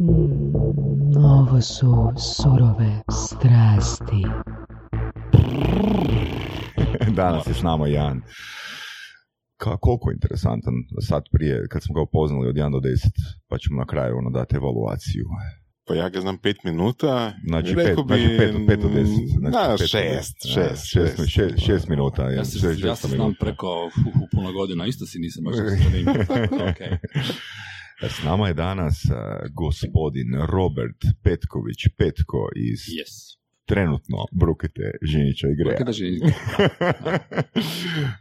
Mm, ovo su surove strasti. Danas je s nama Jan. Ka, koliko interesantan sad prije, kad smo ga upoznali od 1 do 10, pa ćemo na kraju ono dati evaluaciju. Pa ja ga znam pet minuta. Znači, Rekao pet, znači pet, pet od deset. Znači Da, pet od šest, deset. šest, šest, šest. šest, šest minuta. Ja šest- se, šest ja se znam minuta. preko hu, puno godina, isto si nisam baš zanimljiv. okay. S nama je danas uh, gospodin Robert Petković Petko iz Yes. trenutno Brukete Žinića i Greja.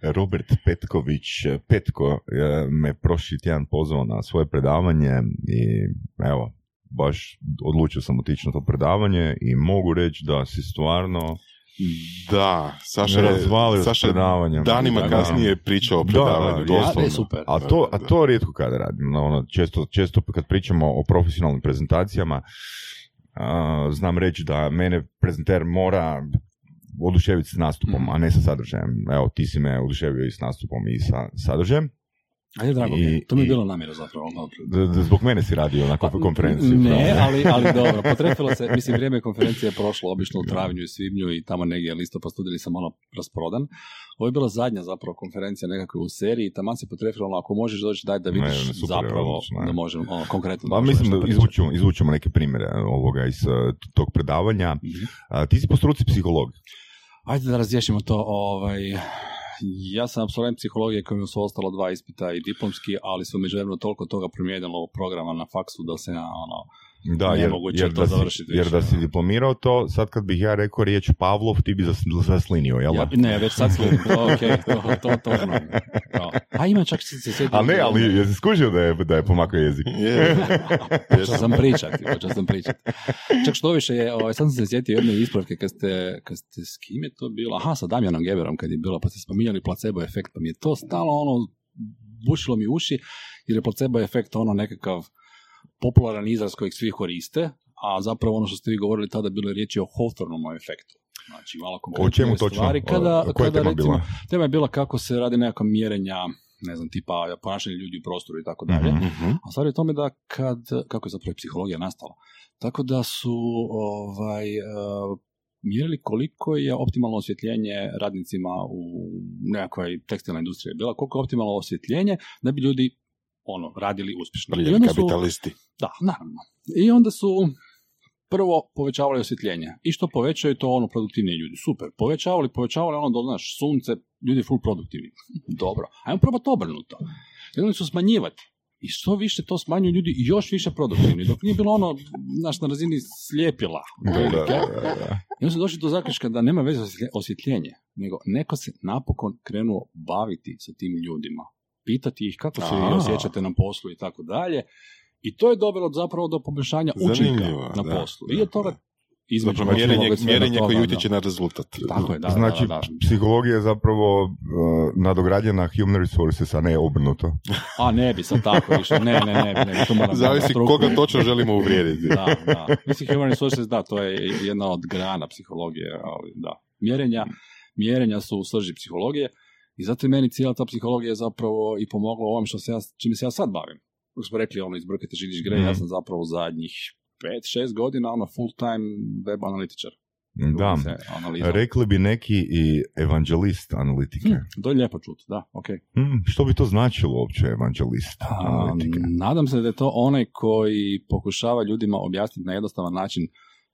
Robert Petković Petko eh, me prošli tjedan pozvao na svoje predavanje i evo, baš odlučio sam otići na to predavanje i mogu reći da si stvarno Da, Saša je, razvalio s Saša je predavanjem. danima Da, kasnije pričao o Da, predavanju. da, A, doslovno. ne, super. A to, a to rijetko kada radim. No, ono, često, često kad pričamo o profesionalnim prezentacijama, a, znam reći da mene prezenter mora oduševiti s nastupom, Mhm. a ne sa sadržajem. Evo, ti si me oduševio i s nastupom i sa sadržajem. Ajde, drago. I- To mi je i- bila namjera zapravo. ono. Zbog mene si radio na konf- konferenciji. Ne, upravo. ali, ali dobro, potrefilo se, mislim, vrijeme konferencije je prošlo obično u travnju i svibnju i tamo negdje listopad studili sam malo rasprodan. Ovo je bila zadnja zapravo konferencija nekakve u seriji i taman se potrefilo, ono, ako možeš doći daj da vidiš Ne, super, zapravo odlično, ne. da možemo, ono, konkretno. Pa mislim da pričati. izvučemo, izvučemo neke primjere ovoga iz uh, tog predavanja. Mhm. A, ti si po struci psiholog. Ajde da razriješimo to. Ovaj, ja sam absolvent psihologije kojim su ostalo dva ispita i diplomski, ali su međuvremenu toliko toga promijenilo programa na faksu da se ja, ono, Da, jer, jer, to da si, završiti jer da si diplomirao to, sad kad bih ja rekao riječ Pavlov, ti bi zas- zaslinio, jel? ja, ne, već sad slijedim, to, ok, to, to, to znam. To. A ima čak se se sjetim. A ne, ali jesi skužio da je, da je pomakao jezik? Je. Počeo sam pričati, počeo sam pričati. Čak što više je, ovaj, sad sam se sjetio jedne ispravke kad ste, kad ste, s kim je to bilo? Aha, sa Damjanom Geberom kad je bilo, pa ste spominjali placebo efekt, pa mi je to stalo ono, bušilo mi uši, jer je placebo efekt ono nekakav popularan izraz kojeg svi koriste, a zapravo ono što ste vi govorili tada bilo je riječi o Hawthornovom efektu. Znači, malo O čemu točno? stvari. Kada, O- koja je kada tema recimo, bila? tema je bila kako se radi nekakva mjerenja, ne znam, tipa ponašanje ljudi u prostoru i tako dalje. Mhm. Mhm. A stvar je tome da kad, kako je zapravo psihologija nastala, tako da su ovaj, e, mjerili koliko je optimalno osvjetljenje radnicima u nekakvoj tekstilnoj industriji bila, koliko je optimalno osvjetljenje da bi ljudi ono, radili uspješno. Prljavi onda su, kapitalisti. da, naravno. I onda su prvo povećavali osvjetljenje. I što povećaju, to ono produktivniji ljudi. Super. Povećavali, povećavali ono do, znaš, sunce, ljudi full produktivni. Dobro. Ajmo probati obrnuto. I onda su smanjivati. I što više to smanjuju ljudi još više produktivni. Dok nije bilo ono, znaš, na razini slijepila. Da, da, da, da. I onda su došli do zaključka da nema veze osvjetlje- osvjetljenje, nego neko se napokon krenuo baviti sa tim ljudima. Pitati ih kako se vi A. osjećate na poslu i tako dalje. I to je dovelo zapravo do poboljšanja učinka na da. poslu. I od toga između Zapravo mjerenje, koje utječe na rezultat. Tako je, da, znači, da, da, da. psihologija je zapravo uh, human resources, a ne obrnuto. A ne bi sad tako išlo. Ne, ne, ne, ne, to moram Zavisi koga točno želimo uvrijediti. Da, da. Mislim, human resources, da, to je jedna od grana psihologije, ali da. Mjerenja, mjerenja su u srži psihologije i zato je meni cijela ta psihologija zapravo i pomogla ovom što se ja, čime se ja sad bavim. Kako smo rekli, ono, izbrkajte židiš grej, ja Mhm. sam zapravo zadnjih 5-6 godina, ono, full time web analitičar. Da. Rekli bi neki i evangelist analitike. Hm, to je lijepo čut, da, ok. Hmm, što bi to značilo uopće A, analitike? nadam se da je to onaj koji pokušava ljudima objasniti na jednostavan način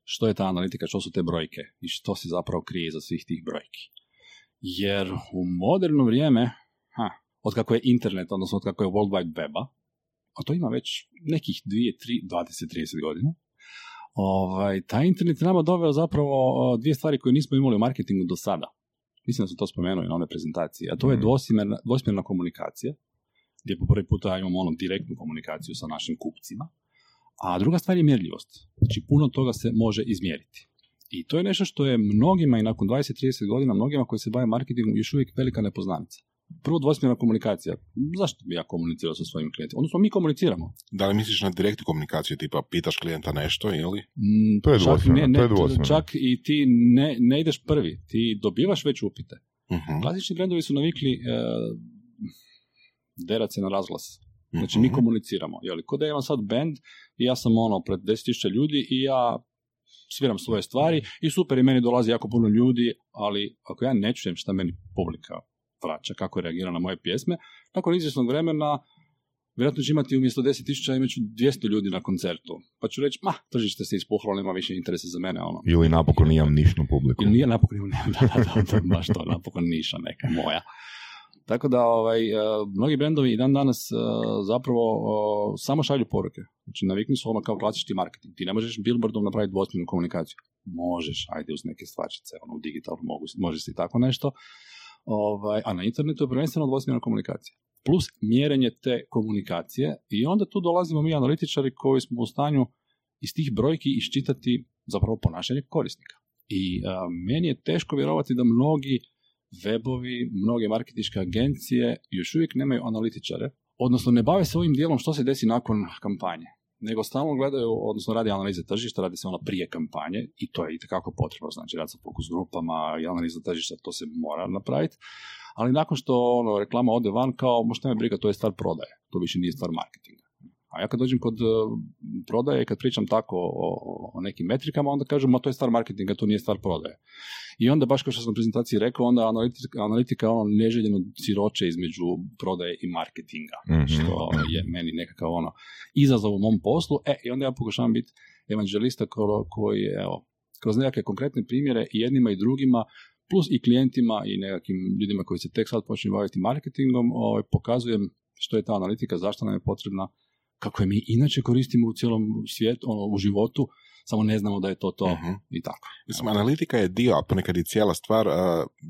što je ta analitika, što su te brojke i što se zapravo krije iza svih tih brojki. Jer u moderno vrijeme, ha, od kako je internet, odnosno od kako je World Wide Weba, a to ima već nekih 2, 3, 20, 30 godina, ovaj, taj internet je nama doveo zapravo dvije stvari koje nismo imali u marketingu do sada. Mislim da sam to spomenuo i na onoj prezentaciji, a to je Mhm. dvosmjerna, dvosmjerna komunikacija, gdje po prvi puta imamo ono direktnu komunikaciju sa našim kupcima, a druga stvar je mjerljivost. Znači, puno toga se može izmjeriti. I to je nešto što je mnogima i nakon 20-30 godina, mnogima koji se bave marketingom još uvijek velika nepoznanica. Prvo dvosmjerna komunikacija. Zašto bi ja komunicirao sa svojim klijentima? Odnosno, mi komuniciramo. Da li misliš na direktnu komunikaciju, tipa pitaš klijenta nešto ili? Mm, To je čak dvosmjerno, ne- ne- to je dvosmjerno. Čak i ti ne, ne ideš prvi, ti dobivaš već upite. Mhm. Klasični brendovi su navikli e, derat se na razglas. Znači mi Mhm. komuniciramo. Jeli, ko da imam sad band i ja sam ono pred 10.000 ljudi i ja sviram svoje stvari i super i meni dolazi jako puno ljudi, ali ako ja ne čujem šta meni publika vraća, kako reagira na moje pjesme, nakon izvjesnog vremena vjerojatno će imati umjesto 10.000 imat ću 200 ljudi na koncertu. Pa ću reći, ma, tržište se ispuhalo, nema više interesa za mene, ono. Ili napokon imam nišnu publiku. Ili nije napokon imam, da, da, da, baš to, napokon niša neka moja. Tako da, ovaj, e, mnogi brendovi i dan danas e, zapravo e, samo šalju poruke. Znači, navikni su ono kao klasični marketing. Ti ne možeš billboardom napraviti dvosmjernu komunikaciju. Možeš, ajde uz neke stvačice, ono, u digitalu mogu, možeš i tako nešto. Ovaj, a na internetu je prvenstveno dvosmjerna komunikacija. Plus mjerenje te komunikacije i onda tu dolazimo mi analitičari koji smo u stanju iz tih brojki iščitati zapravo ponašanje korisnika. I a, meni je teško vjerovati da mnogi webovi, mnoge marketinške agencije još uvijek nemaju analitičare, odnosno ne bave se ovim dijelom što se desi nakon kampanje, nego stalno gledaju, odnosno radi analize tržišta, radi se ono prije kampanje i to je itekako potrebno, znači rad sa fokus grupama i analiza tržišta, to se mora napraviti, ali nakon što ono, reklama ode van, kao možda me briga, to je stvar prodaje, to više nije stvar marketinga. A ja kad dođem kod uh, prodaje, kad pričam tako o, o- nekim metrikama, onda kažem, ma to je stvar marketinga, to nije stvar prodaje. I onda, baš kao što sam u prezentaciji rekao, onda analitika, analitika je ono neželjeno siroče između prodaje i marketinga, Mhm. što je meni nekakav ono izazov u mom poslu. E, i onda ja pokušavam biti evanđelista ko- koji, evo, kroz nekakve konkretne primjere i jednima i drugima, plus i klijentima i nekakvim ljudima koji se tek sad počinju baviti marketingom, ovaj, pokazujem što je ta analitika, zašto nam je potrebna, kako je mi inače koristimo u cijelom svijetu, ono, u životu, samo ne znamo da je to to Mhm. i tako. Mislim, analitika je dio, a ponekad i cijela stvar uh,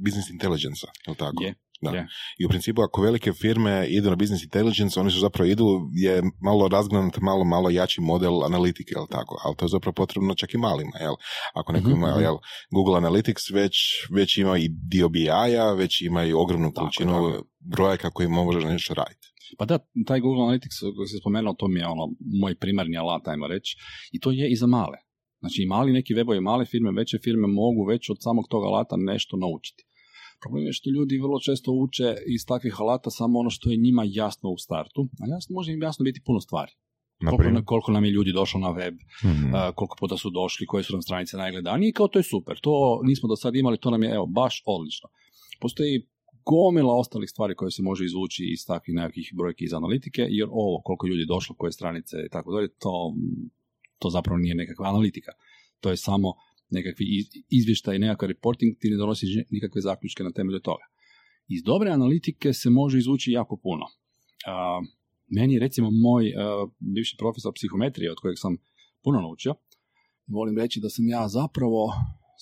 business intelligence je li tako? Je, Da. je. I u principu ako velike firme idu na business intelligence, oni su zapravo idu, je malo razgnat, malo, malo jači model analitike, jel tako? Ali to je zapravo potrebno čak i malima, jel? Ako neko Mhm, ima, mhm. jel, Google Analytics već, već ima i dio BI-a, već ima i ogromnu Tako, količinu brojaka koji može nešto raditi. Pa da, taj Google Analytics koji se spomenuo, to mi je ono moj primarni alat, ajmo reći, i to je i za male. Znači i mali neki webovi, male firme, veće firme mogu već od samog tog alata nešto naučiti. Problem je što ljudi vrlo često uče iz takvih alata samo ono što je njima jasno u startu, a jasno može im jasno biti puno stvari. Koliko, koliko nam je ljudi došlo na web, Mhm. a, koliko puta su došli, koje su nam stranice najgledanije i kao to je super. To nismo do sad imali, to nam je evo baš odlično. Postoji gomila ostalih stvari koje se može izvući iz takvih nekakvih brojki iz analitike, jer ovo koliko ljudi došlo, koje stranice i tako dalje, to, to zapravo nije nekakva analitika. To je samo nekakvi iz- izvještaj, nekakav reporting, ti ne donosiš nikakve zaključke na temelju toga. Iz dobre analitike se može izvući jako puno. Meni je recimo moj bivši profesor psihometrije od kojeg sam puno naučio, volim reći da sam ja zapravo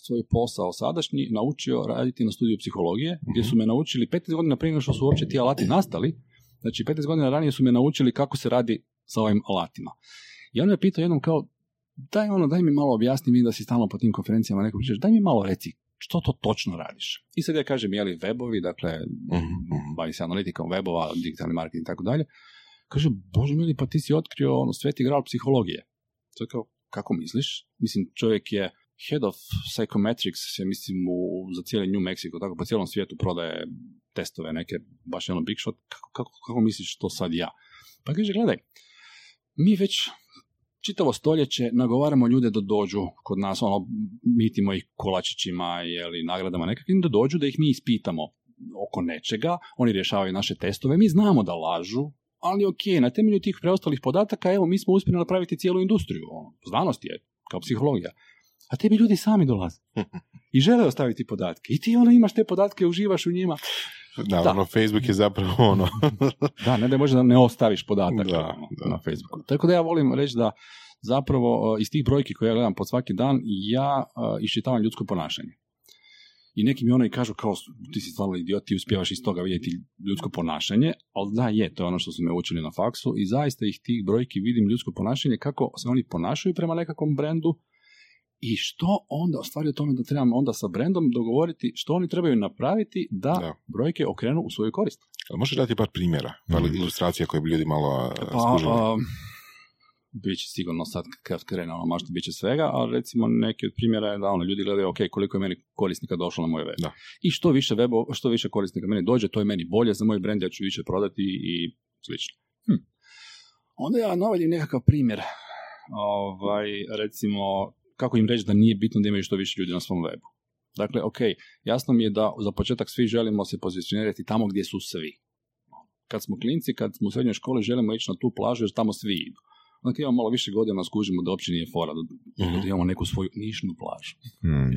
svoj posao sadašnji naučio raditi na studiju psihologije, gdje su me naučili 15 godina prije nego što su uopće ti alati nastali, znači 15 godina ranije su me naučili kako se radi sa ovim alatima. I on me pitao jednom kao, daj ono, daj mi malo objasni mi da si stalno po tim konferencijama neko pričaš, daj mi malo reci, što to točno radiš? I sad ja kažem, je li webovi, dakle, mhm. bavi se analitikom webova, digitalni marketing i tako dalje. Kaže, bože mili, pa ti si otkrio ono, sveti gral psihologije. To je kao, kako misliš? Mislim, čovjek je head of psychometrics, ja mislim, u, za cijeli New Mexico, tako po cijelom svijetu prodaje testove neke, baš je ono big shot, kako, kako, kako misliš to sad ja? Pa kaže, gledaj, mi već čitavo stoljeće nagovaramo ljude da dođu kod nas, ono, mitimo ih kolačićima ili nagradama nekakvim, da dođu, da ih mi ispitamo oko nečega, oni rješavaju naše testove, mi znamo da lažu, ali ok, na temelju tih preostalih podataka, evo, mi smo uspjeli napraviti cijelu industriju, ono, znanost je, kao psihologija. A tebi ljudi sami dolaze i žele ostaviti podatke. I ti ono imaš te podatke, uživaš u njima. Naravno, Facebook je zapravo ono... Da, ne da možda ne ostaviš podatak Da, ono, da. na Facebooku. Tako da ja volim reći da zapravo uh, iz tih brojki koje ja gledam pod svaki dan, ja uh, iščitavam ljudsko ponašanje. I neki mi ono i kažu kao, ti si stvarno idiot, ti uspijevaš iz toga vidjeti ljudsko ponašanje, ali da je, to je ono što su me učili na faksu i zaista ih tih brojki vidim ljudsko ponašanje, kako se oni ponašaju prema nekakvom brendu i što onda, u stvari o tome da trebamo onda sa brendom dogovoriti što oni trebaju napraviti da, Da. brojke okrenu u svoju korist. Jel Možeš dati par primjera, par Mhm. ilustracija koje bi ljudi malo Pa, skužili? a, bit će sigurno sad kad krene ono mašta, bit će svega, ali recimo neki od primjera je da ono, ljudi gledaju, ok, koliko je meni korisnika došlo na moj web. Da. I što više webo, što više korisnika meni dođe, to je meni bolje za moj brand, ja ću više prodati i slično. Hm. Onda ja navodim nekakav primjer, ovaj, recimo, kako im reći da nije bitno da imaju što više ljudi na svom webu. Dakle, ok, jasno mi je da za početak svi želimo se pozicionirati tamo gdje su svi. Kad smo klinci, kad smo u srednjoj školi, želimo ići na tu plažu jer tamo svi idu. Onda imamo malo više godina, skužimo da uopće nije fora, da, da imamo neku svoju nišnu plažu. Hmm.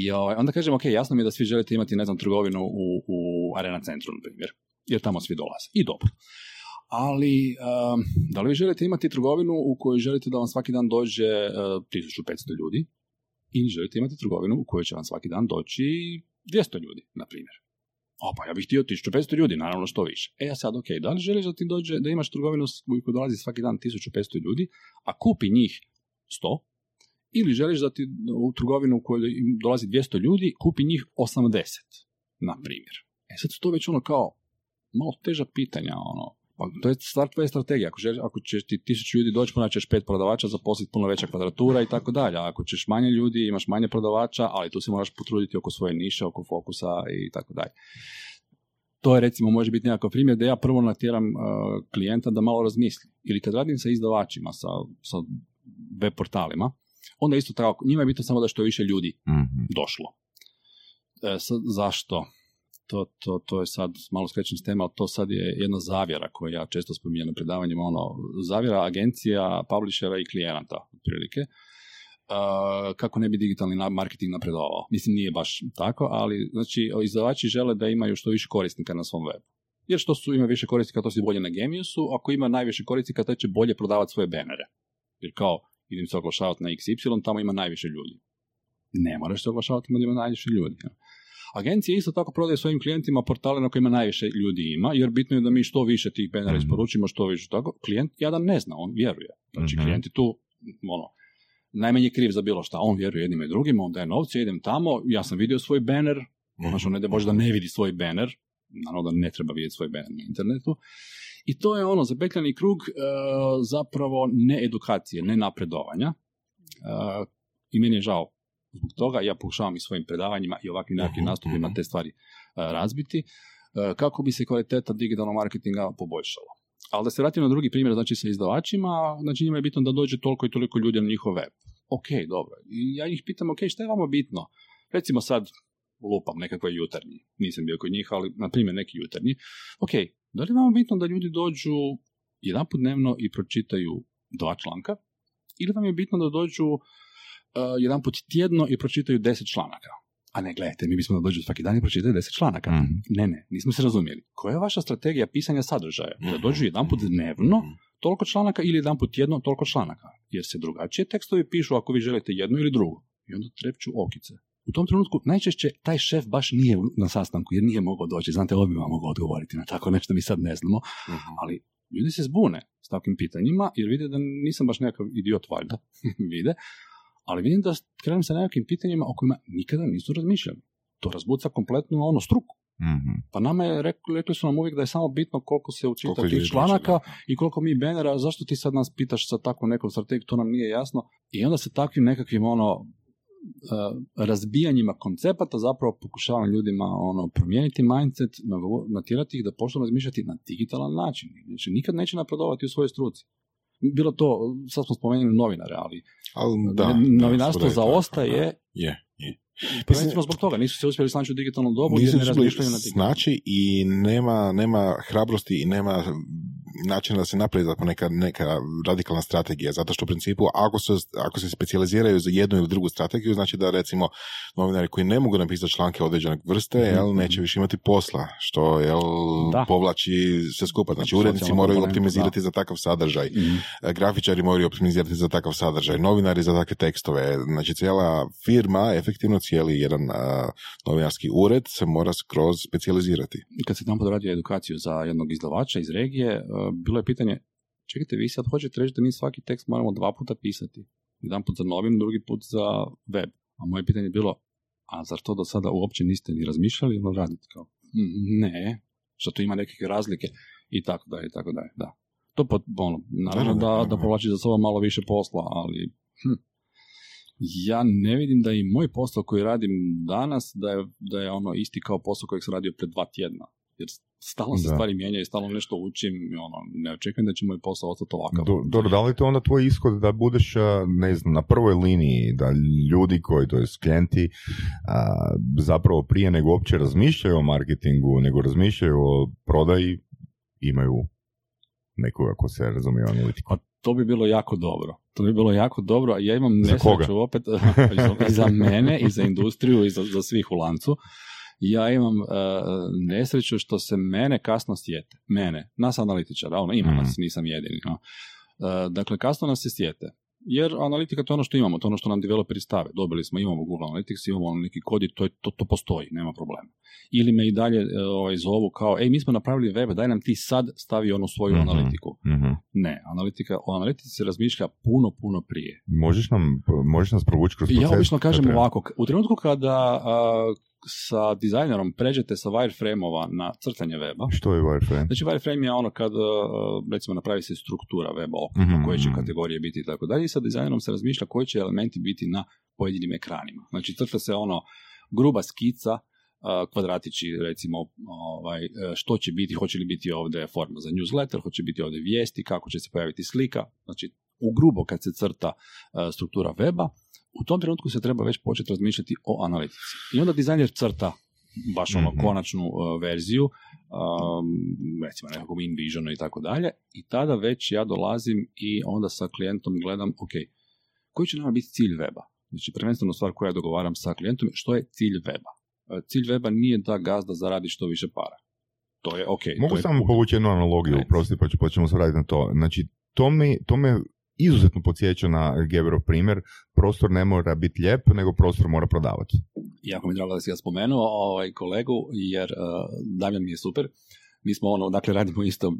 I ovaj, onda kažem, ok, jasno mi je da svi želite imati, ne znam, trgovinu u, u Arena centru, na primjer, jer tamo svi dolaze. I dobro. Ali, um, da li vi želite imati trgovinu u kojoj želite da vam svaki dan dođe uh, 1500 ljudi ili želite imati trgovinu u kojoj će vam svaki dan doći 200 ljudi, na primjer. O, pa ja bih htio 1500 ljudi, naravno što više. E, ja sad, ok, da li želiš da ti dođe, da imaš trgovinu u kojoj dolazi svaki dan 1500 ljudi, a kupi njih 100, ili želiš da ti u trgovinu u kojoj dolazi 200 ljudi, kupi njih 80, na primjer. E sad su to već ono kao malo teža pitanja, ono, pa to je stvar tvoje strategije. Ako, želiš, ako ćeš ti tisuću ljudi doći, pa ćeš pet prodavača, zaposliti puno veća kvadratura i tako dalje. Ako ćeš manje ljudi, imaš manje prodavača, ali tu se moraš potruditi oko svoje niše, oko fokusa i tako dalje. To je recimo može biti nekakav primjer da ja prvo natjeram uh, klijenta da malo razmisli. Ili kad radim sa izdavačima, sa, sa web portalima, onda isto tako, njima je bitno samo da što više ljudi Mhm. došlo. E, sad, zašto? To, to, to je sad malo skrećem s tema, ali to sad je jedna zavjera koju ja često spominjem na predavanjima, ono, zavjera agencija, publishera i klijenata, otprilike. E, kako ne bi digitalni marketing napredovao. Mislim, nije baš tako, ali znači, izdavači žele da imaju što više korisnika na svom webu. Jer što su ima više korisnika, to si bolje na Geniusu, ako ima najviše korisnika, to će bolje prodavati svoje benere. Jer kao, idem se oglašavati na XY, tamo ima najviše ljudi. Ne moraš se oglašavati ima najviše ljudi. Agencije isto tako prodaju svojim klijentima portale na kojima najviše ljudi ima, jer bitno je da mi što više tih benera Mhm. isporučimo, što više tako. Klijent jadan ne zna, on vjeruje. Znači, Mhm. klijent je tu, ono, najmanje kriv za bilo šta. On vjeruje jednim i drugim, on daje novce, idem tamo, ja sam vidio svoj banner, Znači, on ne da Bože da ne vidi svoj banner, naravno da ne treba vidjeti svoj banner na internetu. I to je ono, zapetljani krug e, zapravo ne edukacije, ne napredovanja. E, I meni je žao zbog toga, ja pokušavam i svojim predavanjima i ovakvim nekakvim nastupima te stvari e, razbiti, e, kako bi se kvaliteta digitalnog marketinga poboljšala. Ali da se vratim na drugi primjer, znači sa izdavačima, znači njima je bitno da dođe toliko i toliko ljudi na njihov web. Ok, dobro. I ja ih pitam, ok, šta je vama bitno? Recimo sad, lupam, nekakve jutarnji. Nisam bio kod njih, ali na primjer neki jutarnji. Ok, da li je vama bitno da ljudi dođu jedan put dnevno i pročitaju dva članka? Ili vam je bitno da dođu uh, jedan put tjedno i pročitaju deset članaka? A ne, gledajte, mi bismo da dođu svaki dan i pročitaju deset članaka. Mhm. Ne, ne, nismo se razumjeli. Koja je vaša strategija pisanja sadržaja? Da dođu jedan put dnevno, Mhm. toliko članaka ili jedan put tjedno toliko članaka. Jer se drugačije tekstovi pišu ako vi želite jedno ili drugo. I onda trepću okice. U tom trenutku najčešće taj šef baš nije na sastanku jer nije mogao doći. Znate, ovo bi vam mogao odgovoriti na tako nešto, mi sad ne znamo. Mhm. Ali ljudi se zbune s takvim pitanjima jer vide da nisam baš nekakav idiot valjda, vide. Ali vidim da krenem sa nekakvim pitanjima o kojima nikada nisu razmišljali. To razbuca kompletno ono struku. Mhm. Pa nama je rekli, rekli su nam uvijek da je samo bitno koliko se učita Koliko tih članaka i koliko mi benera, zašto ti sad nas pitaš sa takvom nekom strategijom, to nam nije jasno. I onda sa takvim nekakvim ono eh, razbijanjima koncepata zapravo pokušavam ljudima ono promijeniti mindset, natjerati ih da počnu razmišljati na digitalan način. Znači nikad neće napredovati u svojoj struci. Bilo to, sad smo spomenuli novinare, ali Ali da, da, novinarstvo tako, zaostaje da. Je, je. prvenstveno zbog toga. Nisu se uspjeli snaći u digitalnom dobu jer ne razmišljaju na znači i nema, nema hrabrosti i nema načina da se napravi zapravo neka, neka radikalna strategija, zato što u principu ako se, ako se specijaliziraju za jednu ili drugu strategiju, znači da recimo novinari koji ne mogu napisati članke određenog vrste, Mhm, jel, neće više imati posla, što jel, Da. povlači sve skupa. Znači urednici moraju optimizirati za takav sadržaj, Mhm. E, grafičari moraju optimizirati za takav sadržaj, novinari za takve tekstove, znači cijela firma, efektivno cijeli jedan a, novinarski ured se mora skroz specijalizirati. kad se tamo radio edukaciju za jednog izdavača iz regije, e, bilo je pitanje, čekajte, vi sad hoćete reći da mi svaki tekst moramo dva puta pisati. Jedan put za novinu, drugi put za web. A moje pitanje je bilo, a zar to do sada uopće niste ni razmišljali ili radite kao? "Mm, Ne, što tu ima nekakve razlike i tako dalje, i tako dalje, da. To pot, ono, naravno da da. povlači za sobom malo više posla, ali hm, ja ne vidim da i moj posao koji radim danas da je, da je ono isti kao posao kojeg sam radio pred dva tjedna. Jer stalno se Da. stvari mijenjaju, stalno nešto učim, i ono, ne očekujem da će moj posao ostati ovakav. Do- Dobro, da li to onda tvoj ishod da budeš, a, ne znam, na prvoj liniji, da ljudi koji, to je klijenti, a, zapravo prije nego uopće razmišljaju o marketingu, nego razmišljaju o prodaji, imaju nekoga ko se razumije analitiku. Pa to bi bilo jako dobro. To bi bilo jako dobro, a ja imam nesreću opet i za mene, i za industriju, i za, za svih u lancu. Ja imam uh, nesreću što se mene kasno sjete. Mene, nas analitičara, ono, ima Mhm. nas, nisam jedini. No. Uh, dakle, kasno nas se sjete. Jer analitika to je ono što imamo, to je ono što nam developeri stave. Dobili smo, imamo Google Analytics, imamo neki kod i to, je- to, to postoji, nema problema. Ili me i dalje e, ovaj, zovu kao, ej, mi smo napravili web, daj nam ti sad stavi onu svoju Mhm. analitiku. Mhm. Ne, analitika, o analitici se razmišlja puno, puno prije. Možeš, nam, možeš nas provući kroz proces? Ja obično kažem ovako, u trenutku kada a, sa dizajnerom pređete sa wireframe-ova na crtanje weba, Što je wireframe? Znači wireframe je ono kad a, recimo napravi se struktura weba okvirno, Mhm. koje će kategorije biti i tako dalje i sa dizajnerom se razmišlja koji će elementi biti na pojedinim ekranima. Znači crta se ono gruba skica, a, kvadratići recimo ovaj, e, što će biti, hoće li biti ovdje forma za newsletter, hoće biti ovdje vijesti, kako će se pojaviti slika, znači u grubo kad se crta e, struktura weba, u tom trenutku se treba već početi razmišljati o analitici. I onda dizajner crta baš ono Mhm. konačnu e, verziju, um, recimo nekakvom InVisionu i tako dalje, i tada već ja dolazim i onda sa klijentom gledam, ok, koji će nama biti cilj weba? Znači, prvenstveno stvar koju ja dogovaram sa klijentom je što je cilj weba. E, Cilj weba nije da gazda zaradi što više para. To je ok. Mogu to je samo povući jednu analogiju, prosti, pa, pa ćemo se vratiti na to. Znači, to me, to me izuzetno podsjeća na Geberov primjer. Prostor ne mora biti lijep, nego prostor mora prodavati. jako mi je drago da si ga spomenuo ovaj kolegu, jer uh, Damjan mi je super. Mi smo ono, dakle, radimo isto,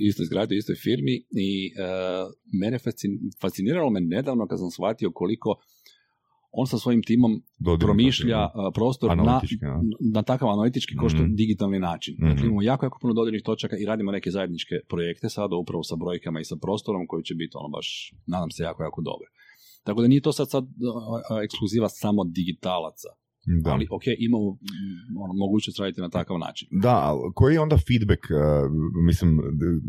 isto izgradnju, istoj firmi i uh, mene fascin, fasciniralo me nedavno kad sam shvatio koliko on sa svojim timom Dodirno promišlja uh, prostor na, ja. na takav analitički kao što je Mhm. digitalni način. Mhm. Dakle, imamo jako, jako puno dodirnih točaka i radimo neke zajedničke projekte sada upravo sa brojkama i sa prostorom koji će biti ono baš, nadam se, jako, jako dobre. Tako da nije to sad, sad uh, ekskluziva samo digitalaca, Da. ali ok, imamo mm, ono, mogućnost raditi na takav način. Da, ali koji je onda feedback, uh, mislim,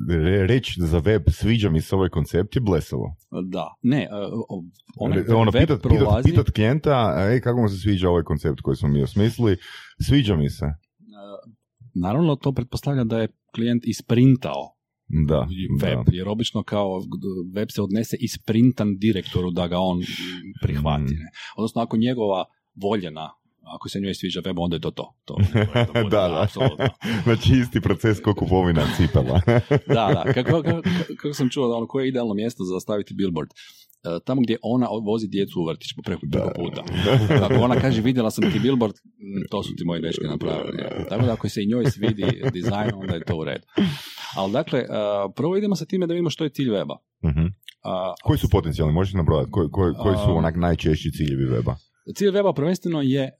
re- reći za web sviđa mi se ovaj koncept je blesavo. Da, ne, uh, onaj Re- ono, web pitat, pitat, prolazi, pitat klijenta, ej, kako mu se sviđa ovaj koncept koji smo mi osmislili, sviđa mi se. uh, naravno to pretpostavlja da je klijent isprintao Da, web, da. jer obično kao web se odnese isprintan direktoru da ga on mm, prihvati. Ne? Odnosno, ako njegova voljena, ako se njoj sviđa web, onda je to to. to, to bude, da, da. apsolutno. znači isti proces kao kupovina cipela. Da, da. Kako, kako, kako sam čuo, da ono, koje je idealno mjesto za staviti billboard? E, Tamo gdje ona vozi djecu u vrtić po preko, preko puta. Ako ona kaže vidjela sam ti billboard, mm, to su ti moji dečki napravili. Tako da ako se i njoj svidi dizajn, onda je to u redu. Ali dakle, e, prvo idemo sa time da vidimo što je cilj weba. A, Koji su potencijalni, možeš nabrojati, koji, koji, koji su onak najčešći ciljevi weba? Cilj weba prvenstveno je e,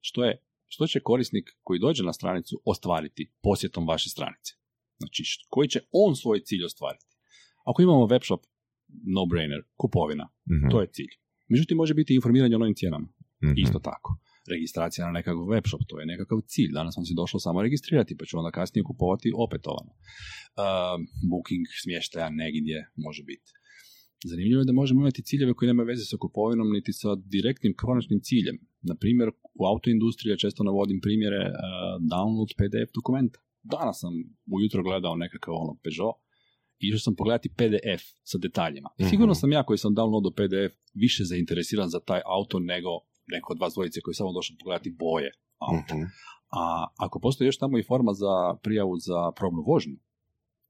što je što će korisnik koji dođe na stranicu ostvariti posjetom vaše stranice. Znači, koji će on svoj cilj ostvariti. Ako imamo web shop, no-brainer, kupovina, Mhm. to je cilj. Međutim, može biti informiranje o novim cijenama. Mhm. Isto tako. Registracija na nekakav web shop, to je nekakav cilj. Danas vam se došlo samo registrirati, pa ću onda kasnije kupovati opetovano. Uh, booking smještaja negdje može biti. Zanimljivo je da možemo imati ciljeve koji nemaju veze sa kupovinom niti sa direktnim konačnim ciljem. Na primjer, u autoindustriji ja često navodim primjere uh, download PDF dokumenta. Danas sam ujutro gledao nekakav ono Peugeot i išao sam pogledati PDF sa detaljima. I sigurno sam ja koji sam downloadao PDF više zainteresiran za taj auto nego neko od vas dvojice koji samo došao pogledati boje auta. Mhm. A ako postoji još tamo i forma za prijavu za probnu vožnju,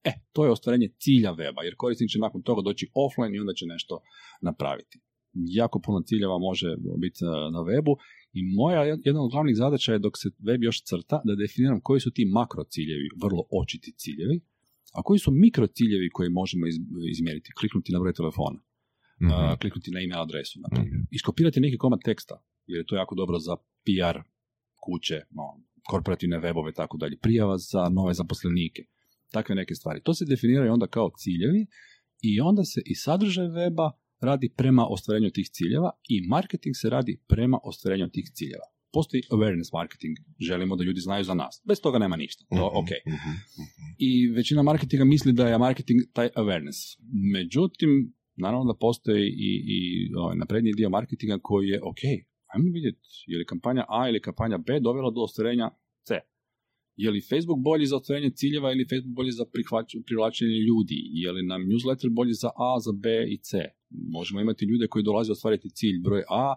e, to je ostvarenje cilja weba, jer korisnik će nakon toga doći offline i onda će nešto napraviti. Jako puno ciljeva može biti e, na webu i moja jedna od glavnih zadaća je dok se web još crta da definiram koji su ti makro ciljevi, vrlo očiti ciljevi, a koji su mikro ciljevi koje možemo iz- izmjeriti, kliknuti na broj telefona, Mhm. a, kliknuti na email adresu, na primjer. Iskopirati neki komad teksta, jer je to jako dobro za PR kuće, no, korporativne webove, tako dalje, prijava za nove zaposlenike, takve neke stvari. To se definiraju onda kao ciljevi i onda se i sadržaj weba radi prema ostvarenju tih ciljeva i marketing se radi prema ostvarenju tih ciljeva. postoji awareness marketing. Želimo da ljudi znaju za nas. Bez toga nema ništa. To, Mhm, ok. mhm, mhm. I većina marketinga misli da je marketing taj awareness. Međutim, naravno da postoji i, i ovaj, napredniji dio marketinga koji je, ok, ajmo vidjeti je li kampanja A ili kampanja B dovela do ostvarenja. Je li Facebook bolji za ostvarenje ciljeva ili Facebook bolji za privlačenje ljudi? Je li nam newsletter bolji za A, za B i C? Možemo imati ljude koji dolaze ostvariti cilj broj A,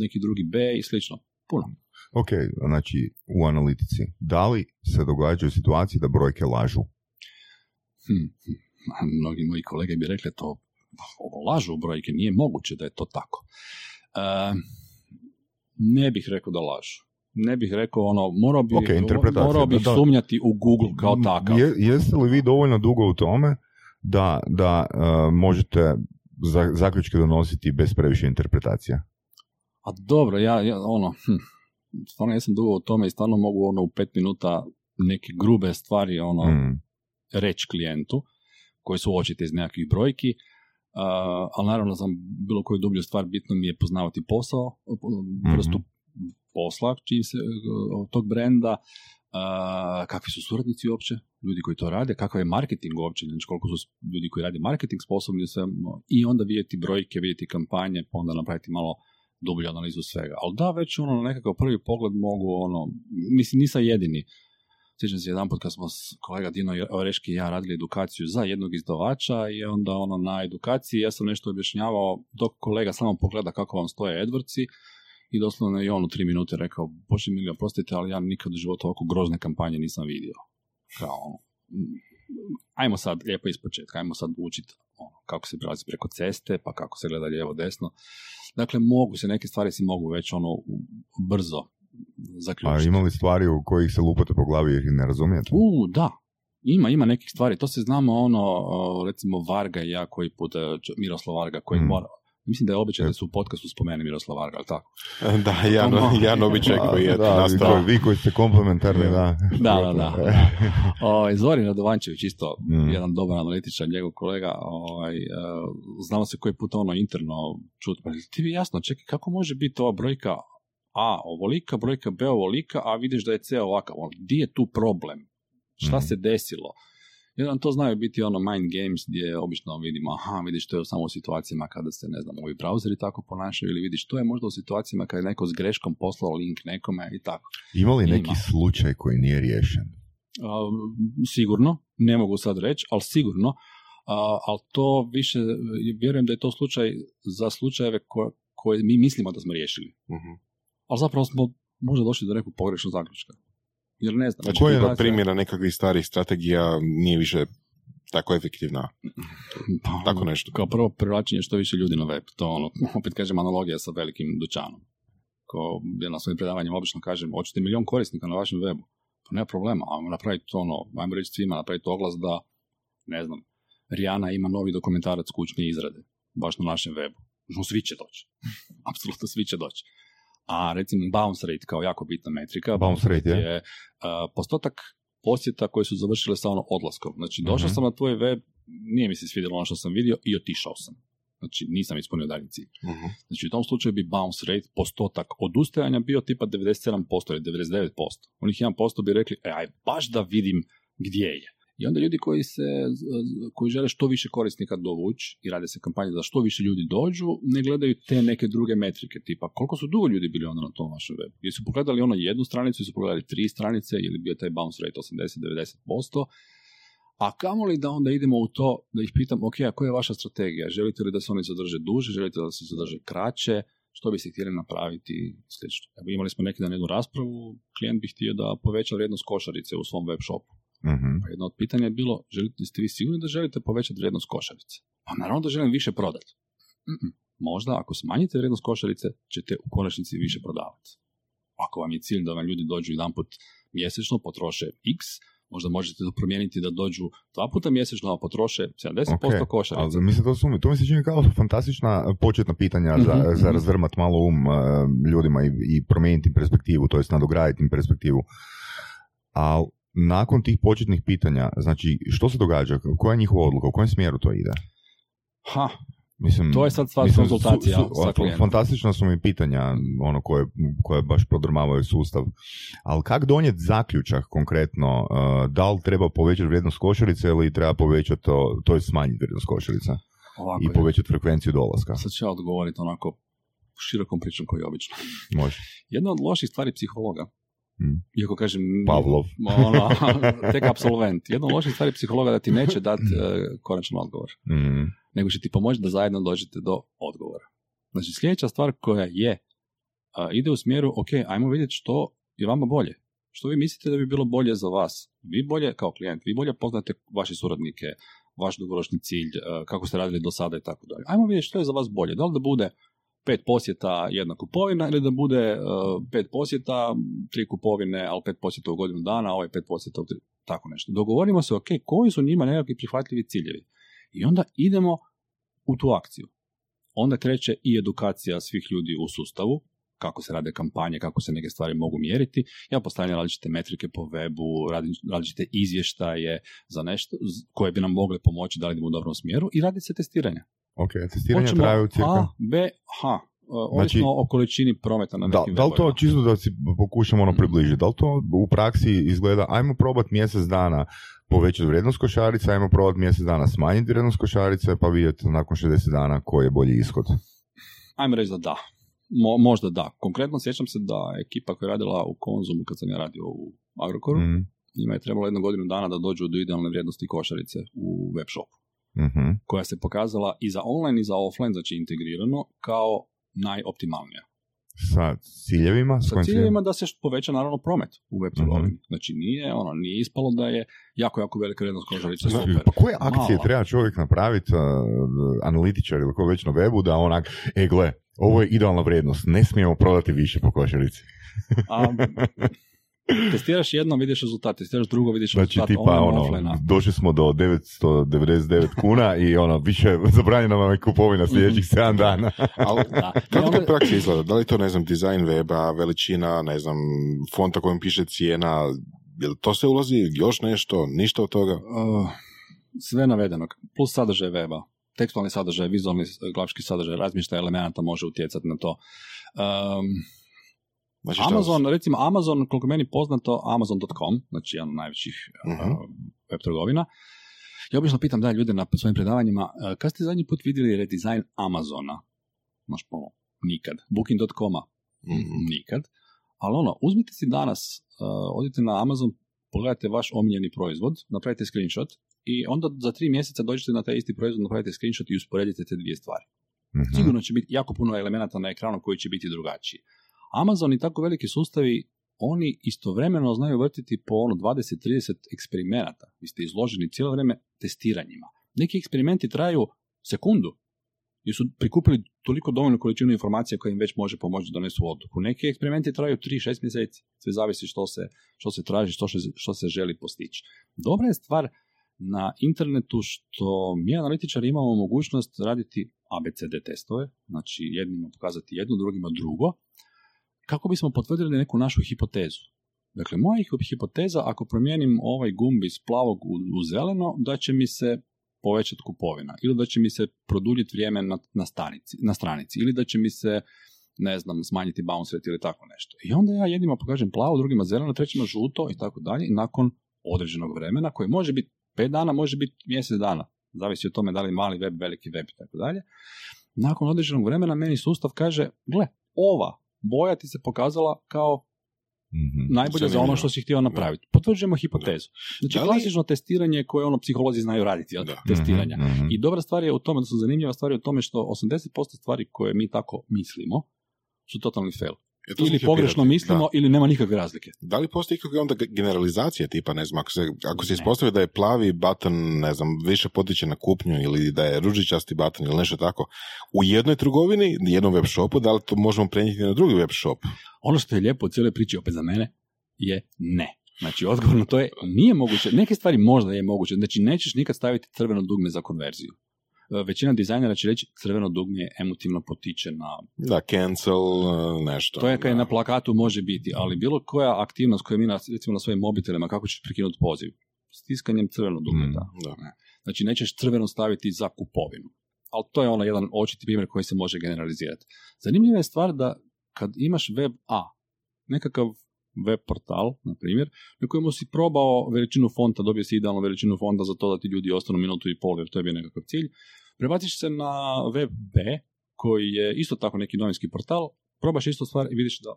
neki drugi B i slično. Puno. Ok, znači u analitici. Da li se događaju situacije da brojke lažu? Hm, hm. A Mnogi moji kolege bi rekli to ovo lažu brojke, nije moguće da je to tako. E, ne bih rekao da lažu. Ne bih rekao ono, morao bih, Ok, interpretacija, morao bih da, sumnjati u Google kao takav. Je, jeste li vi dovoljno dugo u tome da, da e, možete za, zaključke donositi bez previše interpretacija? A dobro, ja, ja ono, hm, stvarno jesam dugo u tome i stvarno mogu ono u pet minuta neke grube stvari ono, Mm. reći klijentu koji su očite iz nekakvih brojki, Uh, ali naravno za bilo koju dublju stvar bitno mi je poznavati posao, vrstu posla čim se, tog brenda, uh, kakvi su suradnici uopće, ljudi koji to rade, kakav je marketing uopće, znači koliko su ljudi koji rade marketing sposobni sve, i onda vidjeti brojke, vidjeti kampanje, pa onda napraviti malo dublju analizu svega. Ali da, već ono na nekakav prvi pogled mogu, ono, mislim nisam jedini, Sjećam se jedan put kad smo s kolega Dino Oreški i ja radili edukaciju za jednog izdavača i onda ono na edukaciji ja sam nešto objašnjavao dok kolega samo pogleda kako vam stoje Edwardsi i doslovno je i on u tri minute rekao, bože mi ga prostite, ali ja nikad u životu ovako grozne kampanje nisam vidio. Kao ono, ajmo sad lijepo ispočetka, ajmo sad učiti ono, kako se prelazi preko ceste, pa kako se gleda lijevo desno. Dakle, mogu se, neke stvari se mogu već ono brzo A zaključiti. ima li stvari u kojih se lupate po glavi ih ne razumijete? U, da. Ima, ima nekih stvari. To se znamo, ono, recimo Varga i ja koji put, e, Miroslav Varga koji Mm. mora, mislim da je običaj da se u podcastu spomene Miroslav Varga, ali tako? Da, Jan, Ono- Jan običaj koji je da, nastao. vi, koji- vi koji ste komplementarni, da. Da, da, da. O, Zorin Radovančević isto, Mm. jedan dobar analitičar, njegov kolega, ovaj, e, znamo se koji put ono interno čut, pa ti bi jasno, čekaj, kako može biti ova brojka A ovolika, brojka B ovolika, a vidiš da je C ovakav, ono, di je tu problem? Šta Mhm. se desilo? Jedan to znaju biti ono mind games gdje obično vidimo, aha, vidiš to je samo u situacijama kada se, ne znam, ovi brauzeri tako ponašaju ili vidiš to je možda u situacijama kada je neko s greškom poslao link nekome i tako. Ima li neki Ima. slučaj koji nije riješen? A, sigurno, ne mogu sad reći, ali sigurno, a, ali to više, vjerujem da je to slučaj za slučajeve ko- koje mi mislimo da smo riješili. Mhm. Ali zapravo smo možda došli do nekog pogrešnog zaključka. Jer ne znam. Znači, Koji je primjera nekakvih starih strategija nije više tako efektivna. Pa, Tako nešto. Kao prvo privlačenje što više ljudi na web. To ono, opet kažem analogija sa velikim dućanom. Ko ja na svojim predavanjima obično kažem, hoćete milion korisnika na vašem webu. Pa nema problema, ajmo napraviti ono, ajmo reći svima, napraviti oglas da, ne znam, Rijana ima novi dokumentarac kućne izrade, baš na našem webu. No, svi će doći. Apsolutno svi će doći. A recimo bounce rate kao jako bitna metrika. Bounce rate, je? je uh, postotak posjeta koji su završile sa ono odlaskom. Znači, došao Mhm. sam na tvoj web, nije mi se svidjelo ono što sam vidio i otišao sam. Znači, nisam ispunio dalji cilj. Mhm. Znači, u tom slučaju bi bounce rate, postotak odustajanja bio tipa 97% ili 99%. Onih 1% bi rekli, e, aj, baš da vidim gdje je. I onda ljudi koji se, koji žele što više korisnika dovući i rade se kampanje da što više ljudi dođu, ne gledaju te neke druge metrike, tipa koliko su dugo ljudi bili onda na tom vašem webu. Jesu pogledali ono jednu stranicu, jesu pogledali tri stranice ili bio taj bounce rate 80-90%, a kamoli da onda idemo u to da ih pitam, ok, a koja je vaša strategija? Želite li da se oni zadrže duže, želite da se zadrže kraće, što biste htjeli napraviti slično. Imali smo neki dan jednu raspravu, klijent bi htio da poveća vrijednost košarice u svom web shopu. Mhm. Pa jedno od pitanja je bilo, želite, ste vi sigurni da želite povećati vrijednost košarice? Pa naravno da želim više prodati. Mm-mm. Možda ako smanjite vrijednost košarice, ćete u konačnici više prodavati. Ako vam je cilj da vam ljudi dođu jedan put mjesečno, potroše x, možda možete to promijeniti da dođu dva puta mjesečno, a potroše 70% Ok, košarice. Ali mislim, to, su, to mi se čini kao fantastična početna pitanja za, Mhm, za mhm. razvrmat malo um uh, ljudima i, i promijeniti perspektivu, to jest nadograditi im perspektivu. Ali nakon tih početnih pitanja, znači, što se događa? Koja je njihova odluka? U kojem smjeru to ide? Ha, Mislim, To je sad stvar mislim, konzultacija sa fa- klijentom. Fantastična su mi pitanja ono koje, koje baš prodrmavaju sustav. Ali kak donijeti zaključak konkretno? uh, da li treba povećati vrijednost košarice ili treba povećati, to, to je smanjiti vrijednost košarice Ovako i povećati frekvenciju dolaska? Sad ću ja odgovoriti onako širokom pričom koji je obično. Može. Jedna od loših stvari psihologa, Mm. iako kažem... Pavlov. Ono, tek absolvent. Jedna od loših stvari psihologa da ti neće dati e, konačan odgovor, Mm. nego će ti pomoći da zajedno dođete do odgovora. Znači, sljedeća stvar koja je, ide u smjeru, ok, ajmo vidjeti što je vama bolje. Što vi mislite da bi bilo bolje za vas? Vi bolje, kao klijent, vi bolje poznate vaše suradnike, vaš dugoročni cilj, e, kako ste radili do sada i tako dalje. Ajmo vidjeti što je za vas bolje. Da li da bude pet posjeta, jedna kupovina ili da bude e, pet posjeta, tri kupovine, ali pet posjeta u godinu dana, ovaj pet posjeta u tri, tako nešto. Dogovorimo se, ok, koji su njima nekakvi prihvatljivi ciljevi. I onda idemo u tu akciju. Onda kreće i edukacija svih ljudi u sustavu, kako se rade kampanje, kako se neke stvari mogu mjeriti. Ja postavljam različite metrike po webu, različite izvještaje za nešto koje bi nam mogle pomoći da li idemo u dobrom smjeru i radi se testiranje. Ok, testiranja Hoćemo traju cirka... A, B, H. E, Ovisno Znači, o količini prometa na Da, nekim da li to čisto da si pokušamo ono Mhm. približiti, da li to u praksi izgleda, ajmo probati mjesec dana povećati vrijednost košarice, ajmo probati mjesec dana smanjiti vrijednost košarice, pa vidjeti nakon 60 dana koji je bolji ishod. Ajmo reći da da. Mo, možda da. Konkretno sjećam se da ekipa koja je radila u Konzumu kad sam ja radio u Agrokoru, Mhm, njima je trebalo jednu godinu dana da dođu do idealne vrijednosti košarice u web shopu, mhm. koja se pokazala i za online i za offline, znači integrirano, kao najoptimalnija. Sa ciljevima? Sa ciljevima da se poveća naravno promet u web trgovini. Mhm. Znači nije, ono, nije ispalo da je jako, jako velika vrijednost Znači, super. Pa koje akcije Mala. treba čovjek napraviti, uh, analitičar ili ko već na webu, da onak, e gle, ovo je idealna vrijednost, ne smijemo prodati više po košarici. Testiraš jedno, vidiš rezultat, testiraš drugo, vidiš Znači, rezultat tipa, online, ono, offline. došli smo do 999 kuna i ono, više zabranjena vam je kupovina sljedećih 7 dana. Ali Da. Kako to onda- praksi izgleda? Da li to, ne znam, dizajn weba, veličina, ne znam, fonta kojim piše cijena, jel to se ulazi, još nešto, ništa od toga? Uh, sve navedenog, plus sadržaj weba, tekstualni sadržaj, vizualni eh, grafički sadržaj, razmještaj elemenata može utjecati na to. Um, Znači, šta- Amazon, recimo Amazon, koliko meni poznato, Amazon.com, znači jedan od najvećih Mhm. uh, web trgovina. Ja obično pitam da ljude na svojim predavanjima, uh, kad ste zadnji put vidjeli redizajn Amazona? Znaš, ono, nikad. Booking.com-a? Mhm. Nikad. Ali ono, uzmite si danas, uh, odite na Amazon, pogledajte vaš omiljeni proizvod, napravite screenshot i onda za tri mjeseca dođete na taj isti proizvod, napravite screenshot i usporedite te dvije stvari. Mhm. Sigurno će biti jako puno elemenata na ekranu koji će biti drugačiji. Amazon i tako veliki sustavi, oni istovremeno znaju vrtiti po ono 20-30 eksperimenata. Vi ste izloženi cijelo vrijeme testiranjima. Neki eksperimenti traju sekundu, jer su prikupili toliko dovoljnu količinu informacija koja im već može pomoći da donesu odluku. Neki eksperimenti traju 3-6 mjeseci, sve zavisi što se, što se traži, što, se- što se želi postići. Dobra je stvar na internetu što mi analitičari imamo mogućnost raditi ABCD testove, znači jednima pokazati jedno, drugima drugo, kako bismo potvrdili neku našu hipotezu. Dakle, moja hip- hipoteza, ako promijenim ovaj gumb iz plavog u, u zeleno, da će mi se povećati kupovina, ili da će mi se produljiti vrijeme na, na, stanici, na stranici, ili da će mi se, ne znam, smanjiti bounce rate ili tako nešto. I onda ja jednima pokažem plavo, drugima zeleno, trećima žuto i tako dalje, i nakon određenog vremena, koje može biti pet dana, može biti mjesec dana, zavisi od tome da li mali web, veliki web i tako dalje. Nakon određenog vremena meni sustav kaže, gle, ova boja ti se pokazala kao Mhm. najbolje za ono što si htio napraviti. Potvrđujemo hipotezu. Znači, Da li- klasično testiranje koje ono psiholozi znaju raditi, jel? Da. testiranja. Mhm, mhm. I dobra stvar je u tome, da su zanimljiva stvar je u tome što 80% stvari koje mi tako mislimo su totalni fail. Sam Ili pogrešno mislimo ili nema nikakve razlike. Da. Da li postoji ikakve onda generalizacije tipa, ne znam, ako se, ako se ispostavi da je plavi button, ne znam, više potiče na kupnju ili da je ružičasti button ili nešto tako, u jednoj trgovini, jednom web shopu, da li to možemo prenijeti na drugi web shop? Ono što je lijepo u cijeloj priči opet za mene je ne. Znači, odgovor na to je nije moguće. Neke stvari možda je moguće. Znači, nećeš nikad staviti crveno dugme za konverziju. E, Većina dizajnera će reći crveno dugme emotivno potiče na Da, cancel, uh, nešto. To je kad da. na plakatu može biti, ali bilo koja aktivnost koju mi na, recimo na svojim mobitelima, kako ćeš prekinuti poziv? Stiskanjem crvenog dugmeta. Da. Znači nećeš crveno staviti za kupovinu. ali to je ono jedan očiti primjer koji se može generalizirati. Zanimljiva je stvar da kad imaš web A, nekakav web portal, na primjer, na kojemu si probao veličinu fonta, dobio si idealnu veličinu fonta za to da ti ljudi ostanu minutu i pol, jer to je bio nekakav cilj. Prebaciš se na web B, koji je isto tako neki novinski portal, probaš istu stvar i vidiš da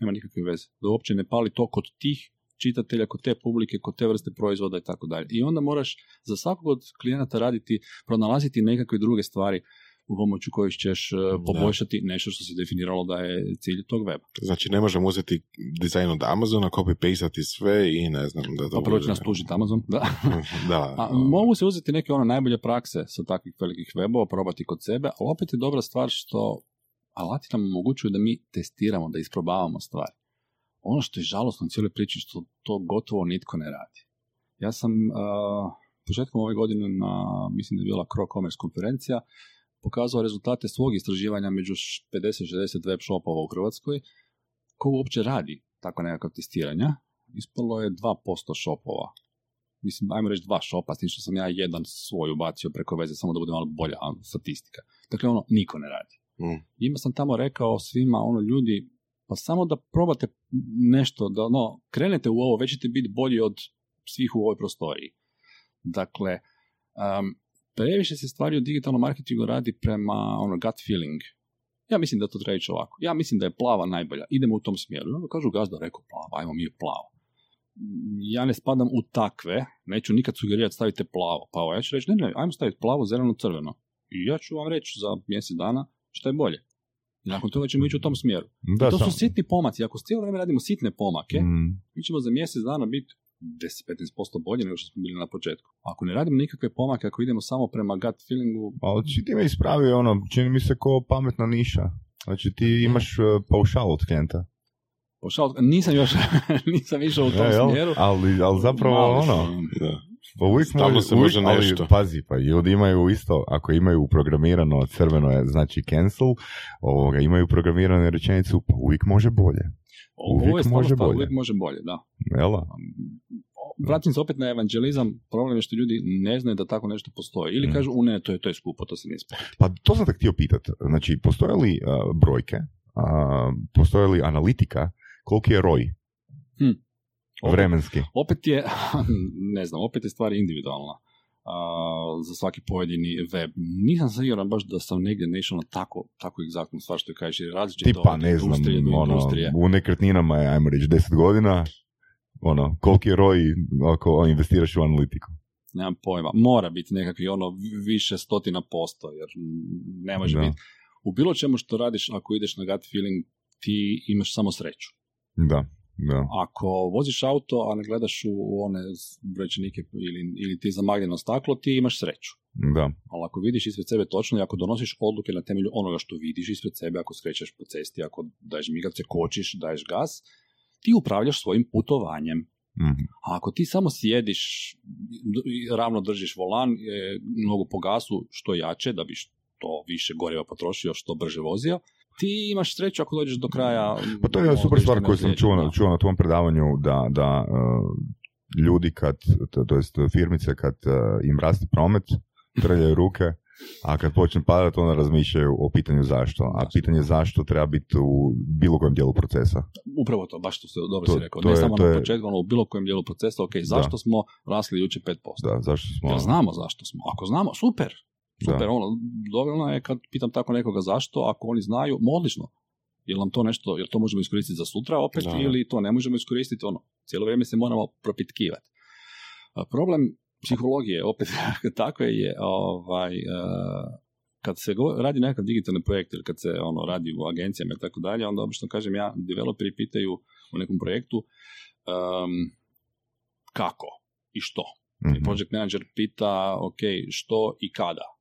nema nikakve veze. Da uopće ne pali to kod tih čitatelja, kod te publike, kod te vrste proizvoda i tako dalje. I onda moraš za svakog od klijenata raditi, pronalaziti nekakve druge stvari u pomoću kojih ćeš e, poboljšati nešto što se definiralo da je cilj tog weba. Znači ne možemo uzeti dizajn od Amazona, copy-pastati sve i ne znam da to... Pa prvo će nas tužiti Amazon, da. da. A, mogu se uzeti neke ono najbolje prakse sa takvih velikih webova, probati kod sebe, ali opet je dobra stvar što alati nam omogućuju da mi testiramo, da isprobavamo stvari. Ono što je žalostno u cijeloj priči što to gotovo nitko ne radi. Ja sam uh, početkom ove godine na, mislim da je bila Cro Commerce konferencija, pokazao rezultate svog istraživanja među 50-60 web shopova u Hrvatskoj, ko uopće radi tako nekakav testiranja. Ispalo je 2% shopova. Mislim, ajmo reći dva shopa, s tim što sam ja jedan svoj ubacio preko veze, samo da bude malo bolja statistika. Dakle, ono, niko ne radi. Mm. Ima sam tamo rekao svima, ono, ljudi, pa samo da probate nešto, da no, krenete u ovo, već ćete biti bolji od svih u ovoj prostoriji. Dakle, um, previše se stvari u digitalnom marketingu radi prema ono, gut feeling. Ja mislim da to treba ići ovako. Ja mislim da je plava najbolja. Idemo u tom smjeru. Onda kažu gazda, rekao plava, ajmo mi je plavo. Ja ne spadam u takve, neću nikad sugerirati stavite plavo. Pa ja ću reći, ne, ne, ajmo staviti plavo, zeleno, crveno. I ja ću vam reći za mjesec dana što je bolje. I nakon toga ćemo ići u tom smjeru. Da, to su sitni pomaci. Ako cijelo vrijeme radimo sitne pomake, mm. mi ćemo za mjesec dana biti 10-15% bolje nego što smo bili na početku. Ako ne radimo nikakve pomake, ako idemo samo prema gut feelingu... Ali ti me ispravio ono, čini mi se ko pametna niša. Znači ti imaš uh, paušal od klijenta. Paušal, nisam još, nisam išao u tom e, smjeru. Ali, ali zapravo ono... Pa uvijek može, se može nešto. Ali, pazi, pa ljudi imaju isto, ako imaju programirano crveno je znači cancel, ovoga, imaju programiranu rečenicu, pa uvijek može bolje. Uvijek može bolje. Uvijek može bolje, da. Jela? Vratim se opet na evanđelizam, problem je što ljudi ne znaju da tako nešto postoji. Ili mm. kažu, u ne, to je, to je skupo, to se nije spojiti. Pa to sam te htio pitati. Znači, postoje li brojke, uh, postoje li analitika, koliki je roj? Hm. Vremenski. Opet je, ne znam, opet je stvar individualna za svaki pojedini web. Nisam siguran baš da sam negdje naišao na tako, tako egzaktnu stvar što je kažeš, jer različito Tipa, ne znam, ono, u nekretninama je, ajmo reći, 10 godina, ono, koliki je roj ako investiraš u analitiku? Nemam pojma. Mora biti nekakvi ono više stotina posto, jer ne može biti. U bilo čemu što radiš, ako ideš na gut feeling, ti imaš samo sreću. Da. Da. Ako voziš auto, a ne gledaš u one brojčanike ili, ili ti zamagljeno staklo, ti imaš sreću. Da. Ali ako vidiš ispred sebe točno i ako donosiš odluke na temelju onoga što vidiš ispred sebe, ako skrećeš po cesti, ako daješ migavce, kočiš, daješ gas, ti upravljaš svojim putovanjem. mm A ako ti samo sjediš, ravno držiš volan, nogu po gasu što jače, da bi što više goriva potrošio, što brže vozio, ti imaš sreću ako dođeš do kraja. Pa to je super stvar koju sam čuo, čuo na tvom predavanju da, da uh, ljudi kad, to jest firmice kad uh, im raste promet, trljaju ruke, a kad počne padati onda razmišljaju o pitanju zašto. A pitanje zašto treba biti u bilo kojem dijelu procesa. Upravo to, baš to ste dobro si rekao. ne samo na početku, ono u bilo kojem dijelu procesa, ok, zašto da. smo rasli jučer 5%? Da, zašto smo... Jer znamo zašto smo. Ako znamo, super, Super, ono, dovoljno je kad pitam tako nekoga zašto, ako oni znaju, odlično. Jel nam to nešto, jel to možemo iskoristiti za sutra opet ili to ne možemo iskoristiti, ono, cijelo vrijeme se moramo propitkivati. Problem psihologije, opet tako je, ovaj, kad se radi nekakav digitalni projekt ili kad se ono radi u agencijama i tako dalje, onda obično kažem ja, developeri pitaju u nekom projektu um, kako i što. Mm-hmm. Project manager pita, ok, što i kada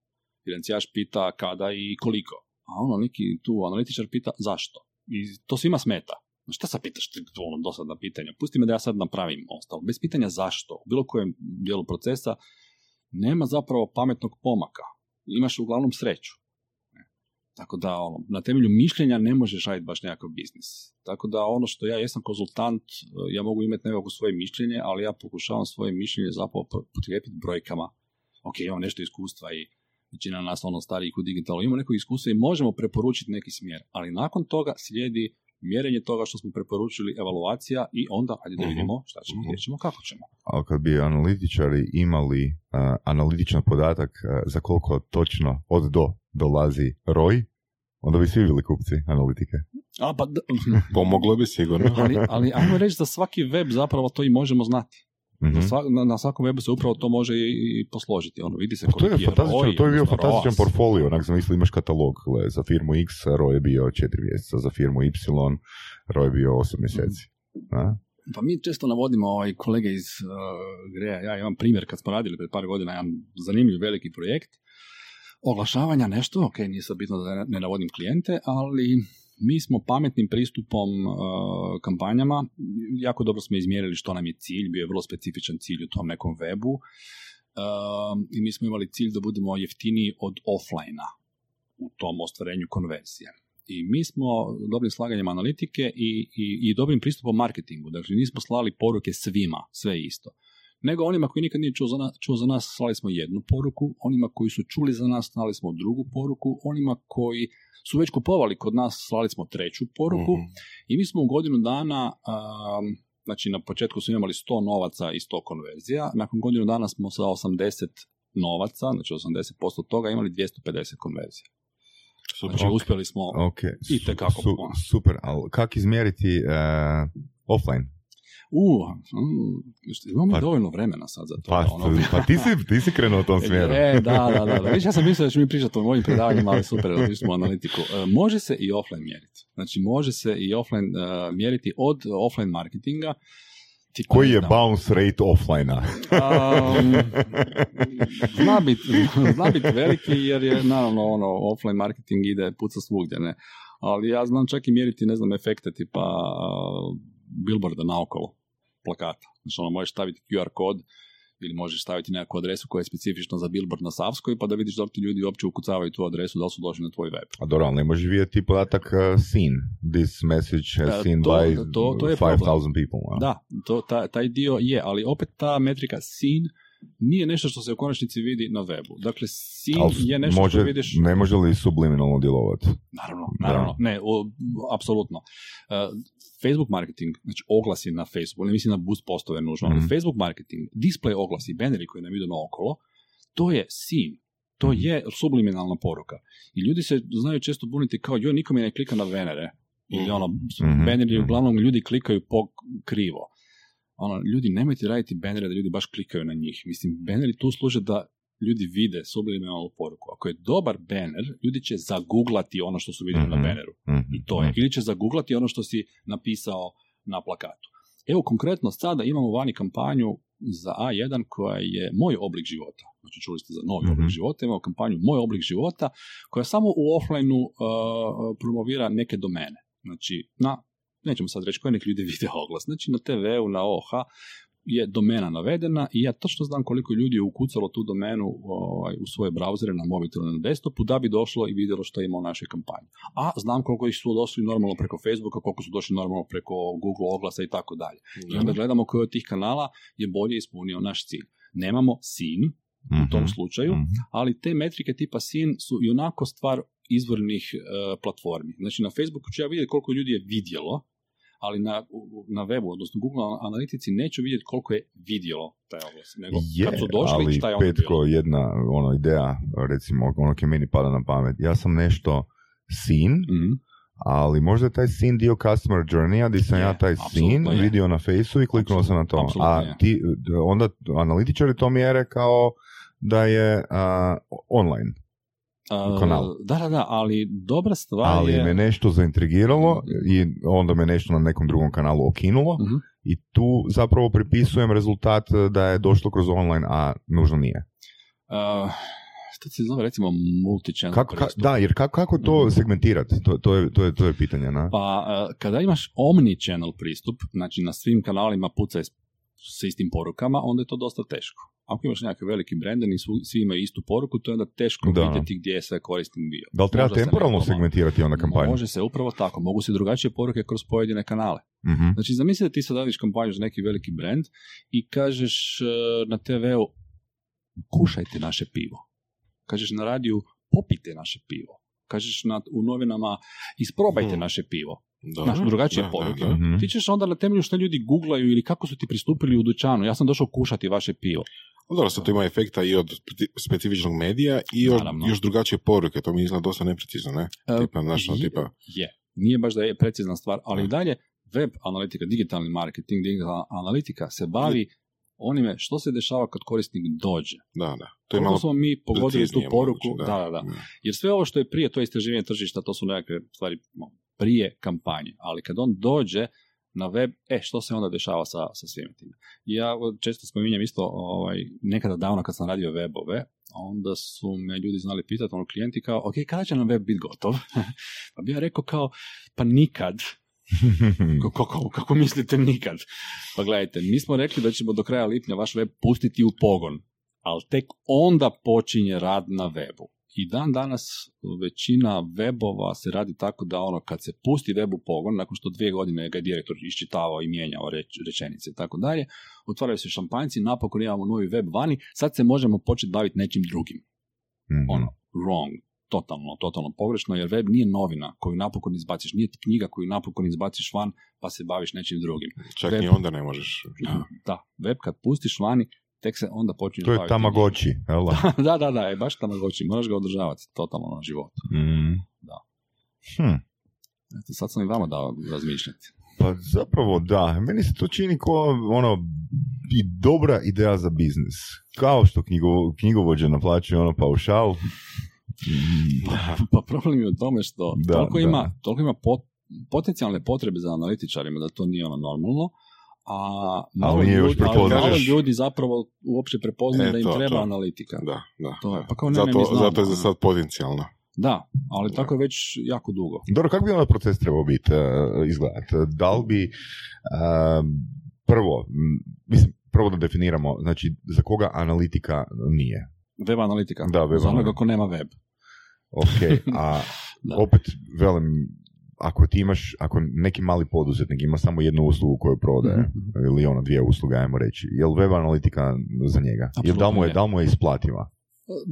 financijaš pita kada i koliko. A ono, neki tu analitičar pita zašto. I to svima smeta. Šta sad pitaš ono dosadna pitanja? Pusti me da ja sad napravim ostalo. Bez pitanja zašto, u bilo kojem dijelu procesa, nema zapravo pametnog pomaka. Imaš uglavnom sreću. Tako da, ono, na temelju mišljenja ne možeš raditi baš nekakav biznis. Tako da, ono što ja jesam konzultant, ja mogu imati nekako svoje mišljenje, ali ja pokušavam svoje mišljenje zapravo potkrijepiti brojkama. Ok, imam nešto iskustva i većina nas ono starijih u digitalu ima neko iskustvo i možemo preporučiti neki smjer, ali nakon toga slijedi mjerenje toga što smo preporučili, evaluacija i onda ajde da Mhm. vidimo šta ćemo, Mhm. gdje ćemo, kako ćemo. Ali kad bi analitičari imali uh, analitičan podatak uh, za koliko točno od do dolazi ROI, onda bi svi bili kupci analitike. A, pa, d- Pomoglo bi sigurno. ali, ali ajmo reći da svaki web zapravo to i možemo znati. Mhm. Na, na, na svakom webu se upravo to može i, i posložiti. Ono, vidi se Pa To je, fantastičan, to je bio fantastičan portfolio, onak imaš katalog, gle, za firmu X ROI je bio 4 mjeseca, za firmu Y ROI je bio 8 mjeseci. A? Pa mi često navodimo ovaj kolege iz uh, Greja, ja imam primjer kad smo radili pred par godina jedan zanimljiv veliki projekt oglašavanja nešto, ok, nije sad bitno da ne, ne navodim klijente, ali mi smo pametnim pristupom uh, kampanjama, jako dobro smo izmjerili što nam je cilj, bio je vrlo specifičan cilj u tom nekom webu uh, i mi smo imali cilj da budemo jeftiniji od offline u tom ostvarenju konverzije. I mi smo dobrim slaganjem analitike i, i, i dobrim pristupom marketingu. Dakle, nismo slali poruke svima, sve isto. Nego onima koji nikad nije čuo za, nas, čuo za nas, slali smo jednu poruku, onima koji su čuli za nas, slali smo drugu poruku, onima koji su već kupovali kod nas, slali smo treću poruku Mhm. i mi smo u godinu dana, um, znači na početku smo imali 100 novaca i 100 konverzija, nakon godinu dana smo sa 80 novaca, znači 80% toga imali 250 konverzija. Super. Znači uspjeli smo Ok, I tekako su, puno. super, ali kak izmjeriti uh, offline? U, mm, imamo Pa- dovoljno vremena sad za to. Pa, da, ono- pa ti, si, ti si krenuo u tom smjeru. E, da, da, da. da. Viš, ja sam mislio da ću mi pričati o mojim predavanjima, ali super, otišli smo analitiku. E, može se i offline mjeriti. Znači, može se i offline e, mjeriti od offline marketinga. Ti Koji je bounce rate offline-a? Um, zna biti bit veliki jer je naravno ono offline marketing ide puca svugdje ne ali ja znam čak i mjeriti ne znam efekte tipa uh, billboarda naokolo plakata znači ono možeš staviti QR kod ili možeš staviti nekakvu adresu koja je specifična za billboard na Savskoj pa da vidiš da li ti ljudi uopće ukucavaju tu adresu da li su došli na tvoj web A dobro, ali ne možeš vidjeti podatak uh, seen. This message has E, seen to- by to- to je 5000 problem. people. a? Da, to, ta, taj dio je, ali opet ta metrika seen nije nešto što se u konačnici vidi na webu. Dakle, seen Ali je nešto može, što vidiš... Ne može li subliminalno djelovati? Naravno, Da. naravno. Ne, o, apsolutno. Facebook marketing, znači oglasi na Facebooku, ne mislim na boost postove nužno, ali Mhm. Facebook marketing, display oglasi, banneri koji nam idu naokolo, to je seen. To Mhm. je subliminalna poruka. I ljudi se znaju često buniti kao, joj, niko mi ne klika na venere. Ili ono, Mhm. banneri Mhm. uglavnom ljudi klikaju po krivo. Ono, ljudi, nemojte raditi bannere da ljudi baš klikaju na njih. Mislim, banneri tu služe da ljudi vide subliminalnu poruku. Ako je dobar banner, ljudi će zaguglati ono što su vidjeli na Mhm. banneru. Mhm. I to je. Ili će zaguglati ono što si napisao na plakatu. Evo, konkretno sada imamo vani kampanju za A1 koja je moj oblik života. Znači, čuli ste za novi Mhm. oblik života. Imamo kampanju Moj oblik života koja samo u offline-u uh, promovira neke domene. Znači, na, nećemo sad reći koje nek ljudi vide oglas. Znači, na TV-u, na OH je domena navedena i ja točno znam koliko ljudi je ukucalo tu domenu ovaj, u svoje brauzere na mobitelu na desktopu da bi došlo i vidjelo što ima u našoj kampanji. A znam koliko ih su došli normalno preko Facebooka, koliko su došli normalno preko Google oglasa i tako dalje. I onda gledamo koji od tih kanala je bolje ispunio naš cilj. Nemamo sin u tom Mhm. slučaju, Mhm. ali te metrike tipa sin su i onako stvar izvornih e, platformi. Znači na Facebooku ću ja vidjeti koliko ljudi je vidjelo, ali na, na webu, odnosno Google analitici neću vidjeti koliko je vidjelo taj oglas, nego Je, kad su došli, ali šta je ono Petko, bilo. jedna ono, ideja, recimo, ono koje meni pada na pamet. Ja sam nešto seen, Mhm. ali možda je taj scene dio customer journey-a gdje sam Je, ja taj je. vidio na fejsu i kliknuo sam na to. A ti, onda analitičari to mjere kao da je a, online. Kanal. Da, da, da, ali dobra stvar Ali je... me nešto zaintrigiralo i onda me nešto na nekom drugom kanalu okinulo Mhm. i tu zapravo pripisujem rezultat da je došlo kroz online, a nužno nije. A, što se zove, recimo, multi-channel Kako, ka- da, jer kako, kako to Mhm. segmentirati? To, to, je, to, je, to je pitanje, na? Pa, kada imaš omni-channel pristup, znači na svim kanalima pucaj s, s istim porukama, onda je to dosta teško. Ako imaš neki veliki brand i svi, imaju istu poruku, to je onda teško Da. vidjeti gdje je sve korisnik bio. Da li treba Možda se temporalno malo- segmentirati onda kampanju? Može se upravo tako. Mogu se drugačije poruke kroz pojedine kanale. Mhm. Znači, zamisli da ti sad radiš kampanju za neki veliki brand i kažeš e, na TV-u kušajte naše pivo. Kažeš na radiju, popite naše pivo. Kažeš na, u novinama, isprobajte Hmm. naše pivo. Da. Znaš, drugačije Da, poruke. da, da. Mhm. Ti ćeš onda na temelju što ljudi googlaju ili kako su ti pristupili u dućanu. Ja sam došao kušati vaše pivo. Ali Dobro, sad to ima efekta i od speci- specifičnog medija i od Naravno. još drugačije poruke, to mi izgleda dosta neprecizno, ne? E, Tipa, znaš, ono, je- tipa, Je. Nije baš da je precizna stvar, ali i dalje web analitika, digitalni marketing, digitalna analitika se bavi onime što se dešava kad korisnik dođe. da, da. To je malo smo mi pogodili tu poruku, moguće, da, da, da. Jer sve ovo što je prije, to istraživanje tržišta, to su nekakve stvari prije kampanje. Ali kad on dođe na web, e, što se onda dešava sa, sa svime time? Ja često spominjem isto, ovaj, nekada davno kad sam radio webove, onda su me ljudi znali pitati, ono klijenti kao, ok, kada će nam web biti gotov? pa bi ja rekao kao, pa nikad. Kako, kako, kako mislite nikad? Pa gledajte, mi smo rekli da ćemo do kraja lipnja vaš web pustiti u pogon, ali tek onda počinje rad na webu. I dan danas većina webova se radi tako da ono kad se pusti web u pogon, nakon što dvije godine ga je direktor iščitavao i mijenjao reč, rečenice i tako dalje, otvaraju se šampanjci, napokon imamo novi web vani, sad se možemo početi baviti nečim drugim. Mhm. Ono, wrong, totalno, totalno pogrešno, jer web nije novina koju napokon izbaciš, nije knjiga koju napokon izbaciš van pa se baviš nečim drugim. Čak Web. ni onda ne možeš. Da, web kad pustiš vani, tek se onda počinje To je Tamagotchi, jel da? da, da, je baš Tamagotchi, moraš ga održavati totalno na životu. Mhm. Da. Hm. Eto, sad sam i vama dao razmišljati. Pa zapravo da, meni se to čini kao ono i dobra ideja za biznis. Kao što knjigo, knjigovođe naplaćuje ono paušal. Mm, Pa problem je u tome što Da, toliko da. ima, toliko ima pot- potencijalne potrebe za analitičarima da to nije ono normalno, a malo, ljudi, ali malo ljudi zapravo uopće prepoznaju E, da im to, treba to. analitika. Da, da. To je, pa kao ne, ne, zato, znamo, zato je za sad potencijalno. Da, ali tako je već jako dugo. Dobro, kako bi onda proces trebao biti, uh, izgledati? Da li bi, um, prvo, mislim, prvo da definiramo, znači, za koga analitika nije. Web analitika. Da, web Za onoga ko nema web. Ok, a opet, velim, ako ti imaš, ako neki mali poduzetnik ima samo jednu uslugu koju prodaje, Mhm. ili ono dvije usluge, ajmo reći, je li web analitika za njega? Jel da mu je, da mu je isplativa?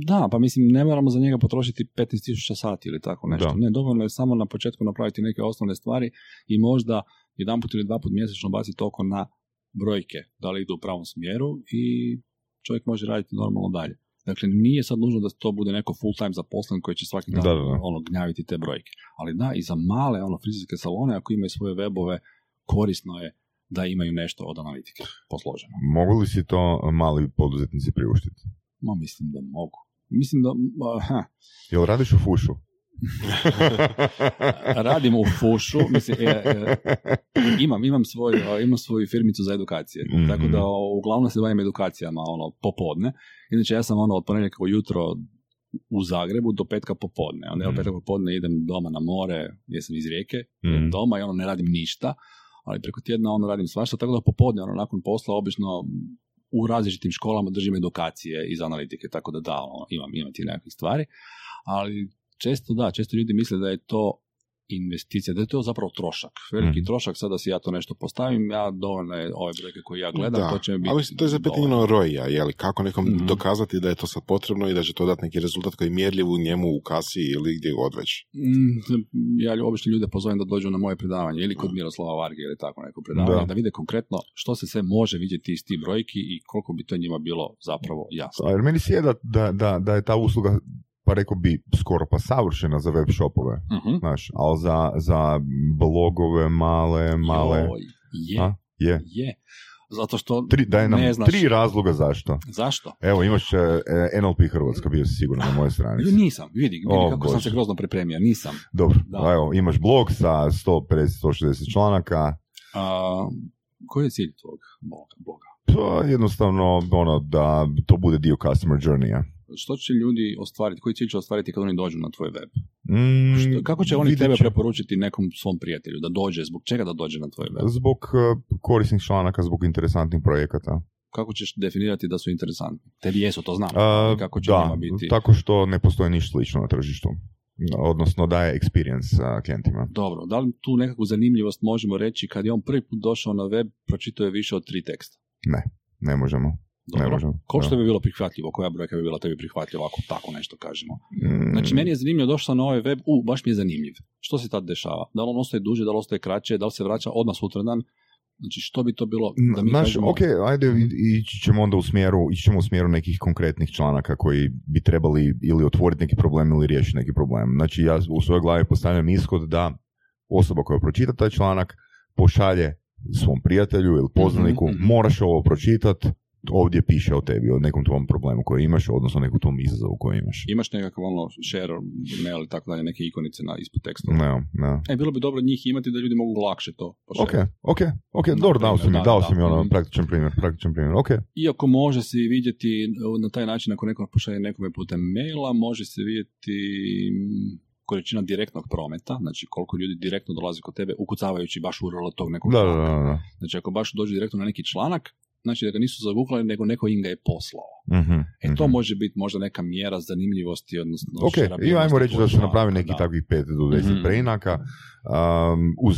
Da, pa mislim, ne moramo za njega potrošiti 15.000 sati ili tako nešto. Da. Ne, dovoljno je samo na početku napraviti neke osnovne stvari i možda jedan put ili dva put mjesečno baciti oko na brojke, da li idu u pravom smjeru i čovjek može raditi normalno dalje. Dakle, nije sad nužno da to bude neko full time zaposlen koji će svaki dan Da, da, da. ono gnjaviti te brojke. Ali da, i za male ono frizerske salone, ako imaju svoje webove, korisno je da imaju nešto od analitike posloženo. Mogu li si to mali poduzetnici priuštiti? Ma, mislim da mogu. Mislim da, ha, Jel radiš u fušu? radim u fušu, mislim, e, e, imam, imam, svoju, a, imam svoju firmicu za edukacije, Mhm. tako da uglavnom se bavim edukacijama ono, popodne. Inače, ja sam ono, od ponedjeljka ujutro u Zagrebu do petka popodne. Onda ja Mhm. od petka popodne idem doma na more, jer sam iz Rijeke, idem doma i ono ne radim ništa, ali preko tjedna ono radim svašta, tako da popodne, ono, nakon posla, obično u različitim školama držim edukacije iz analitike, tako da da, ono, imam, imam ti nekakvih stvari, ali često da, često ljudi misle da je to investicija, da je to zapravo trošak, veliki Mhm. trošak, sada si ja to nešto postavim, ja dovoljno je ove brojke koje ja gledam, da, to će mi biti ali to je za dovoljno. pitanje roja, je li kako nekom Mhm. dokazati da je to sad potrebno i da će to dati neki rezultat koji je mjerljiv u njemu u kasi ili gdje god već. Mm, ja obično ljude pozovem da dođu na moje predavanje ili kod Miroslava Varge ili tako neko predavanje, Da. da. vide konkretno što se sve može vidjeti iz tih brojki i koliko bi to njima bilo zapravo jasno. A jer meni se je da, da, da, da je ta usluga, pa rekao bi, skoro pa savršena za web shopove. Mhm. Znaš, ali za, za blogove male, male... Joj, je, A? Je. je. Zato što Tri, daj nam ne znaš tri razloga zašto. zašto. Evo, imaš e, NLP Hrvatska, bio si sigurno na moje stranici. Nisam, vidi, vidi O, kako sam Bože. se grozno pripremio, nisam. Dobro, Da. evo, imaš blog sa 150-160 članaka, A, koji je cilj tvog bloga? to je jednostavno ono da to bude dio customer journeya. Što će ljudi ostvariti, koji cilj će ostvariti kad oni dođu na tvoj web? Mm, Što, kako će oni tebe preporučiti nekom svom prijatelju da dođe, zbog čega da dođe na tvoj web? Zbog e, korisnih članaka, zbog interesantnih projekata. Kako ćeš definirati da su interesantni? Tebi jesu, to znam. A, ali kako će da, njima biti? tako što ne postoji ništa slično na tržištu. Odnosno daje experience a, klijentima. Dobro, da li tu nekakvu zanimljivost možemo reći kad je on prvi put došao na web, pročitao je više od tri teksta? Ne možemo. Ne Dobro. Ko što bi bilo prihvatljivo? Koja brojka bi bila tebi prihvatljiva ako tako nešto kažemo? Mm, Znači, meni je zanimljivo došao na ovaj web, u, baš mi je zanimljiv. Što se tad dešava? Da li on ostaje duže, da li ostaje kraće, da li se vraća odmah sutradan? Znači, što bi to bilo da mi Znaš, kažemo... ok, ajde, i- ići ćemo onda u smjeru, ići ćemo u smjeru nekih konkretnih članaka koji bi trebali ili otvoriti neki problem ili riješiti neki problem. Znači, ja u svojoj glavi postavljam ishod da osoba koja pročita taj članak pošalje svom prijatelju ili poznaniku, Mhm, mhm. moraš ovo pročitati, ovdje piše o tebi, o nekom tvom problemu koji imaš, odnosno nekom tom izazovu koji imaš. Imaš nekakav ono share, mail i tako dalje, neke ikonice na ispod teksta. Ne, ne. E, bilo bi dobro njih imati da ljudi mogu lakše to Ok, pošaljati. ok, ok, Na dobro, dao si mi, da, dao da, si mi ono praktičan primjer, praktičan primjer, ok. Iako može se vidjeti na taj način ako neko pošalje nekome putem maila, može se vidjeti količina direktnog prometa, znači koliko ljudi direktno dolazi kod tebe ukucavajući baš URL tog nekog Da, da, članka. da, da. Znači ako baš dođe direktno na neki članak, znači da ga nisu zaguglali, nego neko im ga je poslao. Mhm, E to mhm. može biti možda neka mjera zanimljivosti, odnosno Ok, i ajmo reći da tvojeg se napravi članka, neki da. takvih 5 do 10 Mhm. preinaka, um, uz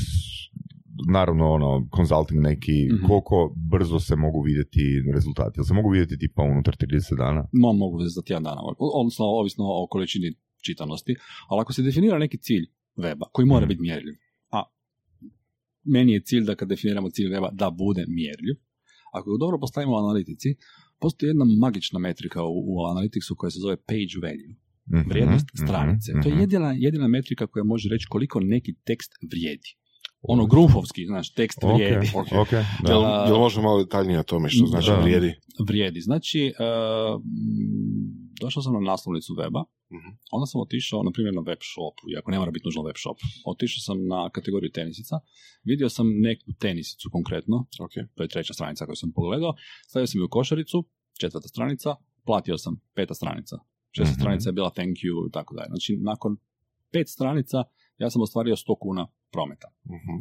naravno ono, consulting neki, Mhm. koliko brzo se mogu vidjeti rezultati. Jel se mogu vidjeti tipa unutar 30 dana? No, mogu za tjedan dana, odnosno ovisno o količini čitanosti, ali ako se definira neki cilj weba koji mora Mhm. biti mjerljiv, a meni je cilj da kad definiramo cilj weba da bude mjerljiv, ako ga dobro postavimo u analitici, postoji jedna magična metrika u, u Analyticsu koja se zove page value, Mhm, vrijednost mhm, stranice. To je mhm. jedina, jedina metrika koja može reći koliko neki tekst vrijedi. Ono grunfovski, znaš, tekst vrijedi. ok, da. Jel, Da. jel možemo malo detaljnije o tome što znači Da. vrijedi? vrijedi. Znači, m, došao sam na naslovnicu weba, Mhm. onda sam otišao, na primjer, na web shop, iako ne mora biti nužno web shop, otišao sam na kategoriju tenisica, vidio sam neku tenisicu konkretno, Ok. to je treća stranica koju sam pogledao, stavio sam ju u košaricu, četvrta stranica, platio sam peta stranica, šesta Mhm. stranica je bila thank you i tako dalje. Znači, nakon pet stranica ja sam ostvario 100 kuna prometa. Mhm.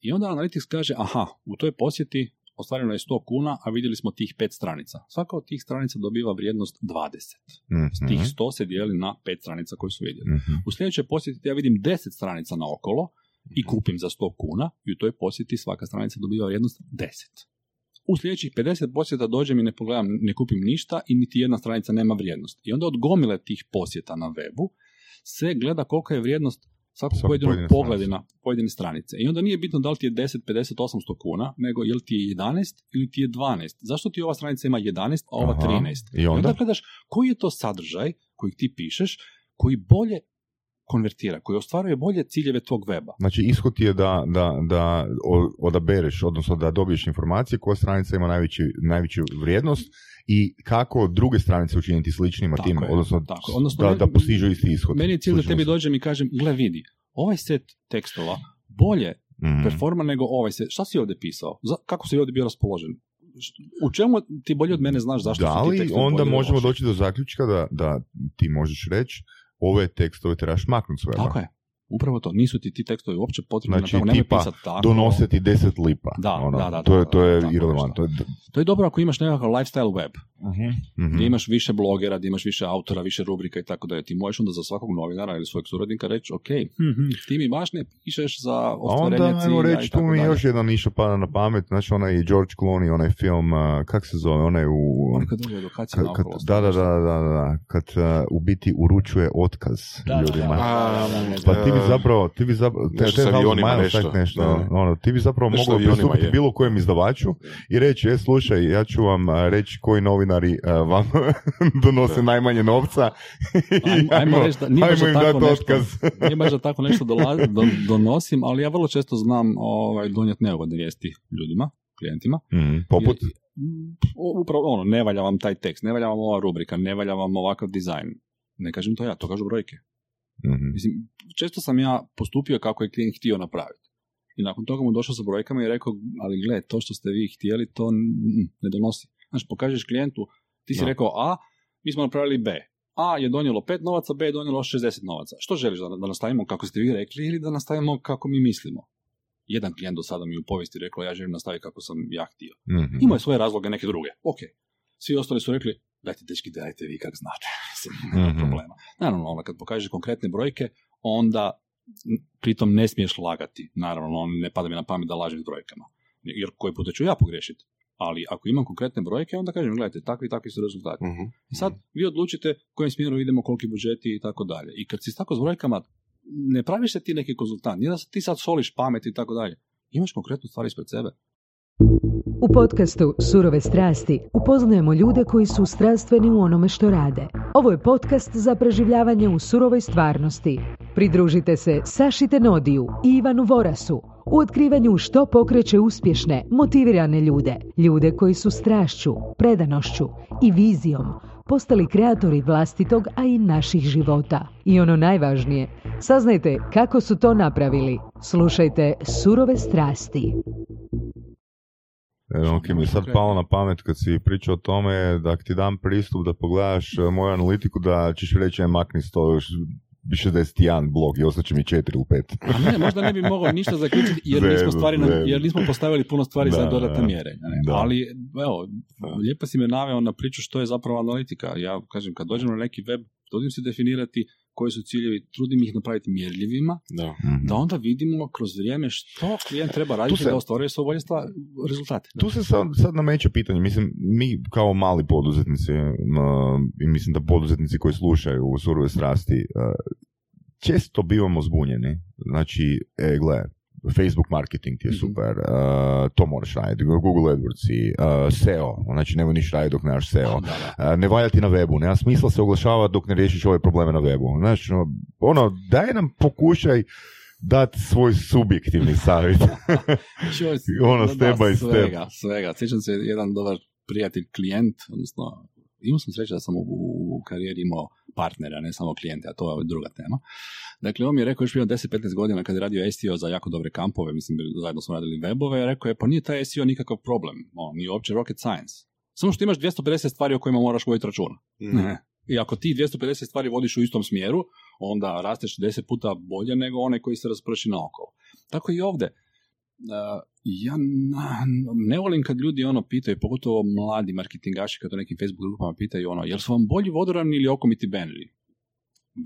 I onda Analytics kaže, aha, u toj posjeti ostvareno je 100 kuna, a vidjeli smo tih pet stranica. Svaka od tih stranica dobiva vrijednost 20. Mhm, Tih 100 se dijeli na pet stranica koje su vidjeli. mhm. U sljedećoj posjeti ja vidim 10 stranica na okolo i kupim za 100 kuna i u toj posjeti svaka stranica dobiva vrijednost 10. U sljedećih 50 posjeta dođem i ne pogledam, ne kupim ništa i niti jedna stranica nema vrijednost. I onda od gomile tih posjeta na webu se gleda kolika je vrijednost svakog Svake pojedinog pojedine pogleda stranice. na pojedine stranice. I onda nije bitno da li ti je 10, 50, 800 kuna, nego je li ti je 11 ili ti je 12. Zašto ti ova stranica ima 11, a ova Aha. 13? I onda? gledaš koji je to sadržaj koji ti pišeš, koji bolje konvertira, koji ostvaruje bolje ciljeve tvog weba. Znači, ishod je da, da, da odabereš, odnosno da dobiješ informacije koja stranica ima najveći, najveću vrijednost i kako druge stranice učiniti sličnima Tako tim, odnosno, tako. Odnosno, da, meni- da postižu isti ishod. Meni je cilj da tebi dođem i kažem, gle vidi, ovaj set tekstova bolje Mhm. performa nego ovaj set. Šta si ovdje pisao? Za, kako si ovdje bio raspoložen? U čemu ti bolje od mene znaš zašto da su ti li onda možemo doći do zaključka da, da ti možeš reći ove tekstove trebaš maknuti s weba. Tako je. Upravo to. Nisu ti ti tekstovi uopće potrebni. Znači, tako, nemoj tipa, pisati tako. Donose ti 10 lipa. Da, ono, da, da, to je, to je tako irelevantno. To je dobro ako imaš nekakav lifestyle web. Mhm. gdje imaš više blogera, gdje imaš više autora, više rubrika i tako dalje. Ti možeš onda za svakog novinara ili svojeg suradnika reći, ok, hm, ti mi baš ne pišeš za ostvarenje onda, cilja reći, i tu mi dalje. još jedan išao pada na pamet, znači onaj George Clooney, onaj film, uh, kak se zove, onaj u... Oni kad dobiju edukaciju Kad, na kad, okolo, da, da, da, da, da, kad uh, u biti uručuje otkaz Da, ljudima. da, da, da, da, Pa ti bi zapravo, ti bi zapravo, te, Nešto te nešto. nešto, Da. ono, ti bi zapravo mogao pristupiti bilo kojem izdavaču i reći, e, slušaj, ja ću vam reći koji novinari uh, vam donose najmanje novca Ajmo, ajmo reći da nije baš da tako nešto, otkaz. nije baš da tako nešto dola- do, donosim, ali ja vrlo često znam ovaj, donijeti neugodne vijesti ljudima, klijentima. Mhm, poput, I- i- upravo ono, ne valja vam taj tekst, ne valja vam ova rubrika, ne valja vam ovakav dizajn. Ne kažem to ja, to kažu brojke. Mhm. Mislim, često sam ja postupio kako je klijent htio napraviti. I nakon toga mu došao sa brojkama i rekao, ali gle, to što ste vi htjeli, to mm, ne donosi. Znači, pokažeš klijentu, ti si Da. rekao A, mi smo napravili B. A je donijelo 5 novaca, B je donijelo 60 novaca. Što želiš, da, da nastavimo kako ste vi rekli ili da nastavimo kako mi mislimo? Jedan klijent do sada mi u povijesti rekao, ja želim nastaviti kako sam ja htio. Mhm. Imao je svoje razloge, neke druge. Ok. Svi ostali su rekli, dajte dečki, dajte vi kak znate. Nema Mhm. problema. Naravno, ono, kad pokažeš konkretne brojke, onda pritom ne smiješ lagati. Naravno, on ne pada mi na pamet da lažem s brojkama. Jer koji puta ću ja pogrešiti. Ali ako imam konkretne brojke, onda kažem, gledajte, takvi i takvi su rezultati. Mhm. I sad vi odlučite u kojem smjeru idemo, koliki budžeti i tako dalje. I kad si tako s brojkama, ne praviš se ti neki konzultant, nije da se ti sad soliš pamet i tako dalje. Imaš konkretnu stvar ispred sebe. U podcastu Surove strasti upoznajemo ljude koji su strastveni u onome što rade. Ovo je podcast za preživljavanje u surovoj stvarnosti. Pridružite se Saši Tenodiju i Ivanu Vorasu u otkrivanju što pokreće uspješne, motivirane ljude. Ljude koji su strašću, predanošću i vizijom postali kreatori vlastitog, a i naših života. I ono najvažnije, saznajte kako su to napravili. Slušajte Surove strasti. E, ki mi je sad palo na pamet kad si pričao o tome da ti dam pristup da pogledaš e, moju analitiku da ćeš reći makni 100, još 61 blog i ostaće mi 4 ili 5. A ne, možda ne bi mogao ništa zaključiti jer nismo, stvari na- jer nismo postavili puno stvari Da, za dodatne ne. Da. Ali, evo, lijepo si me naveo na priču što je zapravo analitika. Ja kažem, kad dođem na neki web, trudim se definirati koji su ciljevi, trudim ih napraviti mjerljivima, Da. Mhm. da onda vidimo kroz vrijeme što klijent treba raditi se- da ostvaruje svoje bolje stva- rezultate. Tu se sad, sad nameće pitanje, mislim, mi kao mali poduzetnici, i mislim da poduzetnici koji slušaju u surove strasti, e, često bivamo zbunjeni. Znači, e, gle, Facebook marketing ti je Mhm. super, e, to moraš raditi, Google AdWords, e, SEO, znači nemoj niš raditi dok nemaš SEO. E, ne valja ti na webu, nema smisla se oglašavati dok ne riješiš ove probleme na webu. Znači, ono, daj nam pokušaj dati svoj subjektivni savjet. Ono, step by step. svega, Svega, Sjećam se jedan dobar prijatelj, klijent, odnosno imao sam sreće da sam u, u karijeri imao partnera, ne samo klijente, a to je druga tema. Dakle, on mi je rekao još bio 10-15 godina kad je radio SEO za jako dobre kampove, mislim, zajedno smo radili webove, rekao je, pa nije taj SEO nikakav problem, on nije uopće rocket science. Samo što imaš 250 stvari o kojima moraš voditi računa. Ne. I ako ti 250 stvari vodiš u istom smjeru, onda rasteš 10 puta bolje nego onaj koji se rasprši naokolo. Tako i ovdje. Ja na- ne volim kad ljudi ono pitaju, pogotovo mladi marketingaši kad u nekim Facebook grupama pitaju ono, jel su vam bolji vodoravni ili okomiti beneri?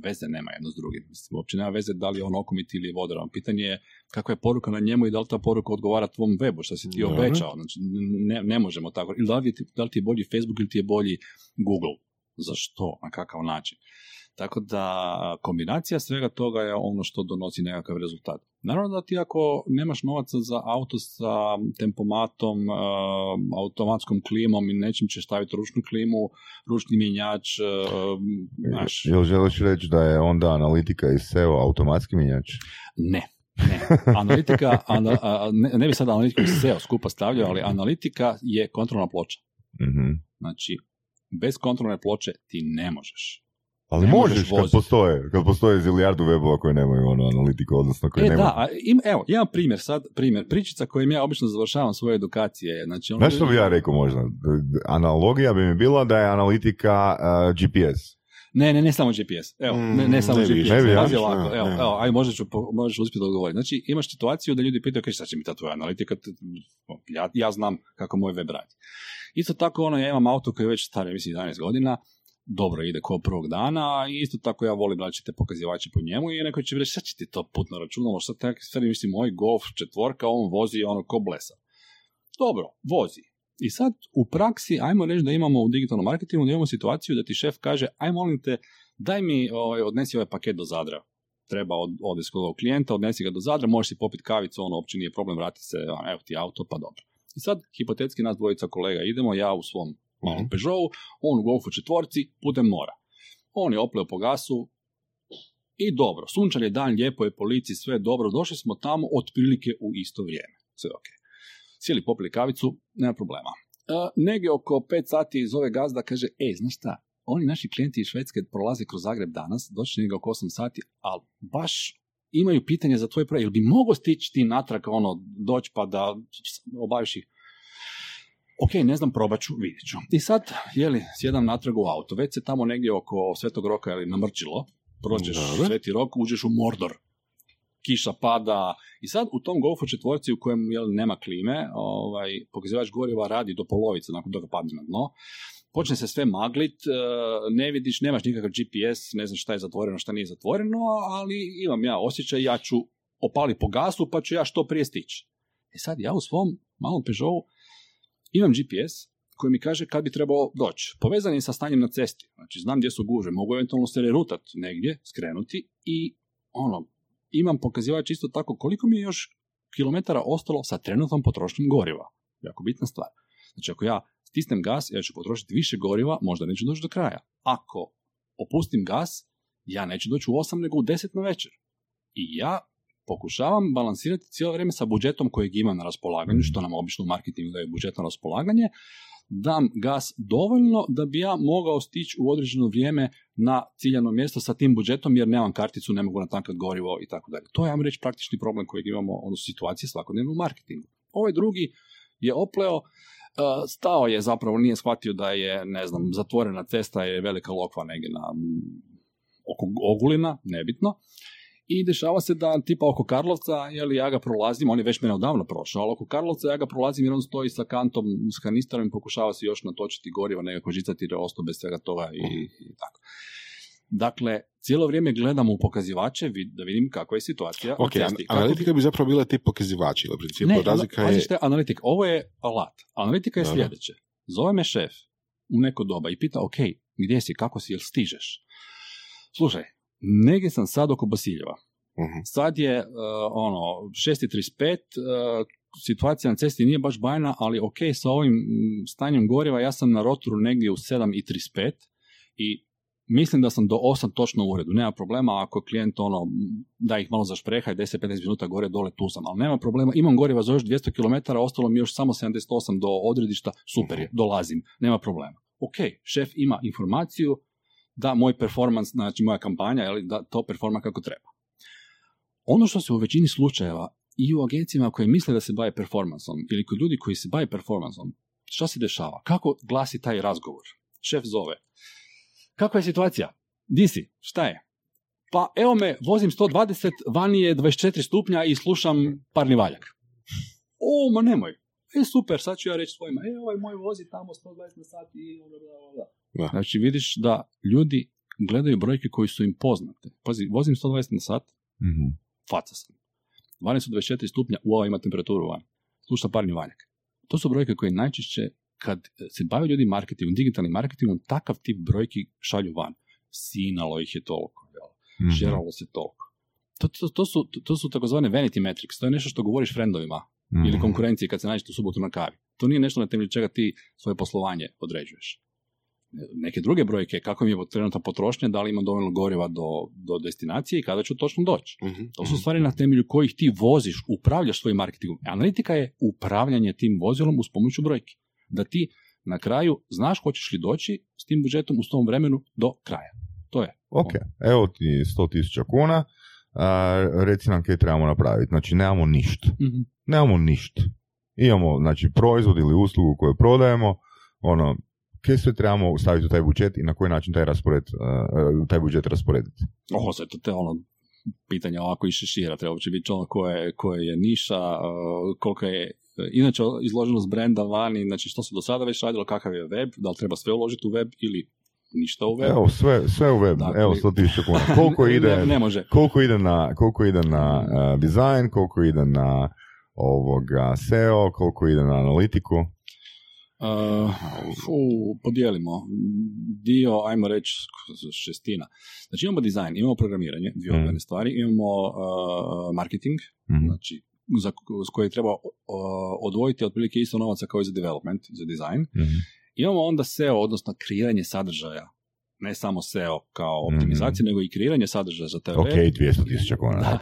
Veze nema jedno s drugim. Mislim, uopće nema veze da li je on okomiti ili vodoravan. Pitanje je kakva je poruka na njemu i da li ta poruka odgovara tvom webu, što si ti Dobro. obećao. Znači, ne, ne možemo tako. Ili da li, ti, da li ti je bolji Facebook ili ti je bolji Google? Za što? Na kakav način? Tako da kombinacija svega toga je ono što donosi nekakav rezultat. Naravno da ti ako nemaš novaca za auto sa tempomatom, uh, automatskom klimom i nečim ćeš staviti ručnu klimu, ručni mjenjač, uh, znaš, Jel želiš reći da je onda analitika i SEO automatski minjač? ne. Ne, analitika, ana- ne, ne bi sad analitiku i SEO skupa stavljao, ali analitika je kontrolna ploča. Mhm. Znači, bez kontrolne ploče ti ne možeš. Ali Ne možeš, možeš kad postoje, kad postoje zilijardu webova koji nemaju ono analitiku, odnosno koji E nemaju. da, a im, evo, jedan primjer sad, primjer, pričica kojim ja obično završavam svoje edukacije. Znači, ono, Znaš što bi ja rekao možda? Analogija bi mi bila da je analitika uh, GPS. Ne, ne, ne samo GPS. Evo, ne, ne samo Mm, ne GPS. ne bi, ja? Evo, ne. evo, aj možda ću, možeš uspjeti odgovoriti. Znači, imaš situaciju da ljudi pitaju, kaže, šta će mi ta tvoja analitika? Ja, ja znam kako moj web radi. Isto tako, ono, ja imam auto koji je već star, ja mislim, 11 godina, dobro ide ko prvog dana i isto tako ja volim različite pokazivače po njemu i neko će reći, šta će ti to putno računalo, šta tako sve mislim, moj Golf četvorka, on vozi ono ko blesa. Dobro, vozi. I sad u praksi, ajmo reći da imamo u digitalnom marketingu, da imamo situaciju da ti šef kaže, aj molim te, daj mi, ovaj, odnesi ovaj paket do Zadra. Treba od, odnesi kod ovog klijenta, odnesi ga do Zadra, možeš si popiti kavicu, ono uopće nije problem, vrati se, a, evo ti auto, pa dobro. I sad, hipotetski nas dvojica kolega idemo, ja u svom Mhm. Peugeotu, on u Golfu četvorci, putem mora. On je opleo po gasu i dobro, sunčan je dan, lijepo je policiji, sve dobro, došli smo tamo otprilike u isto vrijeme. Sve ok. Sjeli popili kavicu, nema problema. E, negdje oko 5 sati zove gazda, kaže, e, znaš šta, oni naši klijenti iz Švedske prolaze kroz Zagreb danas, doći negdje oko 8 sati, ali baš imaju pitanje za tvoj projekt, jel bi mogo stići ti natrag, ono, doći pa da obaviš ih? Ok, ne znam, probat ću, vidjet ću. I sad, jeli, sjedam natrag u auto, već se tamo negdje oko Svetog Roka ili namrčilo, prođeš Dobro. Sveti Rok, uđeš u Mordor, kiša pada i sad u tom Golfu četvorci u kojem jel, nema klime, ovaj, pokazivač goriva radi do polovice nakon toga padne na dno, počne se sve maglit, e, ne vidiš, nemaš nikakav GPS, ne znaš šta je zatvoreno, šta nije zatvoreno, ali imam ja osjećaj, ja ću opali po gasu pa ću ja što prije stići. E sad ja u svom malom Peugeotu imam GPS koji mi kaže kad bi trebao doći. Povezan je sa stanjem na cesti. Znači, znam gdje su guže, mogu eventualno se rerutat negdje, skrenuti i ono, imam pokazivač isto tako koliko mi je još kilometara ostalo sa trenutnom potrošnjom goriva. Jako bitna stvar. Znači, ako ja stisnem gas, ja ću potrošiti više goriva, možda neću doći do kraja. Ako opustim gas, ja neću doći u 8 nego u 10 na večer. I ja pokušavam balansirati cijelo vrijeme sa budžetom kojeg imam na raspolaganju, što nam obično u marketingu daje budžet na raspolaganje, dam gas dovoljno da bi ja mogao stići u određeno vrijeme na ciljano mjesto sa tim budžetom jer nemam karticu, ne mogu natankat gorivo i tako dalje. To je, ja reći, praktični problem kojeg imamo, odnosno situacije svakodnevno u marketingu. Ovaj drugi je opleo, e, stao je zapravo, nije shvatio da je, ne znam, zatvorena cesta je velika lokva negdje na oko Ogulina, nebitno, i dešava se da tipa oko Karlovca, jeli, ja ga prolazim, on je već mene odavno prošao, ali oko Karlovca ja ga prolazim jer on stoji sa kantom, s kanistarom i pokušava se još natočiti gorivo, nekako žicati jer je ostao bez svega toga i, i tako. Dakle, cijelo vrijeme gledamo u pokazivače da vidim kakva je situacija. Ok, analitika bi zapravo bila ti pokazivači, u principu ne, razlika je... analitika, ovo je alat. Analitika je sljedeće. Zove me šef u neko doba i pita, ok, gdje si, kako si, jel stižeš? Slušaj, negdje sam sad oko Basiljeva. Uh-huh. Sad je uh, ono 6.35, uh, situacija na cesti nije baš bajna, ali ok, sa ovim stanjem goriva ja sam na rotoru negdje u 7.35 i mislim da sam do 8 točno u uredu. Nema problema ako klijent ono, da ih malo zašpreha i 10-15 minuta gore dole tu sam, ali nema problema. Imam goriva za još 200 km, ostalo mi još samo 78 do odredišta, super je, dolazim, nema problema. Ok, šef ima informaciju, da moj performans, znači moja kampanja, ali da to performa kako treba. Ono što se u većini slučajeva i u agencijama koje misle da se bave performansom ili kod ljudi koji se bave performansom, što se dešava? Kako glasi taj razgovor? Šef zove. Kakva je situacija? Di si? Šta je? Pa evo me, vozim 120, vani je 24 stupnja i slušam parni valjak. O, ma nemoj. E, super, sad ću ja reći svojima, e, ovaj moj vozi tamo 120 na sat i bla. Da. Znači vidiš da ljudi gledaju brojke koji su im poznate. Pazi, vozim 120 na sat, mm-hmm. faca sam. Vani su 24 stupnja, u ima temperaturu van. Sluša parni valjak. To su brojke koje najčešće kad se bave ljudi marketingom, digitalnim marketingom, takav tip brojki šalju van. Sinalo ih je toliko, jel? Mm-hmm. Šeralo se toliko. To, to, to, su, to su takozvane vanity metrics. To je nešto što govoriš frendovima mm-hmm. ili konkurenciji kad se nađete u subotu na kavi. To nije nešto na temelju čega ti svoje poslovanje određuješ neke druge brojke, kako mi je trenutna potrošnja, da li ima dovoljno goriva do, do destinacije i kada ću točno doći. Uh-huh. To su stvari na temelju kojih ti voziš, upravljaš svojim marketingom. Analitika je upravljanje tim vozilom uz pomoću brojki. Da ti na kraju znaš hoćeš li doći s tim budžetom u tom vremenu do kraja. To je. Ok, evo ti 100.000 kuna, a, reci nam kaj trebamo napraviti. Znači, nemamo ništa. uh Nemamo ništa. Imamo, znači, proizvod ili uslugu koju prodajemo, ono, kje sve trebamo staviti u taj budžet i na koji način taj, raspored, uh, taj budžet rasporediti? Oho, sve to te ono pitanja ovako i šešira, treba će biti ono koje, koje je niša, uh, koliko je inače izloženost brenda vani, znači što se do sada već radilo, kakav je web, da li treba sve uložiti u web ili ništa u web. Evo, sve, sve u web, dakle, evo 100.000 kuna. Koliko ide, ne, ne, može. Koliko ide na, koliko ide na uh, dizajn, koliko ide na ovoga SEO, koliko ide na analitiku? Uh, podijelimo. Dio, ajmo reći, šestina. Znači imamo dizajn, imamo programiranje, dvije mm. stvari, imamo uh, marketing, mm znači za koje treba uh, odvojiti otprilike isto novaca kao i za development, za dizajn. mm Imamo onda SEO, odnosno kreiranje sadržaja ne samo SEO kao mhm. optimizacija, nego i kreiranje sadržaja za TV. Ok, 200 tisuća kuna.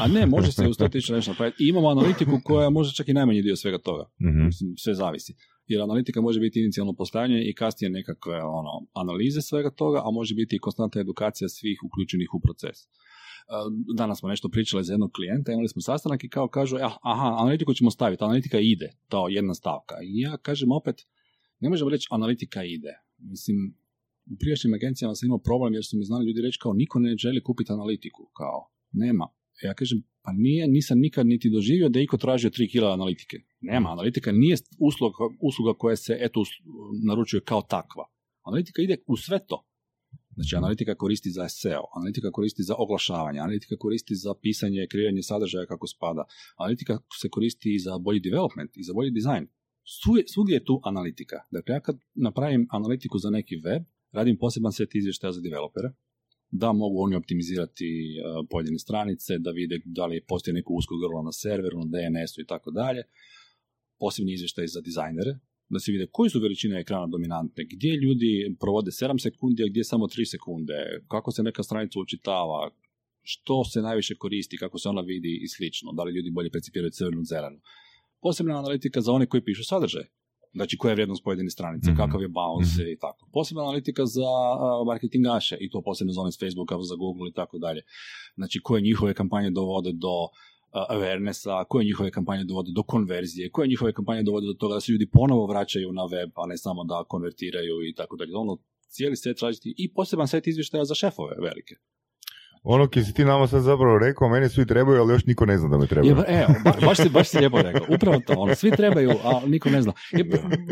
A ne, može se u 100 tisuća nešto napraviti. I imamo analitiku koja može čak i najmanji dio svega toga. mm Sve zavisi. Jer analitika može biti inicijalno postavljanje i kasnije nekakve ono, analize svega toga, a može biti i konstantna edukacija svih uključenih u proces. E, danas smo nešto pričali za jednog klijenta, imali smo sastanak i kao kažu, ah, aha, analitiku ćemo staviti, analitika ide, to jedna stavka. I ja kažem opet, ne možemo reći analitika ide. Mislim, u prijašnjim agencijama sam imao problem jer su mi znali ljudi reći kao niko ne želi kupiti analitiku, kao nema. Ja kažem, pa nije, nisam nikad niti doživio da je iko tražio 3 kila analitike. Nema, analitika nije usluga, usluga koja se eto naručuje kao takva. Analitika ide u sve to. Znači, analitika koristi za SEO, analitika koristi za oglašavanje, analitika koristi za pisanje, kreiranje sadržaja kako spada, analitika se koristi i za bolji development i za bolji dizajn. svugdje je tu analitika. Dakle, ja kad napravim analitiku za neki web, radim poseban set izvještaja za developere, da mogu oni optimizirati uh, pojedine stranice, da vide da li postoji neko usko grlo na serveru, na DNS-u i tako dalje. Posebni izvještaj za dizajnere, da se vide koji su veličine ekrana dominantne, gdje ljudi provode 7 sekundi, a gdje samo 3 sekunde, kako se neka stranica učitava, što se najviše koristi, kako se ona vidi i slično, da li ljudi bolje percipiraju crvenu zelenu. Posebna analitika za one koji pišu sadržaj, znači koja je vrijednost pojedine stranice, mm-hmm. kakav je bounce mm-hmm. i tako. Posebna analitika za uh, marketingaše i to posebno za one s Facebooka, za Google i tako dalje. Znači koje njihove kampanje dovode do awarenessa, koje njihove kampanje dovode do konverzije, koje njihove kampanje dovode do toga da se ljudi ponovo vraćaju na web, a ne samo da konvertiraju i tako dalje. Ono, cijeli set tražiti i poseban set izvještaja za šefove velike. Ono ki si ti nama sad zapravo rekao, meni svi trebaju, ali još niko ne zna da me trebaju. Evo, baš, si, baš si lijepo rekao. Upravo to, ono, svi trebaju, a niko ne zna. Je,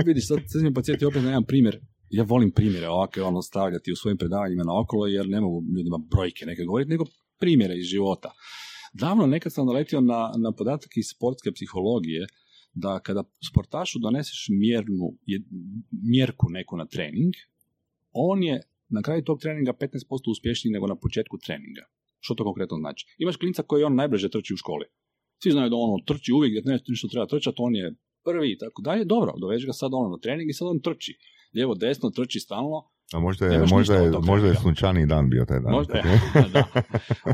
vidiš, sad se mi podsjeti opet na jedan primjer. Ja volim primjere ovakve ono, stavljati u svojim predavanjima na okolo, jer ne mogu ljudima brojke neke govoriti, nego primjere iz života. Davno nekad sam naletio na, na podatak iz sportske psihologije, da kada sportašu doneseš mjernu, mjerku neku na trening, on je na kraju tog treninga 15% uspješniji nego na početku treninga. Što to konkretno znači? Imaš klinca koji on najbrže trči u školi. Svi znaju da ono trči uvijek gdje nešto, nešto treba trčati, on je prvi i tako dalje. Dobro, doveži ga sad ono na trening i sad on trči. Lijevo, desno, trči stalno. A možda je, možda je, možda je sunčani dan bio taj dan. Možda, da.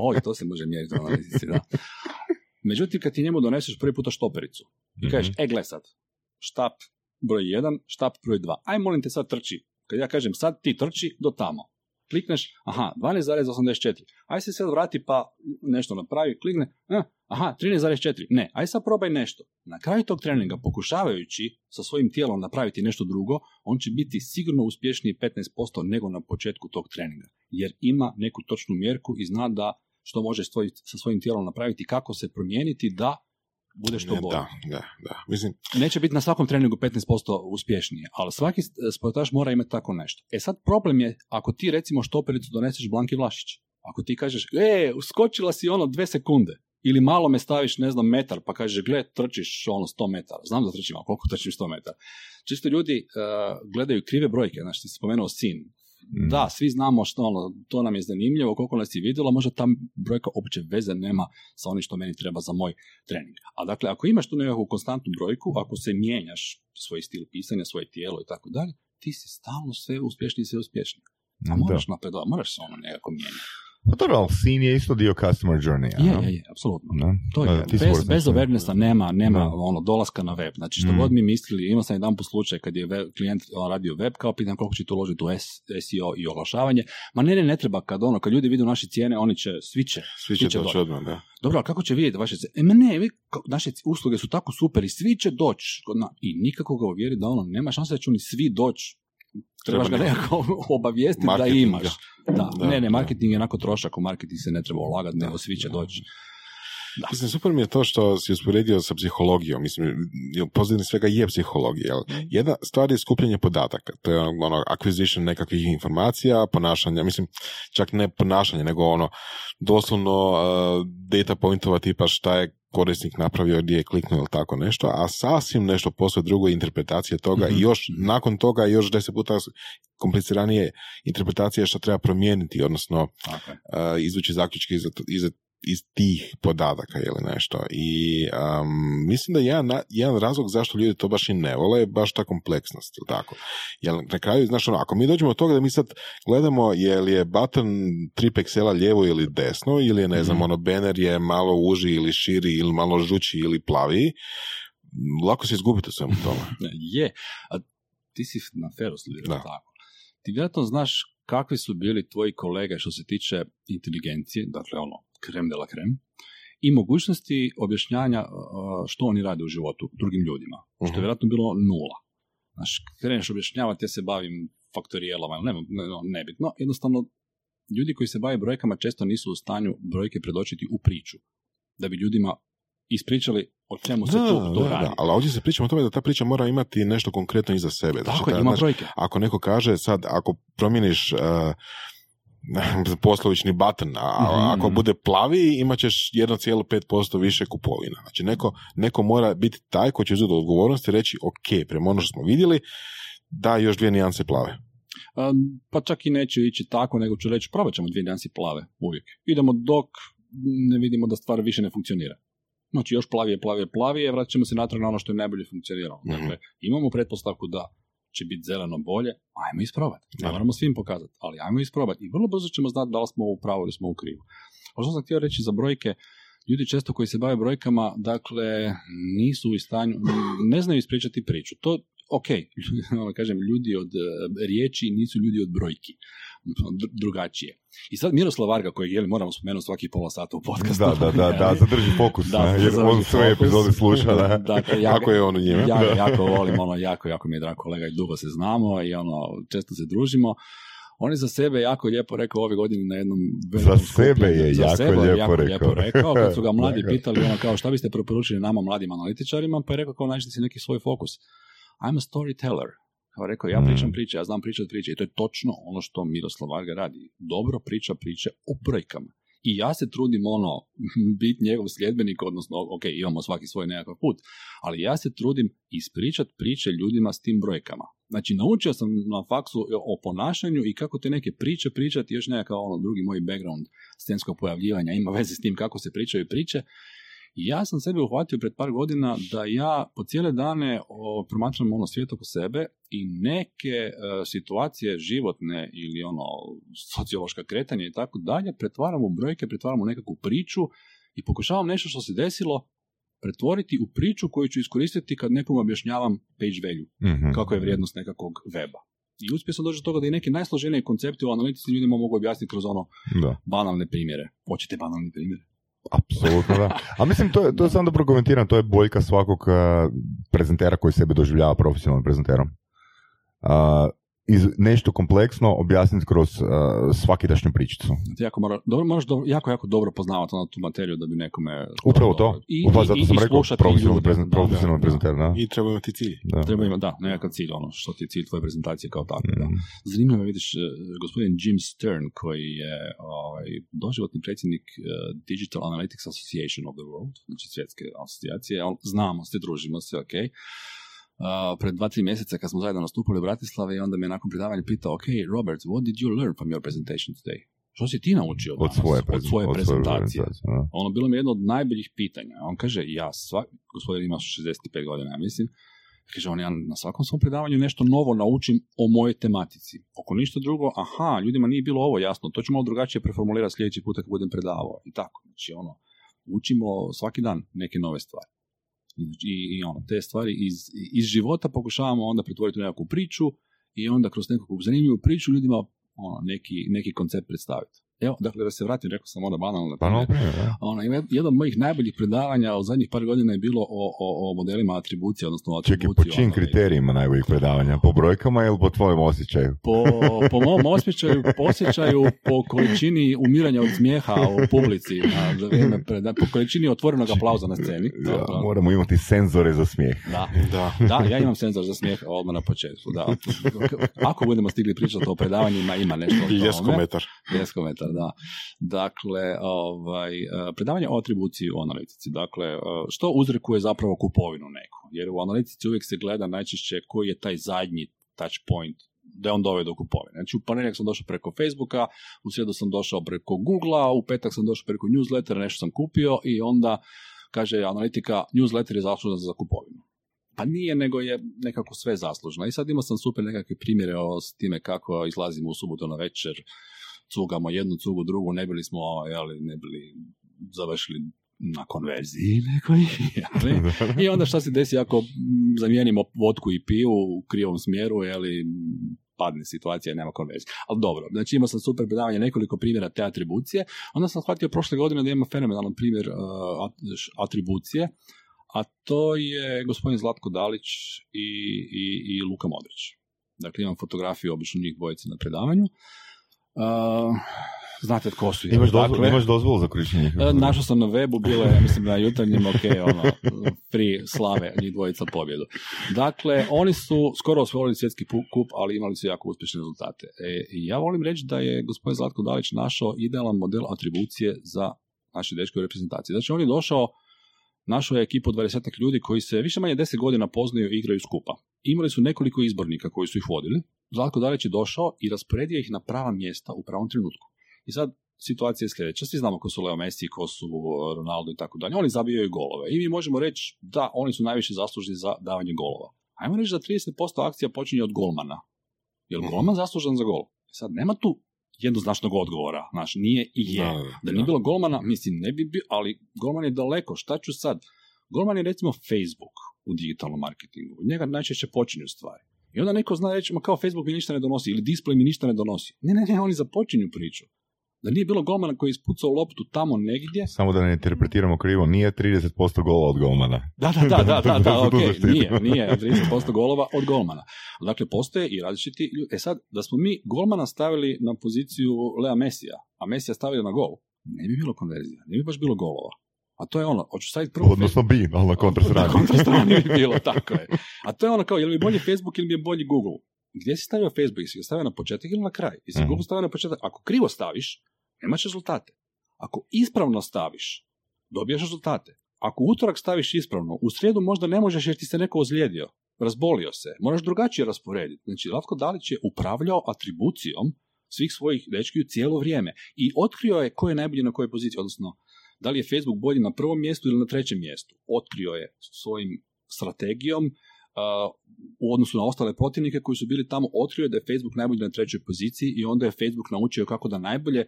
O, to se može mjeriti u analizi, da. Međutim, kad ti njemu doneseš prvi puta štopericu i kažeš, mm-hmm. e gle sad, štap broj 1, štap broj 2, aj molim te sad trči kad ja kažem sad ti trči do tamo. Klikneš, aha, 12,84. Aj se sad vrati pa nešto napravi, klikne, aha, 13,4. Ne, aj sad probaj nešto. Na kraju tog treninga, pokušavajući sa svojim tijelom napraviti nešto drugo, on će biti sigurno uspješniji 15% nego na početku tog treninga. Jer ima neku točnu mjerku i zna da što može sa svojim tijelom napraviti, kako se promijeniti da bude što bolje. Da, da, da. Mislim... Neće biti na svakom treningu 15% uspješnije, ali svaki sportaš mora imati tako nešto. E sad problem je, ako ti recimo štopericu doneseš Blanki Vlašić, ako ti kažeš, e, uskočila si ono dve sekunde, ili malo me staviš, ne znam, metar, pa kažeš, gle, trčiš ono 100 metara. Znam da trčim, ali koliko trčim 100 metara. Čisto ljudi uh, gledaju krive brojke, znači ti si spomenuo sin. Da, svi znamo što ono, to nam je zanimljivo, koliko nas je vidjelo, možda ta brojka uopće veze nema sa onim što meni treba za moj trening. A dakle, ako imaš tu nekakvu konstantnu brojku, ako se mijenjaš svoj stil pisanja, svoje tijelo i tako dalje, ti si stalno sve uspješniji, sve uspješniji. A moraš napredovati, moraš se ono nekako mijenjati. Pa dobro, ali sin je isto dio customer journey. Je, je, je, apsolutno. To je, bez, bez awarenessa nema, nema ono, dolaska na web. Znači, što mm. god mi mislili, imao sam jedan po slučaj kad je web, klijent on, radio web, kao pitan koliko će to uložiti u SEO i oglašavanje. Ma ne, ne, ne treba, kad ono, kad ljudi vide naše cijene, oni će, svi će, svi će, doći odmah, da. Dobro, a kako će vidjeti vaše cijene? E, ma ne, vi, naše usluge su tako super i svi će doći. I nikako ga uvjeri da ono, nema šanse da će oni svi doći trebaš ga nekako obavijestiti da imaš. Da, ne, ne, marketing je onako trošak, u marketing se ne treba ulagati, nego svi će doći. Da. Mislim, super mi je to što si usporedio sa psihologijom. Mislim, pozadnje svega je psihologija. Jel? Jedna stvar je skupljenje podataka. To je ono, acquisition nekakvih informacija, ponašanja. Mislim, čak ne ponašanje, nego ono, doslovno uh, data pointova tipa šta je korisnik napravio gdje je kliknuo ili tako nešto, a sasvim nešto posve drugo interpretacije toga i mhm. još nakon toga još deset puta kompliciranije interpretacije što treba promijeniti, odnosno okay. uh, izvući zaključke iz, iz iz tih podataka ili nešto. I um, mislim da jedan, jedan razlog zašto ljudi to baš i ne vole je baš ta kompleksnost, ili tako. Jer na kraju, znaš, ono, ako mi dođemo od toga da mi sad gledamo je li je button 3 piksela lijevo ili desno, ili je, ne znam, mm ono, banner je malo uži ili širi, ili malo žući ili plavi, lako se izgubiti u svemu tome. je, a ti si na feru tako. Ti vjerojatno znaš kakvi su bili tvoji kolege što se tiče inteligencije, dakle ono, krem de la krem, i mogućnosti objašnjanja što oni rade u životu drugim ljudima, što je mhm. vjerojatno bilo nula. Znaš, kreneš objašnjavati, ja se bavim faktorijelama, ne, ne, nebitno, jednostavno ljudi koji se bave brojkama često nisu u stanju brojke predočiti u priču, da bi ljudima ispričali o čemu se tu to radi. ali ovdje se pričamo o tome da ta priča mora imati nešto konkretno iza sebe. Tako, znači, ima brojke. Ako neko kaže sad, ako promijeniš uh, poslovični button, a Mhm. ako bude plavi imat ćeš 1,5% više kupovina. Znači neko, neko mora biti taj ko će uzeti odgovornost i reći ok, prema ono što smo vidjeli, da još dvije nijanse plave. Pa čak i neće ići tako, nego ću reći probat ćemo dvije nijansi plave, uvijek. Idemo dok ne vidimo da stvar više ne funkcionira. Znači još plavije, plavije, plavije, vratit ćemo se natrag na ono što je najbolje funkcioniralo. Mhm. Dakle, imamo pretpostavku da će biti zeleno bolje, ajmo isprobati. Ne Da. moramo svim pokazati, ali ajmo isprobati. I vrlo brzo ćemo znati da li smo u pravu ili smo u krivu. A što sam htio reći za brojke, ljudi često koji se bave brojkama, dakle, nisu u stanju, ne znaju ispričati priču. To, ok, ono kažem, ljudi od e, riječi nisu ljudi od brojki. Dr- drugačije. I sad Miroslav Varga, kojeg jeli, moramo spomenuti svaki pola sata u podcastu. Da, da, da, da, zadrži fokus, Da, ne, jer on sve epizode sluša, da. Dakle, ja, Kako je on u njima? ja jako volim, ono, jako, jako mi je drag kolega i dugo se znamo i ono, često se družimo. On je za sebe jako lijepo rekao ove godine na jednom Za sebe je Za jako sebe je lijepo rekao. rekao. Kad su ga mladi Da. pitali ono kao šta biste preporučili nama mladim analitičarima, pa je rekao kao nađite si neki svoj fokus. I'm a storyteller. Kao rekao, ja pričam Mm. priče, ja znam pričati priče i to je točno ono što Miroslav Varga radi. Dobro priča priče o brojkama. I ja se trudim ono, biti njegov sljedbenik, odnosno, ok, imamo svaki svoj nekakav put, ali ja se trudim ispričat priče ljudima s tim brojkama. Znači, naučio sam na faksu o ponašanju i kako te neke priče pričati, još nekakav ono drugi moj background scenskog pojavljivanja ima veze s tim kako se pričaju priče. Ja sam sebe uhvatio pred par godina da ja po cijele dane promatram ono svijet oko sebe i neke e, situacije životne ili ono sociološka kretanja i tako dalje pretvaram u brojke, pretvaram u nekakvu priču i pokušavam nešto što se desilo pretvoriti u priču koju ću iskoristiti kad nekom objašnjavam page value, Mhm. kako je vrijednost nekakvog weba. I uspio sam doći do toga da i neki najsloženiji koncepti u analitici ljudima mogu objasniti kroz ono Da. banalne primjere. Hoćete banalne primjere? Apsolutno da. A mislim, to je, to je sam dobro komentiram, to je boljka svakog uh, prezentera koji sebe doživljava profesionalnim prezenterom. Uh, iz, nešto kompleksno objasniti kroz uh, svakidašnju pričicu. Ti jako mora, dobro, moraš dobro, jako, jako dobro poznavati ono, tu materiju da bi nekome... Upravo to. I, Upravo i- zato i- sam i rekao ljude. prezent, Da, da, da. prezenter, da. I treba imati cilj. da. Treba ima, da, nekakav cilj, ono, što ti je cilj tvoje prezentacije kao tako, da. Mhm. Zanimljivo je, vidiš, eh, gospodin Jim Stern, koji je ovaj, doživotni predsjednik eh, Digital Analytics Association of the World, znači svjetske asocijacije, znamo se, družimo se, ok. Uh, pred dva, tri mjeseca kad smo zajedno nastupili u Bratislavi, onda me nakon predavanja pitao, ok, Robert, what did you learn from your presentation today? Što si ti naučio Od danas svoje, od svoje od svoje prezentacije? Ono, bilo mi je jedno od najboljih pitanja. On kaže, ja svak, gospodin ima 65 godina, ja mislim, kaže on, ja na svakom svom predavanju nešto novo naučim o mojoj tematici. Oko ništa drugo, aha, ljudima nije bilo ovo jasno, to ću malo drugačije preformulirati sljedeći put kad budem predavao. I tako, znači ono, učimo svaki dan neke nove stvari. I, i, ono, te stvari iz, iz života pokušavamo onda pretvoriti u nekakvu priču i onda kroz nekakvu zanimljivu priču ljudima ono, neki, neki koncept predstaviti. Evo, dakle, da se vratim, rekao sam onda banalno. Pa no, da. Ono, ima jedno od mojih najboljih predavanja u zadnjih par godina je bilo o, o, o modelima atribucije, odnosno o Čekaj, po ono, kriterijima najboljih predavanja? Po brojkama ili po tvojem osjećaju? po, po mom osjećaju, po osjećaju, po količini umiranja od smijeha u publici, na, za vrijeme preda- po količini otvorenog aplauza na sceni. Da, Da, moramo imati senzore za smijeh. da. Da. Da, ja imam senzor za smijeh odmah na početku, da. Ako budemo stigli pričati o predavanjima, ima nešto o tome. Ljeskometar. Ljeskometar, da. Dakle, ovaj, eh, predavanje o atribuciji u analitici. Dakle, eh, što uzrekuje zapravo kupovinu neku? Jer u analitici uvijek se gleda najčešće koji je taj zadnji touch point da on doveo do kupovine. Znači, u ponedjeljak sam došao preko Facebooka, u srijedu sam došao preko Googlea, u petak sam došao preko newslettera, nešto sam kupio i onda kaže analitika, newsletter je zaslužan za kupovinu. Pa nije, nego je nekako sve zaslužno. I sad imao sam super nekakve primjere o s time kako izlazimo u subotu na večer, cugamo jednu cugu, drugu, ne bili smo, jeli, ne bili završili na konverziji nekoj, jeli? I onda šta se desi ako zamijenimo vodku i piju u krivom smjeru, jeli, padne situacija nema konverzije. Ali dobro, znači imao sam super predavanje, nekoliko primjera te atribucije. Onda sam shvatio prošle godine da ima fenomenalan primjer š- atribucije, a to je gospodin Zlatko Dalić i, i, i Luka Modrić. Dakle, imam fotografiju obično njih dvojice na predavanju. Uh, znate tko su. Imaš, Dakle, imaš dozvolu za korištenje? E, Našao sam na webu, bilo je, mislim, na jutarnjem, ok, ono, free slave, njih dvojica pobjedu. Dakle, oni su skoro osvojili svjetski kup, ali imali su jako uspješne rezultate. E, i ja volim reći da je gospodin Zlatko Dalić našao idealan model atribucije za naše dečke u reprezentaciji. Znači, on je došao, našao je ekipu od 20 ljudi koji se više manje 10 godina poznaju i igraju skupa. Imali su nekoliko izbornika koji su ih vodili. Zlatko Dalić je došao i rasporedio ih na prava mjesta u pravom trenutku. I sad situacija je sljedeća. Svi znamo ko su Leo Messi, ko su Ronaldo i tako dalje. Oni zabijaju golove. I mi možemo reći da oni su najviše zaslužni za davanje golova. Ajmo reći da 30% akcija počinje od golmana. Je li Mhm. golman zaslužan za gol? E Sad, nema tu jednoznačnog odgovora. Znaš, nije i je. Da, Da da. nije bilo golmana, mislim, ne bi bio, ali golman je daleko. Šta ću sad? Golman je recimo Facebook u digitalnom marketingu. Od njega najčešće počinju stvari. I onda neko zna reći, ma kao Facebook mi ništa ne donosi, ili display mi ništa ne donosi. Ne, ne, ne, oni započinju priču. Da nije bilo golmana koji je ispucao loptu tamo negdje. Samo da ne interpretiramo krivo, nije 30% gola od golmana. Da, da, da, da, da, da, tu ok, zaštitimo. nije, nije 30% golova od golmana. Dakle, postoje i različiti ljudi. E sad, da smo mi golmana stavili na poziciju Lea Mesija, a Mesija stavili na gol, ne bi bilo konverzija, ne bi baš bilo golova. A to je ono, hoću staviti prvo Odnosno bi, ali na kontra Na strani. kontra strani bi bilo, tako je. A to je ono kao, je li mi bolji Facebook ili mi je bolji Google? Gdje si stavio Facebook? Jesi ga stavio na početak ili na kraj? Jesi Mhm. Google stavio na početak? Ako krivo staviš, nemaš rezultate. Ako ispravno staviš, dobiješ rezultate. Ako utorak staviš ispravno, u srijedu možda ne možeš jer ti se neko ozlijedio, razbolio se, moraš drugačije rasporediti. Znači, Latko Dalić je upravljao atribucijom svih svojih dečkiju cijelo vrijeme i otkrio je ko je najbolji na kojoj poziciji, odnosno da li je Facebook bolji na prvom mjestu ili na trećem mjestu. Otkrio je svojim strategijom uh, u odnosu na ostale protivnike koji su bili tamo, otkrio je da je Facebook najbolji na trećoj poziciji i onda je Facebook naučio kako da najbolje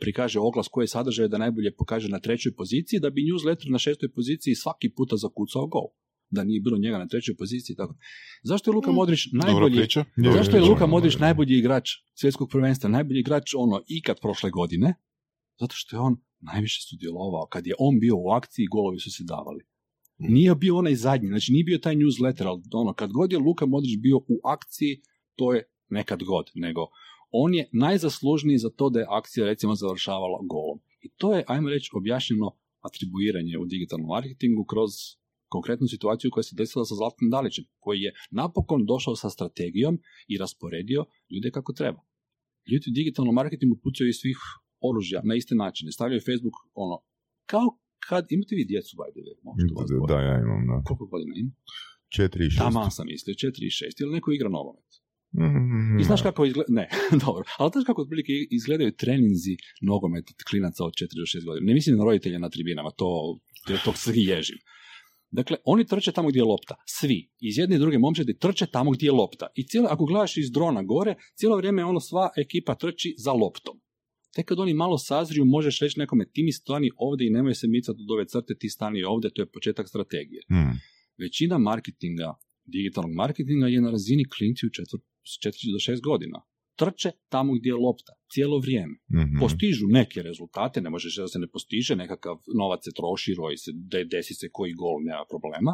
prikaže oglas koje sadržaje da najbolje pokaže na trećoj poziciji, da bi newsletter na šestoj poziciji svaki puta zakucao gol. Da nije bilo njega na trećoj poziciji. Tako. Zašto je Luka Modrić Dobra najbolji. Je, Zašto je Luka Modrić najbolji igrač svjetskog prvenstva, najbolji igrač ono ikad prošle godine? Zato što je on najviše sudjelovao. Kad je on bio u akciji, golovi su se davali. Nije bio onaj zadnji, znači nije bio taj newsletter, ali ono, kad god je Luka Modrić bio u akciji, to je nekad god, nego on je najzaslužniji za to da je akcija recimo završavala golom. I to je, ajmo reći, objašnjeno atribuiranje u digitalnom marketingu kroz konkretnu situaciju koja se desila sa Zlatkom Dalićem, koji je napokon došao sa strategijom i rasporedio ljude kako treba. Ljudi u digitalnom marketingu pucaju iz svih oružja na iste načine. Stavljaju Facebook ono, kao kad, imate vi djecu, by the way, možete vas dvoje. Da, ja imam, da. Koliko godina ima? 4 i 6. Taman sam mislio, 4 i 6, ili neko igra nogomet. Mm, I znaš kako izgleda, ne, dobro, ali znaš kako otprilike izgledaju treninzi nogometa klinaca od 4 do 6 godina. Ne mislim na roditelja na tribinama, to, to se ježim. Dakle, oni trče tamo gdje je lopta. Svi. Iz jedne i druge momčadi trče tamo gdje je lopta. I cijelo, ako gledaš iz drona gore, cijelo vrijeme ono sva ekipa trči za loptom. Tek kad oni malo sazriju, možeš reći nekome ti mi stani ovdje i nemoj se micati od ove crte, ti stani ovdje, to je početak strategije. Mm. Većina marketinga, digitalnog marketinga je na razini klinci u četvr, s 4 do 6 godina. Trče tamo gdje je lopta, cijelo vrijeme. Mhm. Postižu neke rezultate, ne možeš da se ne postiže, nekakav novac se troši, roji se, de- desi se koji gol, nema problema.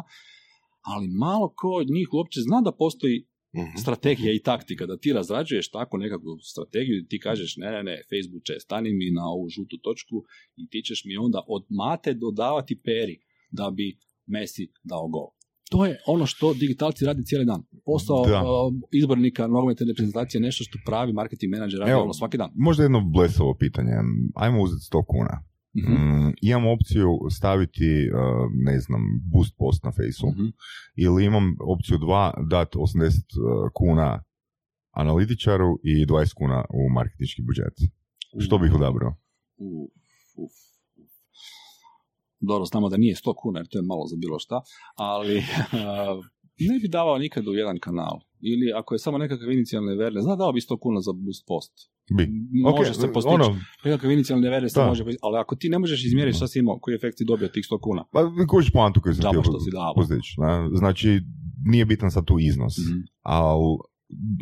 Ali malo ko od njih uopće zna da postoji Mhm. strategija i taktika, da ti razrađuješ tako nekakvu strategiju i ti kažeš ne, ne, ne, Facebook će, stani mi na ovu žutu točku i ti ćeš mi onda od mate dodavati peri da bi Messi dao gol. To je ono što digitalci radi cijeli dan. Posao Da. uh, izbornika nogometne reprezentacije je nešto što pravi marketing menadžer radi ono svaki dan. Možda jedno blesavo pitanje. Ajmo uzeti 100 kuna. Mhm. Mm, imam opciju staviti, uh, ne znam, boost post na fejsu. Mhm. Ili imam opciju 2, dati 80 uh, kuna analitičaru i 20 kuna u marketinški budžet. Što bih odabrao? Uf. Dobro, znamo da nije 100 kuna, jer to je malo za bilo šta, ali ne bi davao nikad u jedan kanal. Ili ako je samo nekakav inicijalne verne, zna dao bi 100 kuna za boost post. Bi. Može Ok, se postići. Ono, Nekakav se Da. može postići, ali ako ti ne možeš izmjeriti šta si imao, koji efekt si dobio tih 100 kuna. pa kojiš poantu koju sam htio dao. postići? Znači, nije bitan sad tu iznos. Mhm. ali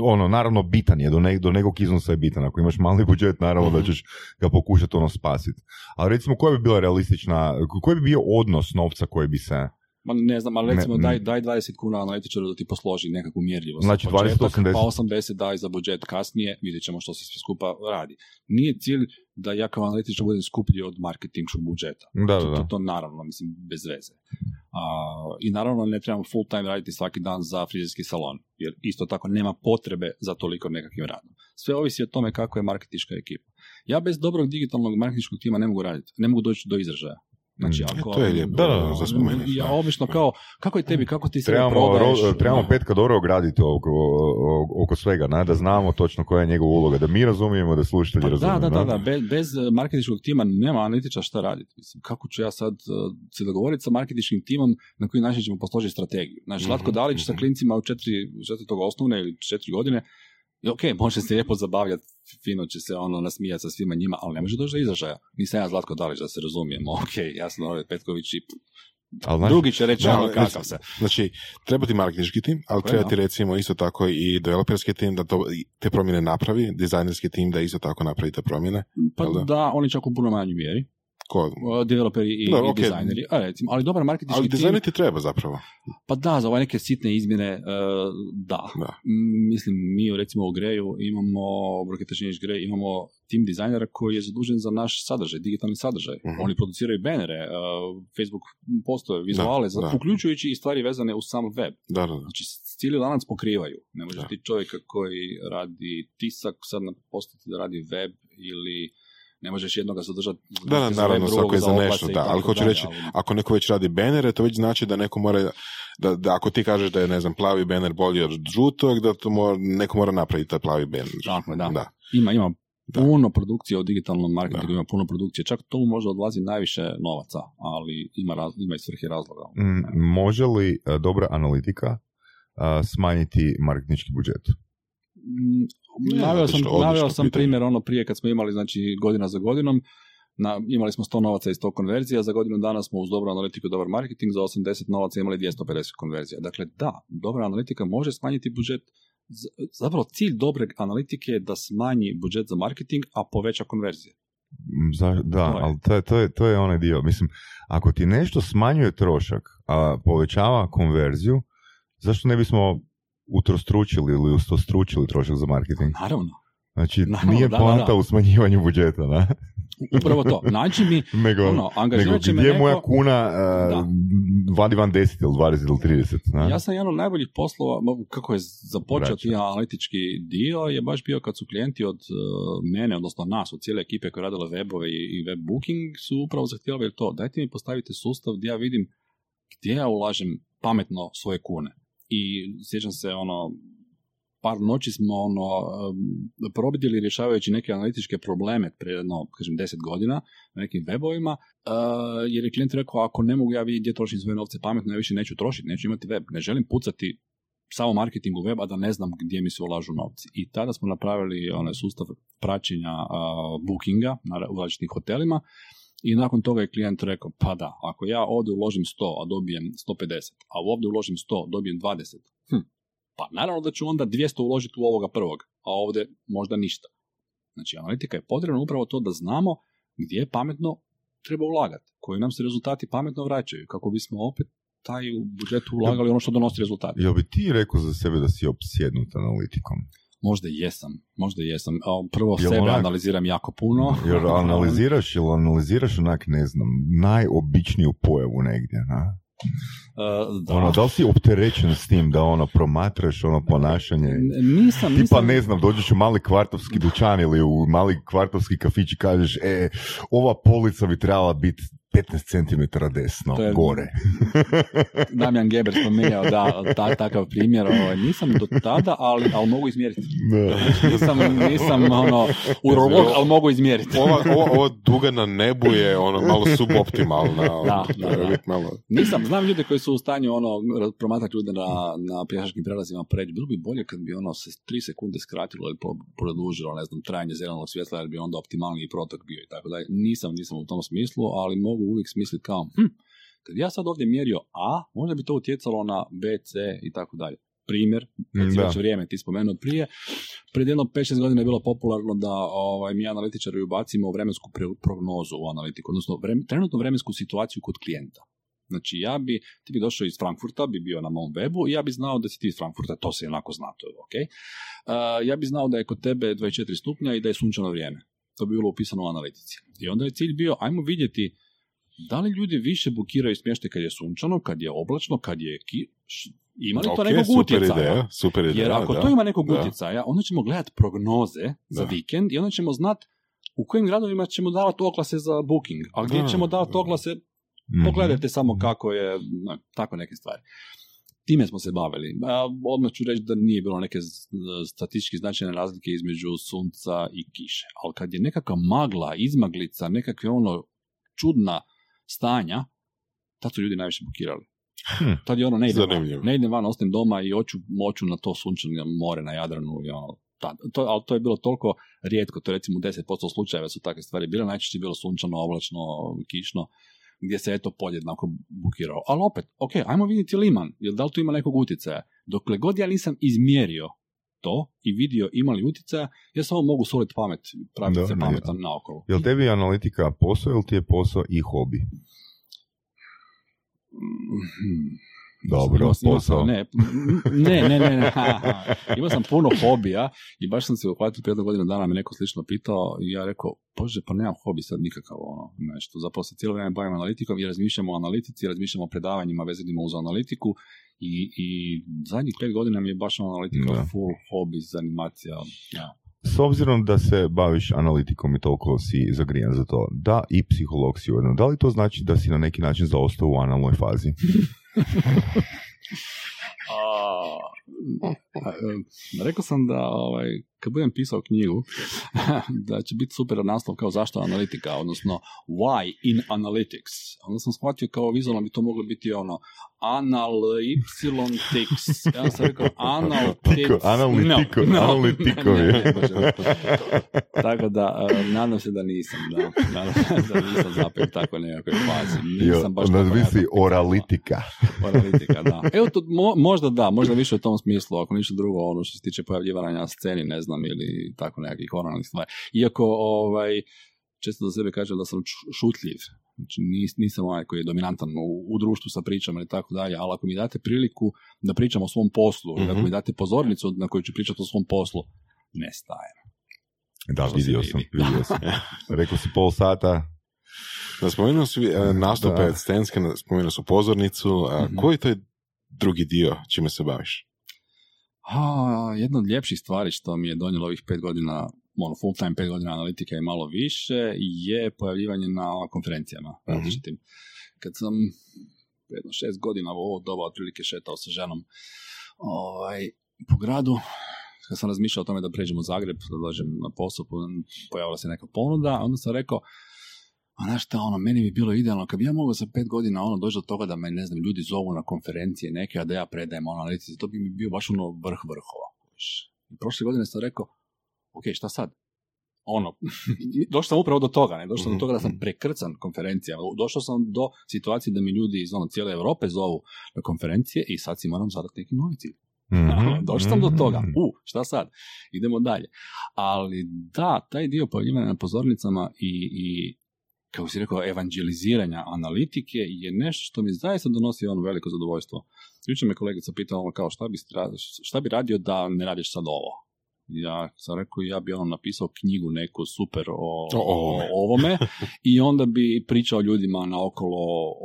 ono, naravno bitan je, do, ne, do nekog iznosa je bitan. Ako imaš mali budžet, naravno da Mhm. ćeš ga pokušati ono spasiti. Ali recimo, koja bi bila realistična, koji bi bio odnos novca koji bi se Ma ne znam, ali recimo Ne, daj, ne. daj 20 kuna analitičaru da ti posloži nekakvu mjerljivost. Znači, početak, 20, 80. Pa 80 daj za budžet kasnije, vidjet ćemo što se sve skupa radi. Nije cilj da ja kao analitičar budem skuplji od marketinškog budžeta. Da, To, da, to, to naravno, mislim, bez veze. A, I naravno ne trebamo full time raditi svaki dan za frizerski salon, jer isto tako nema potrebe za toliko nekakvim radom. Sve ovisi o tome kako je marketinška ekipa. Ja bez dobrog digitalnog marketinškog tima ne mogu raditi, ne mogu doći do izražaja. Znači, Mm. ako, To je lijepo Da, za spomenuti. Ja obično kao, kako je tebi, kako ti se Trebamo, prodaješ? ro- trebamo Da. Petka dobro graditi oko, oko svega, na, da znamo točno koja je njegova uloga, da mi razumijemo, da slušatelji Pa razumiju. da, da, da, da. Bez, bez marketinškog tima nema analitičara šta raditi. Mislim, kako ću ja sad uh, se dogovoriti sa marketinškim timom na koji način ćemo posložiti strategiju. Znači, Zlatko Mhm, Dalić sa mhm. klincima u četiri, četvrtog osnovne ili četiri godine, je ok, može se lijepo zabavljati, fino će se ono nasmijati sa svima njima, ali ne može doći do izražaja. Nisam ja Zlatko Dalić, da se razumijemo. Ok, ja sam ovaj Petković i Ali, drugi će reći Da, ono kakav se. Znači, treba ti marketinški tim, ali treba ti recimo isto tako i developerski tim da to, te promjene napravi, dizajnerski tim da isto tako napravi te promjene. Pa da? da? oni čak u puno manjoj mjeri, Ko, developeri i, Da, i dizajneri, a recimo, ali dobar marketinški ali dizajner ti treba zapravo. pa da, za ove neke sitne izmjene, uh, da. Da. Mislim, mi recimo u Greju imamo, Broketačinić Grej, imamo tim dizajnera koji je zadužen za naš sadržaj, digitalni sadržaj. Mhm. Oni produciraju benere, uh, Facebook postove, vizuale, Da, za, da. uključujući i stvari vezane uz sam web. Da, da, da. Znači, cijeli lanac pokrivaju. Ne može Da. ti čovjeka koji radi tisak sad postati da radi web ili ne možeš jednoga zadržati Da, da, za naravno, svako je za nešto, da, ali hoću reći, ali- ako neko već radi benere, to već znači da neko mora, da, da ako ti kažeš da je, ne znam, plavi bener bolji od žutog, da to mora, neko mora napraviti taj plavi bener. Tako da. da. Ima, ima Da. puno produkcije u digitalnom marketingu, Da. ima puno produkcije, čak to možda odlazi najviše novaca, ali ima, raz, ima i svrhe razloga. Mm, može li e, dobra analitika a, smanjiti marketinški budžet? Naveo sam, naveo sam primjer ono prije kad smo imali znači godina za godinom, na, imali smo 100 novaca i 100 konverzija, za godinu dana smo uz dobru analitiku i dobar marketing za 80 novaca imali 250 konverzija. Dakle, da, dobra analitika može smanjiti budžet, zapravo cilj dobre analitike je da smanji budžet za marketing, a poveća konverzije. Mm, za- da, To ali to je, to, je, to je onaj dio. Mislim, ako ti nešto smanjuje trošak, a povećava konverziju, zašto ne bismo utrostručili ili ustostručili trošak za marketing? Naravno, Znači, Naravno, nije da, poanta da. u smanjivanju budžeta, da? upravo to. Naći mi, nego, ono, nego će me gdje neko... moja kuna uh, vadi van 10 ili 20 ili 30, da? Ja sam jedan od najboljih poslova, kako je započeo ti analitički dio, je baš bio kad su klijenti od uh, mene, odnosno nas, od cijele ekipe koja je radila webove i, i web booking, su upravo zahtijevali to. Dajte mi postavite sustav gdje ja vidim gdje ja ulažem pametno svoje kune. I sjećam se ono, par noći smo ono, probidili rješavajući neke analitičke probleme prije jedno, kažem, deset godina na nekim webovima, uh, jer je klijent rekao, ako ne mogu ja vidjeti gdje trošim svoje novce pametno, ja više neću trošiti, neću imati web, ne želim pucati samo marketingu web, a da ne znam gdje mi se ulažu novci. I tada smo napravili onaj sustav praćenja uh, bookinga na, u različitim hotelima i nakon toga je klijent rekao, pa da, ako ja ovdje uložim 100, a dobijem 150, a ovdje uložim 100, dobijem 20, hm, pa naravno da ću onda 200 uložiti u ovoga prvog, a ovdje možda ništa. Znači, analitika je potrebna upravo to da znamo gdje pametno treba ulagati, koji nam se rezultati pametno vraćaju, kako bismo opet taj u budžetu ulagali ono što donosi rezultate. Jel bi ti rekao za sebe da si opsjednut analitikom? Možda jesam, možda jesam. Prvo Jel sebe onak- analiziram jako puno. Jer analiziraš, jel analiziraš onak, ne znam, najobičniju pojavu negdje, na? Uh, da. Ono, da li si opterećen s tim da ono promatraš ono ponašanje? Nisam, Tipa nisam. ne znam, dođeš u mali kvartovski dućan ili u mali kvartovski kafić i kažeš, e, ova polica bi trebala biti 15 cm desno, To je- gore. Damjan Geber spominjao, da, ta, takav primjer. Ovaj, nisam do tada, ali, ali mogu izmjeriti. Da. Nisam, nisam ono, urolog, ali mogu izmjeriti. Ova, ova, ova duga na nebu je ono malo suboptimalna. Da, da, Treba da. biti malo... Nisam, znam ljude koji su u stanju ono, ra- promatrati ljude na, na pješačkim prelazima pređu. Bilo bi bolje kad bi ono se tri sekunde skratilo ili produžilo, ne znam, trajanje zelenog svjetla jer bi onda optimalniji protok bio i tako dalje. Nisam, nisam u tom smislu, ali mogu uvijek smisliti kao, hm, kad bi ja sad ovdje mjerio A, možda bi to utjecalo na B, C i tako dalje. Primjer, kad si Da. već vrijeme ti spomenuo prije, pred jedno 5-6 godina je bilo popularno da ovaj, mi analitičari ubacimo vremensku prognozu u analitiku, odnosno vrem- trenutnu vremensku situaciju kod klijenta. Znači ja bi, ti bi došao iz Frankfurta, bi bio na mom webu i ja bi znao da si ti iz Frankfurta, to se onako zna, to je ok. Uh, ja bi znao da je kod tebe 24 stupnja i da je sunčano vrijeme. To bi bilo upisano u analitici. I onda je cilj bio, ajmo vidjeti da li ljudi više bukiraju smještaj kad je sunčano, kad je oblačno, kad je ki... Ima li to Ok, nekog super utjecaja? ideja, super ideja, Jer ako da. to ima nekog Da. utjecaja, onda ćemo gledati prognoze za Da. vikend i onda ćemo znati u kojim gradovima ćemo davati oglase za booking, a gdje Da, ćemo davati da. oglase, Mhm. pogledajte samo kako je, no, tako neke stvari. Time smo se bavili. Odmah ću reći da nije bilo neke statistički značajne razlike između sunca i kiše. Ali kad je nekakva magla, izmaglica, nekakve ono čudna stanja, tad su ljudi najviše bukirali. Hm. Tad je ono, ne idem, van, ne idem van, ostajem doma i hoću moću na to sunčano more na Jadranu i ono, tad. To, ali to je bilo toliko rijetko, to je recimo u 10% slučajeva su takve stvari bile, najčešće je bilo sunčano, oblačno, kišno, gdje se eto podjednako bukirao. Ali opet, ok, ajmo vidjeti liman, jel da li tu ima nekog utjecaja? Dokle god ja nisam izmjerio to i vidio ima li utjecaja, ja samo mogu soliti pamet, praviti se pametan naokolo. Jel tebi analitika posao ili ti je posao i hobi? Mhm. Dobro, sam- posao. sam- ne, ne, ne, ne. Imao sam puno hobija i baš sam se uhvatio prije godina dana me neko slično pitao i ja rekao, bože, pa nemam hobi sad nikakav ono, nešto. Zapravo se cijelo vrijeme bavim analitikom i razmišljamo o analitici, razmišljamo o predavanjima vezanima uz analitiku i, i zadnjih pet godina mi je baš analitika Da. full hobi, zanimacija. Ja. S obzirom da se baviš analitikom i toliko si zagrijan za to, da i psiholog si ujedno, da li to znači da si na neki način zaostao u analnoj fazi? A, rekao sam da ovaj, kad budem pisao knjigu da će biti super naslov kao zašto analitika, odnosno why in analytics. Onda sam shvatio kao vizualno bi to moglo biti ono anal y tix. Ja sam rekao anal. Analitiko- No, no, analitikovi. ne, ne, biti. Tako da, e, nadam se da nisam, da. Nadam se da nisam zapeo u takvoj nekakvoj fazi. Nisam baš tako Nazvi jako- si oralitika. Analitika, da. Evo, to, mo- možda da, možda više u tom smislu, ako ništa drugo, ono što se tiče pojavljivanja na sceni, ne znam, ili tako nekakvih oralnih stvari. Iako, ovaj, često za sebe kažem da sam šutljiv, znači nis, nisam onaj koji je dominantan u, u društvu sa pričama ili tako dalje, ali ako mi date priliku da pričam o svom poslu, ili ako Mhm. mi date pozornicu na koju ću pričati o svom poslu, ne stajem. Da, Što vidio vidi. sam, vidio sam. Rekao si pol sata, Da, spomenuo su e, nastupe Da. scenske, spomenuo su pozornicu. A Mhm. Koji to je drugi dio čime se baviš? A, jedna od ljepših stvari što mi je donijelo ovih pet godina, ono full time pet godina analitike i malo više, je pojavljivanje na konferencijama različitim. Kad sam jedno šest godina u ovo doba otprilike šetao sa ženom ovaj, po gradu, kad sam razmišljao o tome da pređem u Zagreb, da dođem na posao, po- pojavila se neka ponuda, onda sam rekao, a znaš šta, ono, meni bi bilo idealno, kad bi ja mogao za pet godina ono doći do toga da me, ne znam, ljudi zovu na konferencije neke, a da ja predajem o analitici, to bi mi bio baš ono vrh vrhova. I prošle godine sam rekao, ok, šta sad? Ono, došao sam upravo do toga, ne, došao sam do toga da sam prekrcan konferencijama, došao sam do situacije da mi ljudi iz ono cijele Europe zovu na konferencije i sad si moram zadati neki novi cilj. Mhm, Došao sam do toga. mhm. U, šta sad? Idemo dalje. Ali da, taj dio pojavljivanja na pozornicama i, i kako si rekao, evanđeliziranja analitike je nešto što mi zaista donosi ono veliko zadovoljstvo. Jučer me kolegica pitala ono kao šta bi, šta bi radio da ne radiš sad ovo? Ja sam rekao ja bi ono napisao knjigu neku super o, O ovome. o ovome i onda bi pričao ljudima naokolo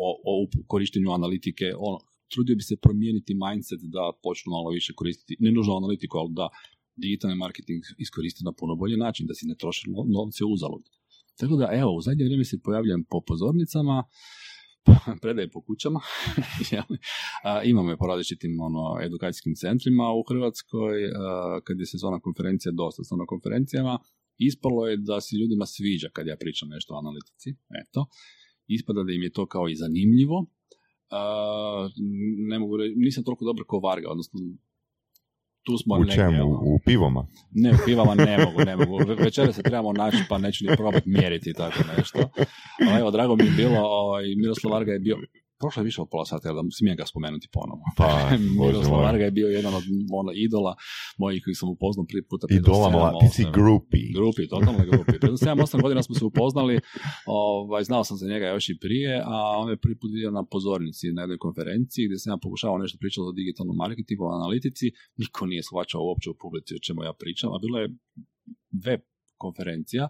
o, o korištenju analitike, ono, trudio bi se promijeniti mindset da počnu malo više koristiti, ne nužno analitiku, ali da digitalni marketing iskoristi na puno bolji način, da si ne troši no- novce uzalud. Tako da, evo, u zadnje vrijeme se pojavljam po pozornicama, predaje po kućama, imamo je po različitim ono, edukacijskim centrima u Hrvatskoj, a, kad je sezona konferencija, dosta na konferencijama, ispalo je da se ljudima sviđa kad ja pričam nešto o analitici, eto, ispada da im je to kao i zanimljivo, ne mogu reći, nisam toliko dobar ko Varga, odnosno tu smo U negdje, čemu? ono, U pivama? ne, u pivama ne mogu, ne mogu. Ve- Večera se trebamo naći, pa neću ni probati mjeriti tako nešto. Ali evo, drago mi je bilo, ovaj, Miroslav Varga je bio prošlo je više od pola sata, ali da smijem ga spomenuti ponovo. Pa, Miroslav Varga je bio jedan od ono, idola mojih koji sam upoznao prvi puta. prije Idola, mla, ti si grupi. Grupi, totalno grupi. Pred 7-8 godina smo se upoznali, ovaj, znao sam za njega još i prije, a on je prvi put vidio na pozornici na jednoj konferenciji gdje sam ja pokušavao nešto pričati o digitalnom marketingu, o analitici, niko nije shvaćao uopće u publici o čemu ja pričam, a bilo je web konferencija,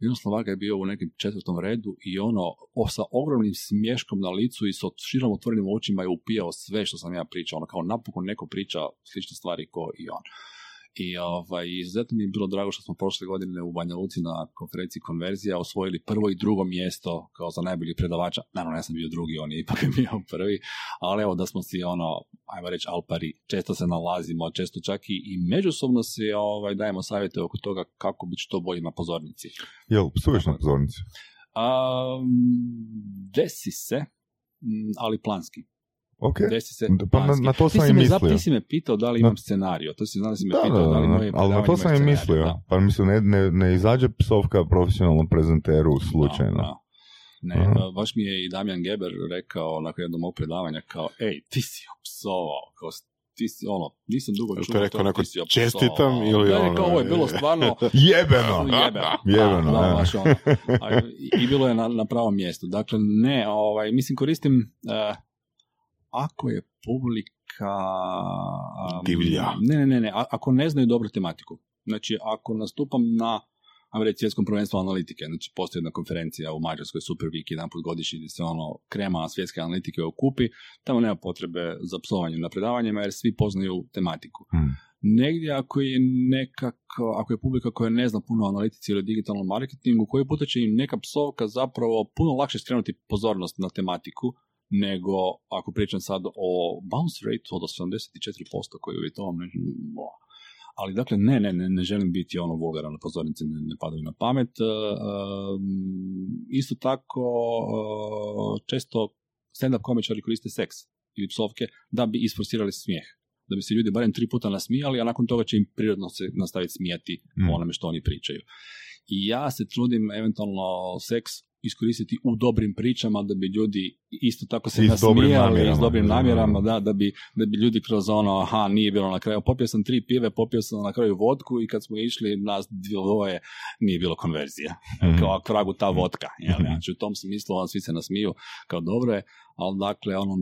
Miroslav Varga je bio u nekim četvrtom redu i ono o, sa ogromnim smješkom na licu i sa širom otvorenim očima je upijao sve što sam ja pričao, ono kao napokon neko priča slične stvari ko i on. I ovaj, izuzetno mi je bilo drago što smo prošle godine u Banja Luci na konferenciji Konverzija osvojili prvo i drugo mjesto kao za najbolji predavača. Naravno, ja sam bio drugi, on je ipak bio prvi, ali evo da smo si ono, ajmo reći, alpari, često se nalazimo, često čak i, i međusobno si ovaj, dajemo savjete oko toga kako biti što bolji na pozornici. Jel, psuješ na pozornici? A, desi se, ali planski. Ok. Desi se Pa na, na to Ti sam si i me mislio. zap- Ti si me pitao da li imam scenario. To si znao da si me Da, pitao da, da li da, moje ali na to sam i mislio. da. Pa mislim, ne, ne, ne izađe psovka profesionalnom prezenteru slučajno. Da, da. Ne, a, baš mi je i Damjan Geber rekao nakon jednog mog predavanja kao, ej, ti si opsovao, kao, ti si ono, nisam dugo čuo to rekao to, onako, ti si opsovao. čestitam ili Da, je ono, kao, ovo je bilo stvarno Jebeno! jebeno. Jebeno, da, da, da. baš ono. I, I bilo je na, na pravom mjestu. Dakle, ne, ovaj, mislim, koristim, eh, ako je publika... um, Divlja. Ne, ne, ne, ne, ako ne znaju dobru tematiku. Znači, ako nastupam na ajmo reći svjetskom prvenstvu analitike, znači postoji jedna konferencija u Mađarskoj Super Week jedan put godišnji gdje se ono krema svjetske analitike okupi, tamo nema potrebe za psovanjem na predavanjima jer svi poznaju tematiku. Hmm. Negdje ako je nekako, ako je publika koja ne zna puno o analitici ili digitalnom marketingu, koji puta će im neka psovka zapravo puno lakše skrenuti pozornost na tematiku nego ako pričam sad o bounce rate od 84% koji je uvjetovan, ali dakle ne, ne, ne, ne želim biti ono vulgaran na pozornici, ne, ne padaju na pamet. E, um, isto tako e, često stand-up komičari koriste seks ili psovke da bi isforsirali smijeh. Da bi se ljudi barem tri puta nasmijali, a nakon toga će im prirodno se nastaviti smijati Mm. onome što oni pričaju. I ja se trudim eventualno seks iskoristiti u dobrim pričama da bi ljudi isto tako se nasmijali s dobrim Da. namjerama, da, da, bi, da bi ljudi kroz ono, aha, nije bilo na kraju, popio sam tri pive, popio sam na kraju vodku i kad smo išli nas dvoje, nije bilo konverzije. Mhm. Kao k vragu ta vodka. Jel? Mhm. Znači, u tom smislu on svi se nasmiju kao dobro je, ali dakle, ono,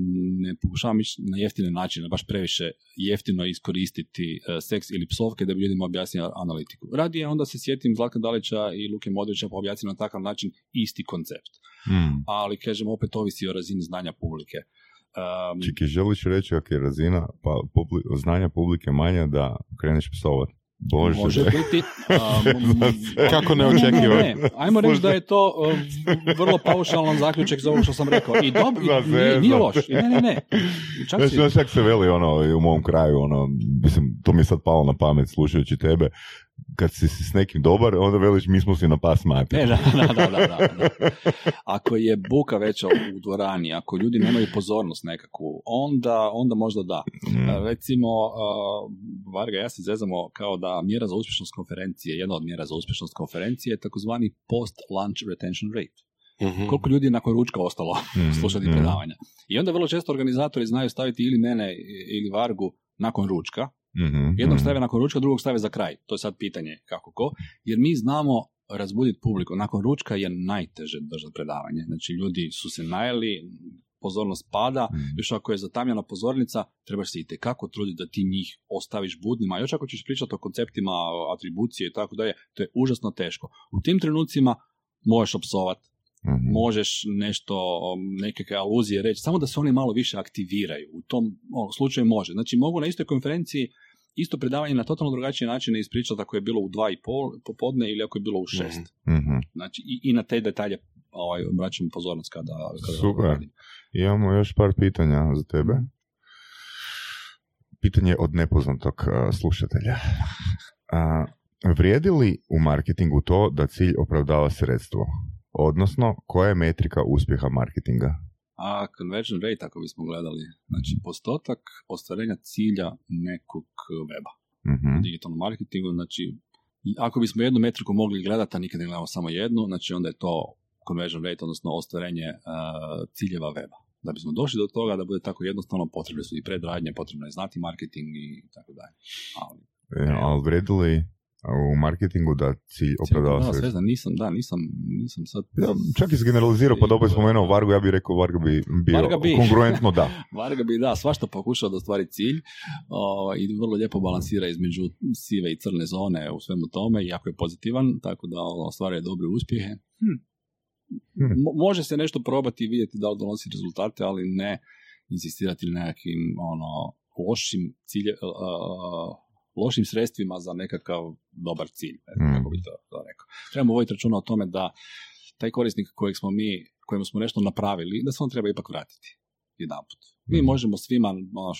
ne pokušavam ići na jeftine načine, baš previše jeftino iskoristiti e, seks ili psovke da bi ljudima objasnio analitiku. Radije onda se sjetim Zlatka Dalića i Luke Modrića pa objasnim na takav način isti koncept. Hmm. Ali, kažem, opet ovisi o razini znanja publike. Um, Čiki, želiš reći ako je razina pa, publi- znanja publike manja da kreneš psovat? Bože. Može biti. um, Kako ne, neočekivano. ne, ne. Ajmo reći da je to uh, vrlo paušalan zaključak za ovo što sam rekao. I dobro, nije, nije loš. Ne, ne, ne. Čak Znaš, si, znaš jak se veli ono u mom kraju, ono, mislim, to mi je sad palo na pamet slušajući tebe, kad si s nekim dobar, onda veliš mi smo si na pas mati. E, da, da, da, da. Ako je buka veća u dvorani, ako ljudi nemaju pozornost nekakvu, onda, onda možda da. Mm. Recimo, uh, Varga, ja se zezamo kao da mjera za uspješnost konferencije, jedna od mjera za uspješnost konferencije je takozvani post-lunch retention rate. Mhm. Koliko ljudi je nakon ručka ostalo Mhm, slušati mhm. predavanja. I onda vrlo često organizatori znaju staviti ili mene ili Vargu nakon ručka, Mhm, Jednog mhm. stave nakon ručka, drugog stave za kraj. To je sad pitanje kako ko. Jer mi znamo razbuditi publiku. Nakon ručka je najteže držati predavanje. Znači ljudi su se najeli, pozornost pada, Mhm. još ako je zatamljena pozornica, trebaš se i kako truditi da ti njih ostaviš budnima. Još ako ćeš pričati o konceptima atribucije i tako dalje, to je užasno teško. U tim trenucima možeš opsovati, Mhm. možeš nešto, nekakve aluzije reći, samo da se oni malo više aktiviraju. U tom ono, slučaju može. Znači, mogu na istoj konferenciji isto predavanje na totalno drugačiji način ispričati ako je bilo u dva i pol popodne ili ako je bilo u šest. Mhm. Znači, i, i na te detalje ovaj, obraćam pozornost kada, kada Super. radim. Imamo još par pitanja za tebe. Pitanje od nepoznatog a, slušatelja. A, vrijedi li u marketingu to da cilj opravdava sredstvo? Odnosno, koja je metrika uspjeha marketinga? A conversion rate, ako bismo gledali, znači postotak ostvarenja cilja nekog weba. Mhm. u digitalnom marketingu, znači ako bismo jednu metriku mogli gledati, a nikad ne gledamo samo jednu, znači onda je to conversion rate, odnosno ostvarenje uh, ciljeva weba. Da bismo došli do toga da bude tako jednostavno, potrebne su i predradnje, potrebno je znati marketing i tako dalje. Ali, E, ali vredi li u marketingu da cilj opravdava da, sve? sve znam, nisam, da, nisam, nisam sad... Ja, čak i generalizirao, pa dobro je spomenuo Vargu, ja bih rekao Varga bi bio Varga bi. kongruentno da. Varga bi, da, svašta pokušao da ostvari cilj o, i vrlo lijepo balansira između sive i crne zone u svemu tome, jako je pozitivan, tako da ono, ostvaruje dobre uspjehe. Hm. Hm. Mo- može se nešto probati i vidjeti da li donosi rezultate, ali ne insistirati na nekakvim ono, lošim cilje, a, lošim sredstvima za nekakav dobar cilj, ne Mm. kako bi to, to rekao. Trebamo voditi računa o tome da taj korisnik kojeg smo mi, kojemu smo nešto napravili, da se on treba ipak vratiti jedanput. Mi Mhm. možemo svima,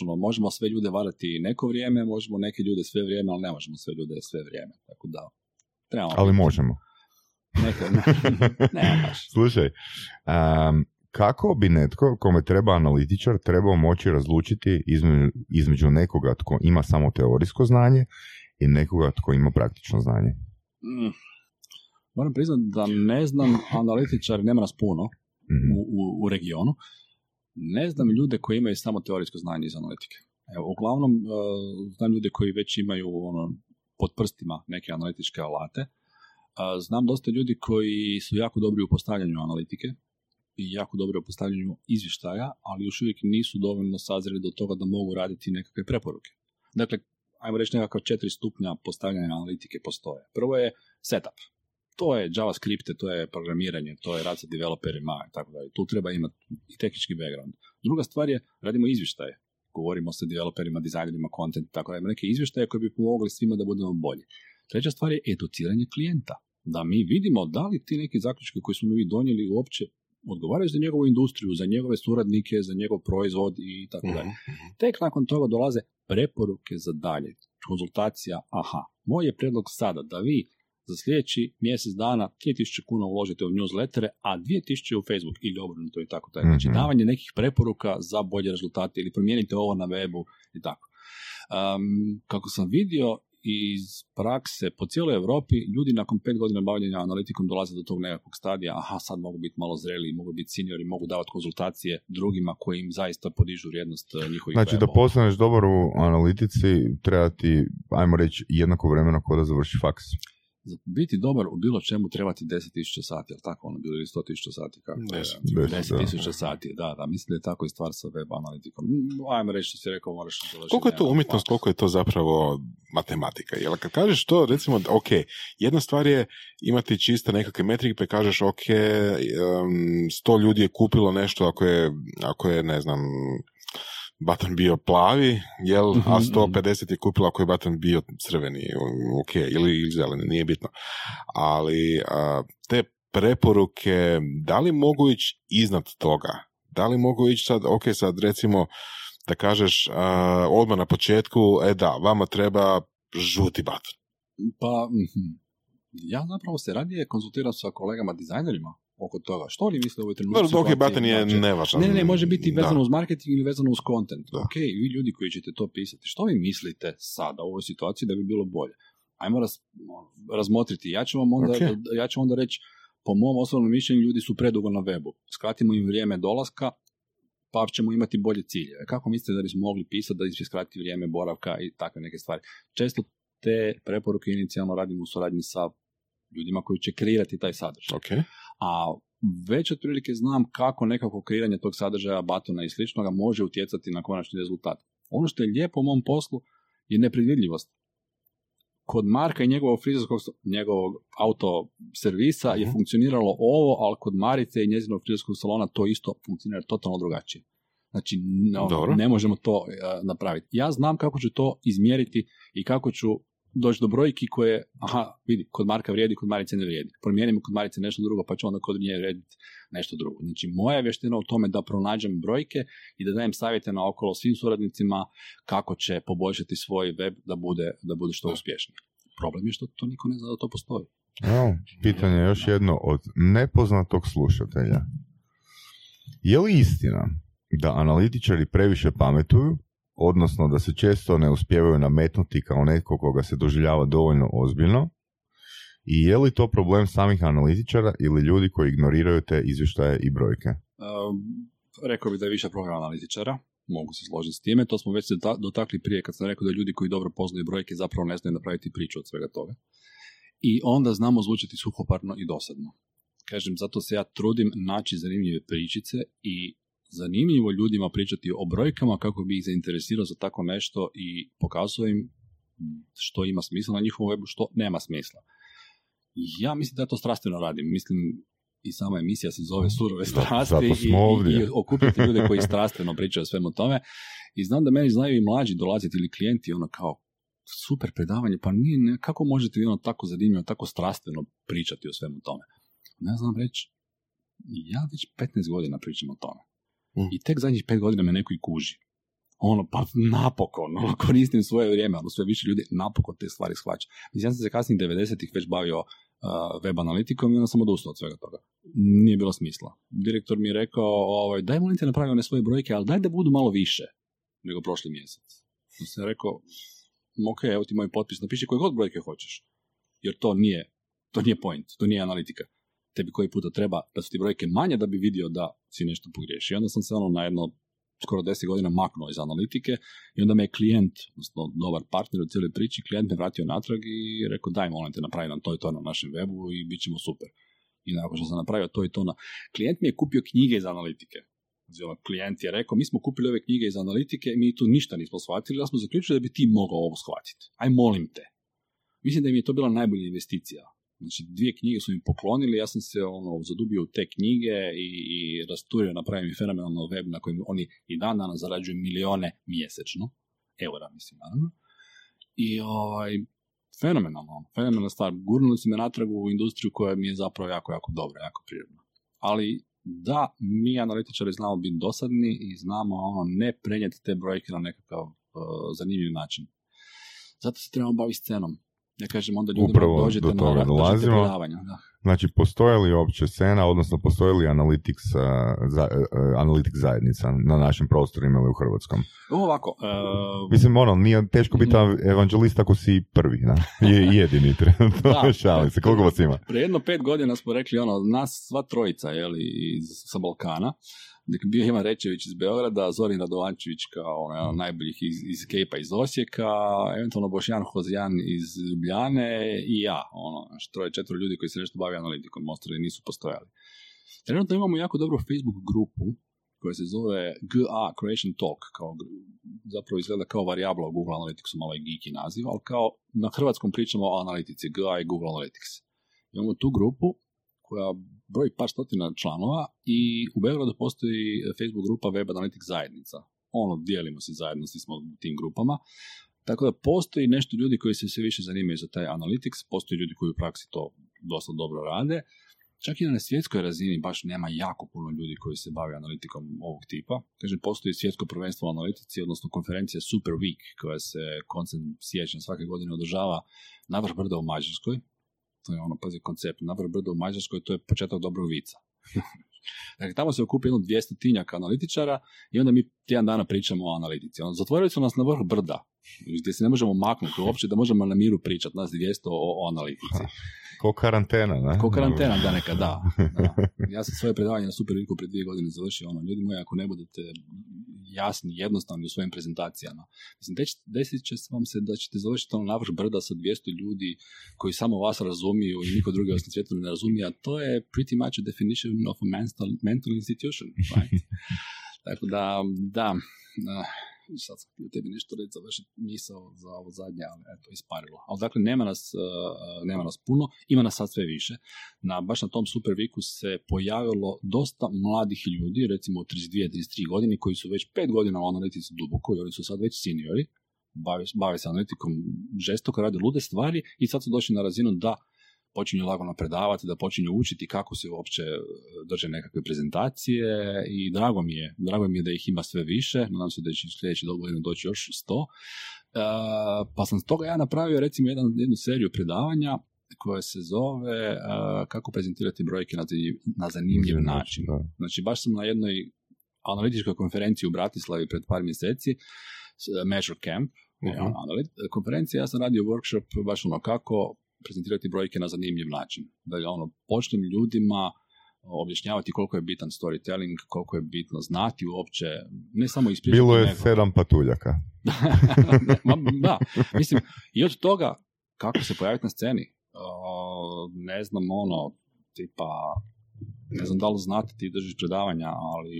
ono, možemo sve ljude varati neko vrijeme, možemo neke ljude sve vrijeme, ali ne možemo sve ljude sve vrijeme. Tako da, trebamo Ali možemo. neke, ne, ne, baš. Slušaj, um, kako bi netko kome treba analitičar trebao moći razlučiti između, između nekoga tko ima samo teorijsko znanje i nekoga tko ima praktično znanje? Mm. Moram priznati da ne znam analitičar, nema nas puno Mhm. u, u, u regionu, ne znam ljude koji imaju samo teorijsko znanje iz analitike. Evo, uglavnom, e, znam ljude koji već imaju ono, pod prstima neke analitičke alate. A, znam dosta ljudi koji su jako dobri u postavljanju analitike i jako dobri u postavljanju izvještaja, ali još uvijek nisu dovoljno sazreli do toga da mogu raditi nekakve preporuke. Dakle, ajmo reći nekakav četiri stupnja postavljanja analitike postoje. Prvo je setup. To je JavaScript, to je programiranje, to je rad sa developerima i tako dalje. Tu treba imati i tehnički background. Druga stvar je, radimo izvještaje. Govorimo sa developerima, dizajnerima, content, i tako dalje. Neke izvještaje koje bi pomogli svima da budemo bolji. Treća stvar je educiranje klijenta. Da mi vidimo da li ti neki zaključke koji smo mi donijeli uopće odgovaraju za njegovu industriju, za njegove suradnike, za njegov proizvod i tako dalje. Mhm. Tek nakon toga dolaze preporuke za dalje. Konzultacija, aha, moj je predlog sada da vi za sljedeći mjesec dana 3000 kuna uložite u newslettere, a 2000 u Facebook ili obrnuto i tako dalje. Znači Mhm. davanje nekih preporuka za bolje rezultate ili promijenite ovo na webu i tako. Um, kako sam vidio iz prakse po cijeloj Europi, ljudi nakon pet godina bavljenja analitikom dolaze do tog nekakvog stadija, aha, sad mogu biti malo zreli, mogu biti seniori, mogu davati konzultacije drugima koji im zaista podižu vrijednost eh, njihovih Znači da postaneš dobar u analitici treba ti, ajmo reći, jednako vremena kao da završi faks. Za biti dobar u bilo čemu trebati 10.000 sati, jel tako ono bilo ili 100.000 sati? Kako je? Deset. Deset, 10.000 sati, da, da, mislim da je tako i stvar sa web analitikom. Mm, Ajmo reći što si rekao, moraš Koliko je to umjetnost, koliko je to zapravo matematika? Jer kad kažeš to, recimo, ok, jedna stvar je imati čiste nekakve metrike, pa kažeš, ok, um, sto ljudi je kupilo nešto ako je, ako je ne znam, button bio plavi, jel, a Mhm, 150 je kupilo ako je button bio crveni, ok, ili, ili zeleni, nije bitno. Ali a, te preporuke, da li mogu ići iznad toga? Da li mogu ići sad, ok, sad recimo, da kažeš a, odmah na početku, e da, vama treba žuti baton. Pa, mhm. ja zapravo se radije konzultiram sa kolegama dizajnerima oko toga. Što oni misle u ovoj trenutku? Dobro, ok, baton je nevažan. Ne, ne, ne, može biti vezano Da. uz marketing ili vezano uz content. Da. Ok, vi ljudi koji ćete to pisati, što vi mislite sada u ovoj situaciji da bi bilo bolje? Ajmo raz, razmotriti. Ja ću vam onda, Ok. ja ću onda reći, po mom osobnom mišljenju, ljudi su predugo na webu. Skratimo im vrijeme dolaska, pa ćemo imati bolje ciljeve. Kako mislite da bismo mogli pisati da će skrati vrijeme boravka i takve neke stvari? Često te preporuke inicijalno radimo u suradnji sa ljudima koji će kreirati taj sadržaj Ok, a već otprilike znam kako nekako kreiranje tog sadržaja, batona i sličnoga može utjecati na konačni rezultat. Ono što je lijepo u mom poslu je nepredvidljivost. Kod Marka i njegovog frizerskog, njegovog auto servisa je Mhm. funkcioniralo ovo, ali kod Marice i njezinog frizerskog salona to isto funkcionira totalno drugačije. Znači, no, ne možemo to e, napraviti. Ja znam kako ću to izmjeriti i kako ću doći do brojki koje, aha, vidi, kod Marka vrijedi, kod Marice ne vrijedi. Promijenimo kod Marice nešto drugo, pa ću onda kod nje vrijediti nešto drugo. Znači, moja je vještina u tome da pronađem brojke i da dajem savjete na okolo svim suradnicima kako će poboljšati svoj web da bude, da bude što uspješniji. Problem je što to niko ne zna da to postoji. Evo, pitanje je još jedno od nepoznatog slušatelja. Je li istina da analitičari previše pametuju, odnosno da se često ne uspijevaju nametnuti kao netko koga se doživljava dovoljno ozbiljno? I je li to problem samih analitičara ili ljudi koji ignoriraju te izvještaje i brojke? Um, rekao bi da je više program analitičara, mogu se složiti s time, to smo već se dotakli prije kad sam rekao da ljudi koji dobro poznaju brojke zapravo ne znaju napraviti priču od svega toga. I onda znamo zvučati suhoparno i dosadno. Kažem, zato se ja trudim naći zanimljive pričice i zanimljivo ljudima pričati o brojkama kako bi ih zainteresirao za tako nešto i pokazao im što ima smisla na njihovom webu, što nema smisla. Ja mislim da to strastveno radim. Mislim, i sama emisija se zove Surove strasti i, i, i okupiti ljude koji strastveno pričaju o svemu tome. I znam da meni znaju i mlađi dolaziti ili klijenti ono kao super predavanje, pa nije, ne, kako možete ono tako zanimljivo, tako strastveno pričati o svemu tome? Ne znam reći, ja već 15 godina pričam o tome. Mm. I tek zadnjih 5 godina me neko i kuži. Ono, pa napokon, ono, koristim svoje vrijeme, ono, sve više ljudi napokon te stvari shvaća. Mislim, ja sam se kasnije 90-ih već bavio web analitikom i onda sam odustao od svega toga. Nije bilo smisla. Direktor mi je rekao, ovaj, daj molim te napravi one svoje brojke, ali daj da budu malo više nego prošli mjesec. Ja sam rekao, ok, evo ti moj potpis, napiši koje god brojke hoćeš. Jer to nije, to nije point, to nije analitika. Tebi koji puta treba da su ti brojke manje da bi vidio da si nešto pogriješio. I onda sam se ono na jedno skoro deset godina maknuo iz analitike i onda me je klijent, odnosno dobar partner u cijeloj priči, klijent me vratio natrag i rekao daj molim te napravi nam to i to na našem webu i bit ćemo super. I nakon što sam napravio to i to na... Klijent mi je kupio knjige iz analitike. Znači, ono, klijent je rekao, mi smo kupili ove knjige iz analitike, mi tu ništa nismo shvatili, ali smo zaključili da bi ti mogao ovo shvatiti. Aj molim te. Mislim da im je to bila najbolja investicija. Znači, dvije knjige su mi poklonili, ja sam se ono, zadubio u te knjige i, i rasturio, napravio mi fenomenalno web na kojem oni i dan danas zarađuju milione mjesečno, eura mislim naravno. I ovaj, fenomenalno, fenomenalna stvar. Gurnuli su me natrag u industriju koja mi je zapravo jako, jako dobra, jako prirodna. Ali da, mi analitičari znamo biti dosadni i znamo ono, ne prenijeti te brojke na nekakav uh, zanimljiv način. Zato se trebamo baviti scenom ja kažem onda ljudima Upravo dođete do toga na, dolazimo. Da. Znači, postoje li uopće scena, odnosno postoji li analytics, uh, za, uh, analytics zajednica na našim prostorima ili u Hrvatskom? Ovako. Uh, Mislim, ono, nije teško biti mm. evanđelista ako si prvi, na? Je, jedini trenutno, šalim se, koliko vas ima? Pre jedno pet godina smo rekli, ono, nas sva trojica, jeli, iz, sa Balkana, Dakle, bio Ivan Rečević iz Beograda, Zorin Radovančević kao ono, najboljih iz, iz Kejpa iz Osijeka, eventualno Bošjan Hozijan iz Ljubljane i ja, ono, troje, četvro ljudi koji se nešto bavi analitikom, ostali nisu postojali. Trenutno imamo jako dobru Facebook grupu koja se zove GA Creation Talk, kao, zapravo izgleda kao varijabla u Google Analyticsu, malo je geeky naziv, ali kao na hrvatskom pričamo o analitici, GA i Google Analytics. Imamo tu grupu koja broji par stotina članova i u Beogradu postoji Facebook grupa Web Analytics zajednica. Ono, dijelimo se zajedno, u tim grupama. Tako da postoji nešto ljudi koji se sve više zanimaju za taj analytics, postoji ljudi koji u praksi to dosta dobro rade. Čak i na svjetskoj razini baš nema jako puno ljudi koji se bave analitikom ovog tipa. Kažem, postoji svjetsko prvenstvo u analitici, odnosno konferencija Super Week, koja se koncem siječnja svake godine održava na vrh brda u Mađarskoj, to je ono, pazi, koncept. Navrh brdo u Mađarskoj, to je početak dobrog vica. dakle, tamo se okupi jedno 200 tinjaka analitičara i onda mi tjedan dana pričamo o analitici. Ono, zatvorili su nas na vrh brda, gdje se ne možemo maknuti uopće da možemo na miru pričati, nas 200 o, o analitici. Ko karantena, ne? Ko karantena, da neka, da. da. Ja sam svoje predavanje na Super prije dvije godine završio, ono, ljudi moji, ako ne budete jasni, jednostavni u svojim prezentacijama, mislim, desit će vam se da ćete završiti ono navrš brda sa 200 ljudi koji samo vas razumiju i niko drugi vas na svijetu ne razumije, a to je pretty much a definition of a mental, mental institution, right? Tako da, da sad sam htio tebi nešto reći, završiti misao za ovo zadnje, ali eto, isparilo. Ali dakle, nema nas, uh, nema nas puno, ima nas sad sve više. Na, baš na tom Super Weeku se pojavilo dosta mladih ljudi, recimo 32-33 godine, koji su već 5 godina u analitici duboko i oni su sad već seniori, bave, bave se analitikom žestoko, rade lude stvari i sad su došli na razinu da počinju lagano predavati, da počinju učiti kako se uopće e, drže nekakve prezentacije i drago mi je, drago mi je da ih ima sve više, nadam se da će sljedeći godinu doći još sto. E, pa sam toga ja napravio recimo jedan, jednu seriju predavanja koja se zove e, kako prezentirati brojke na, na zanimljiv način. Znači baš sam na jednoj analitičkoj konferenciji u Bratislavi pred par mjeseci, Measure Camp, uh-huh. konferencija, ja sam radio workshop baš ono kako prezentirati brojke na zanimljiv način. Da ono, počnem ljudima objašnjavati koliko je bitan storytelling, koliko je bitno znati uopće, ne samo ispričati. Bilo je nego- sedam patuljaka. Ma, da, mislim, i od toga kako se pojaviti na sceni. Uh, ne znam, ono, tipa, ne znam da li znate ti držiš predavanja, ali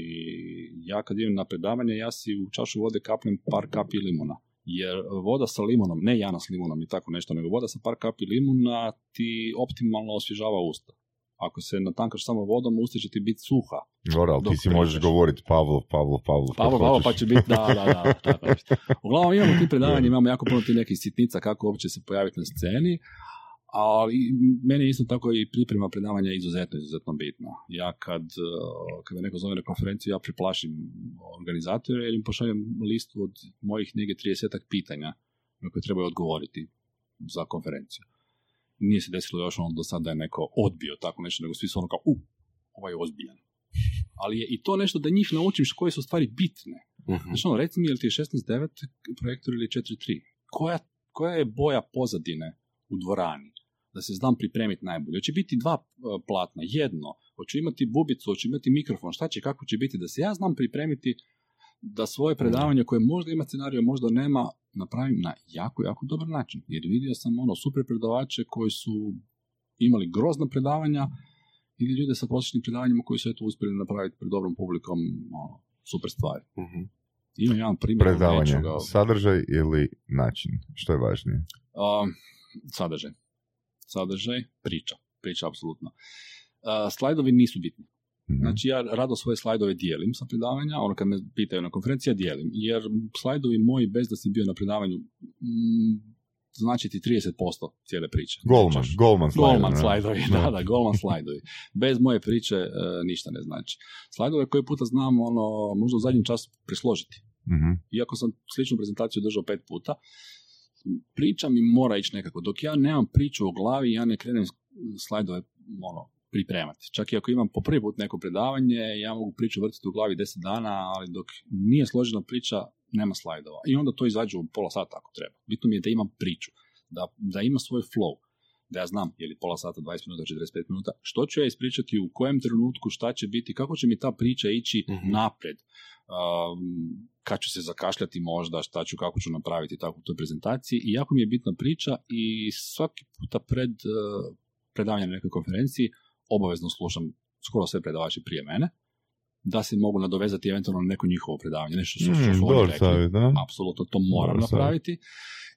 ja kad idem na predavanje, ja si u čašu vode kapnem par kapi limuna. Jer voda sa limunom, ne jana s limunom i tako nešto, nego voda sa par kapi limuna ti optimalno osvježava usta. Ako se natankaš samo vodom, usta će ti biti suha. Dobro, ali ti si možeš govoriti Pavlo, Pavlo, Pavlo. Pavo, hoćeš. pa će biti, da, da, da. tako je. Uglavnom imamo ti predavanja, imamo jako puno ti nekih sitnica kako uopće se pojaviti na sceni, ali meni je isto tako i priprema predavanja izuzetno, izuzetno bitna. Ja kad, uh, kad me neko zove na konferenciju, ja priplašim organizatore jer im pošaljem listu od mojih negdje 30 pitanja na koje trebaju odgovoriti za konferenciju. Nije se desilo još ono do sada da je neko odbio tako nešto, nego svi su ono kao, u, ovaj je ozbiljan. Ali je i to nešto da njih naučim koje su stvari bitne. Mhm. Znači, ono, reci mi, je li ti je 16.9 projektor ili 4.3? Koja, koja je boja pozadine u dvorani? Da se znam pripremiti najbolje. Hoće biti dva e, platna, jedno. Hoću imati bubicu, hoću imati mikrofon. Šta će, kako će biti? Da se ja znam pripremiti da svoje predavanje koje možda ima scenariju, možda nema, napravim na jako, jako dobar način. Jer vidio sam ono super predavače koji su imali grozna predavanja ili ljude sa prosječnim predavanjima koji su eto uspjeli napraviti pred dobrom publikom ono, super stvari. Mhm. Imam jedan primjer Predavanje, nečega. sadržaj ili način? Što je važnije? Um, sadržaj. Sadržaj, priča. Priča, apsolutno. Uh, slajdovi nisu bitni. Mhm. Znači, ja rado svoje slajdove dijelim sa predavanja, ono kad me pitaju na konferenciji, ja dijelim. Jer slajdovi moji, bez da si bio na predavanju, mm, znači ti 30% cijele priče. Golman, Pričaš. Golman slajdovi, Golman ne? slajdovi, da, da, Golman slajdovi. Bez moje priče e, ništa ne znači. Slajdove koji puta znam, ono, možda u zadnjem času presložiti. Mhm. Iako sam sličnu prezentaciju držao pet puta, priča mi mora ići nekako. Dok ja nemam priču u glavi, ja ne krenem slajdove ono, pripremati. Čak i ako imam po prvi put neko predavanje, ja mogu priču vrtiti u glavi deset dana, ali dok nije složena priča, nema slajdova. I onda to izađe u pola sata ako treba. Bitno mi je da imam priču, da, da ima svoj flow, da ja znam je li pola sata, 20 minuta, 45 minuta, što ću ja ispričati, u kojem trenutku, šta će biti, kako će mi ta priča ići Mhm. naprijed. Um, kad ću se zakašljati možda, šta ću, kako ću napraviti tako u toj prezentaciji i jako mi je bitna priča i svaki puta pred uh, predavanje na nekoj konferenciji obavezno slušam skoro sve predavače prije mene, da se mogu nadovezati eventualno na neko njihovo predavanje, nešto što, što Mm, su oni rekli. da? Apsolutno, to moram Dobar savjet. napraviti.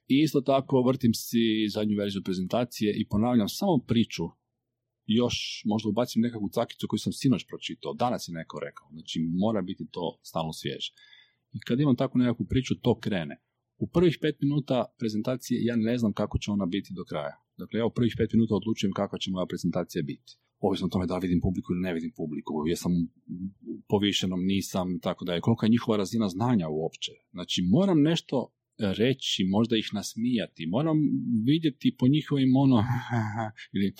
I isto tako vrtim si zadnju verziju prezentacije i ponavljam samo priču još možda ubacim nekakvu cakicu koju sam sinoć pročitao, danas je neko rekao, znači mora biti to stalno svježe. I kad imam takvu nekakvu priču, to krene. U prvih pet minuta prezentacije ja ne znam kako će ona biti do kraja. Dakle, ja u prvih pet minuta odlučujem kakva će moja prezentacija biti. Ovisno o tome da vidim publiku ili ne vidim publiku, jesam povišenom, nisam, tako da je, kolika je njihova razina znanja uopće. Znači, moram nešto reći, možda ih nasmijati, moram vidjeti po njihovim ono, ili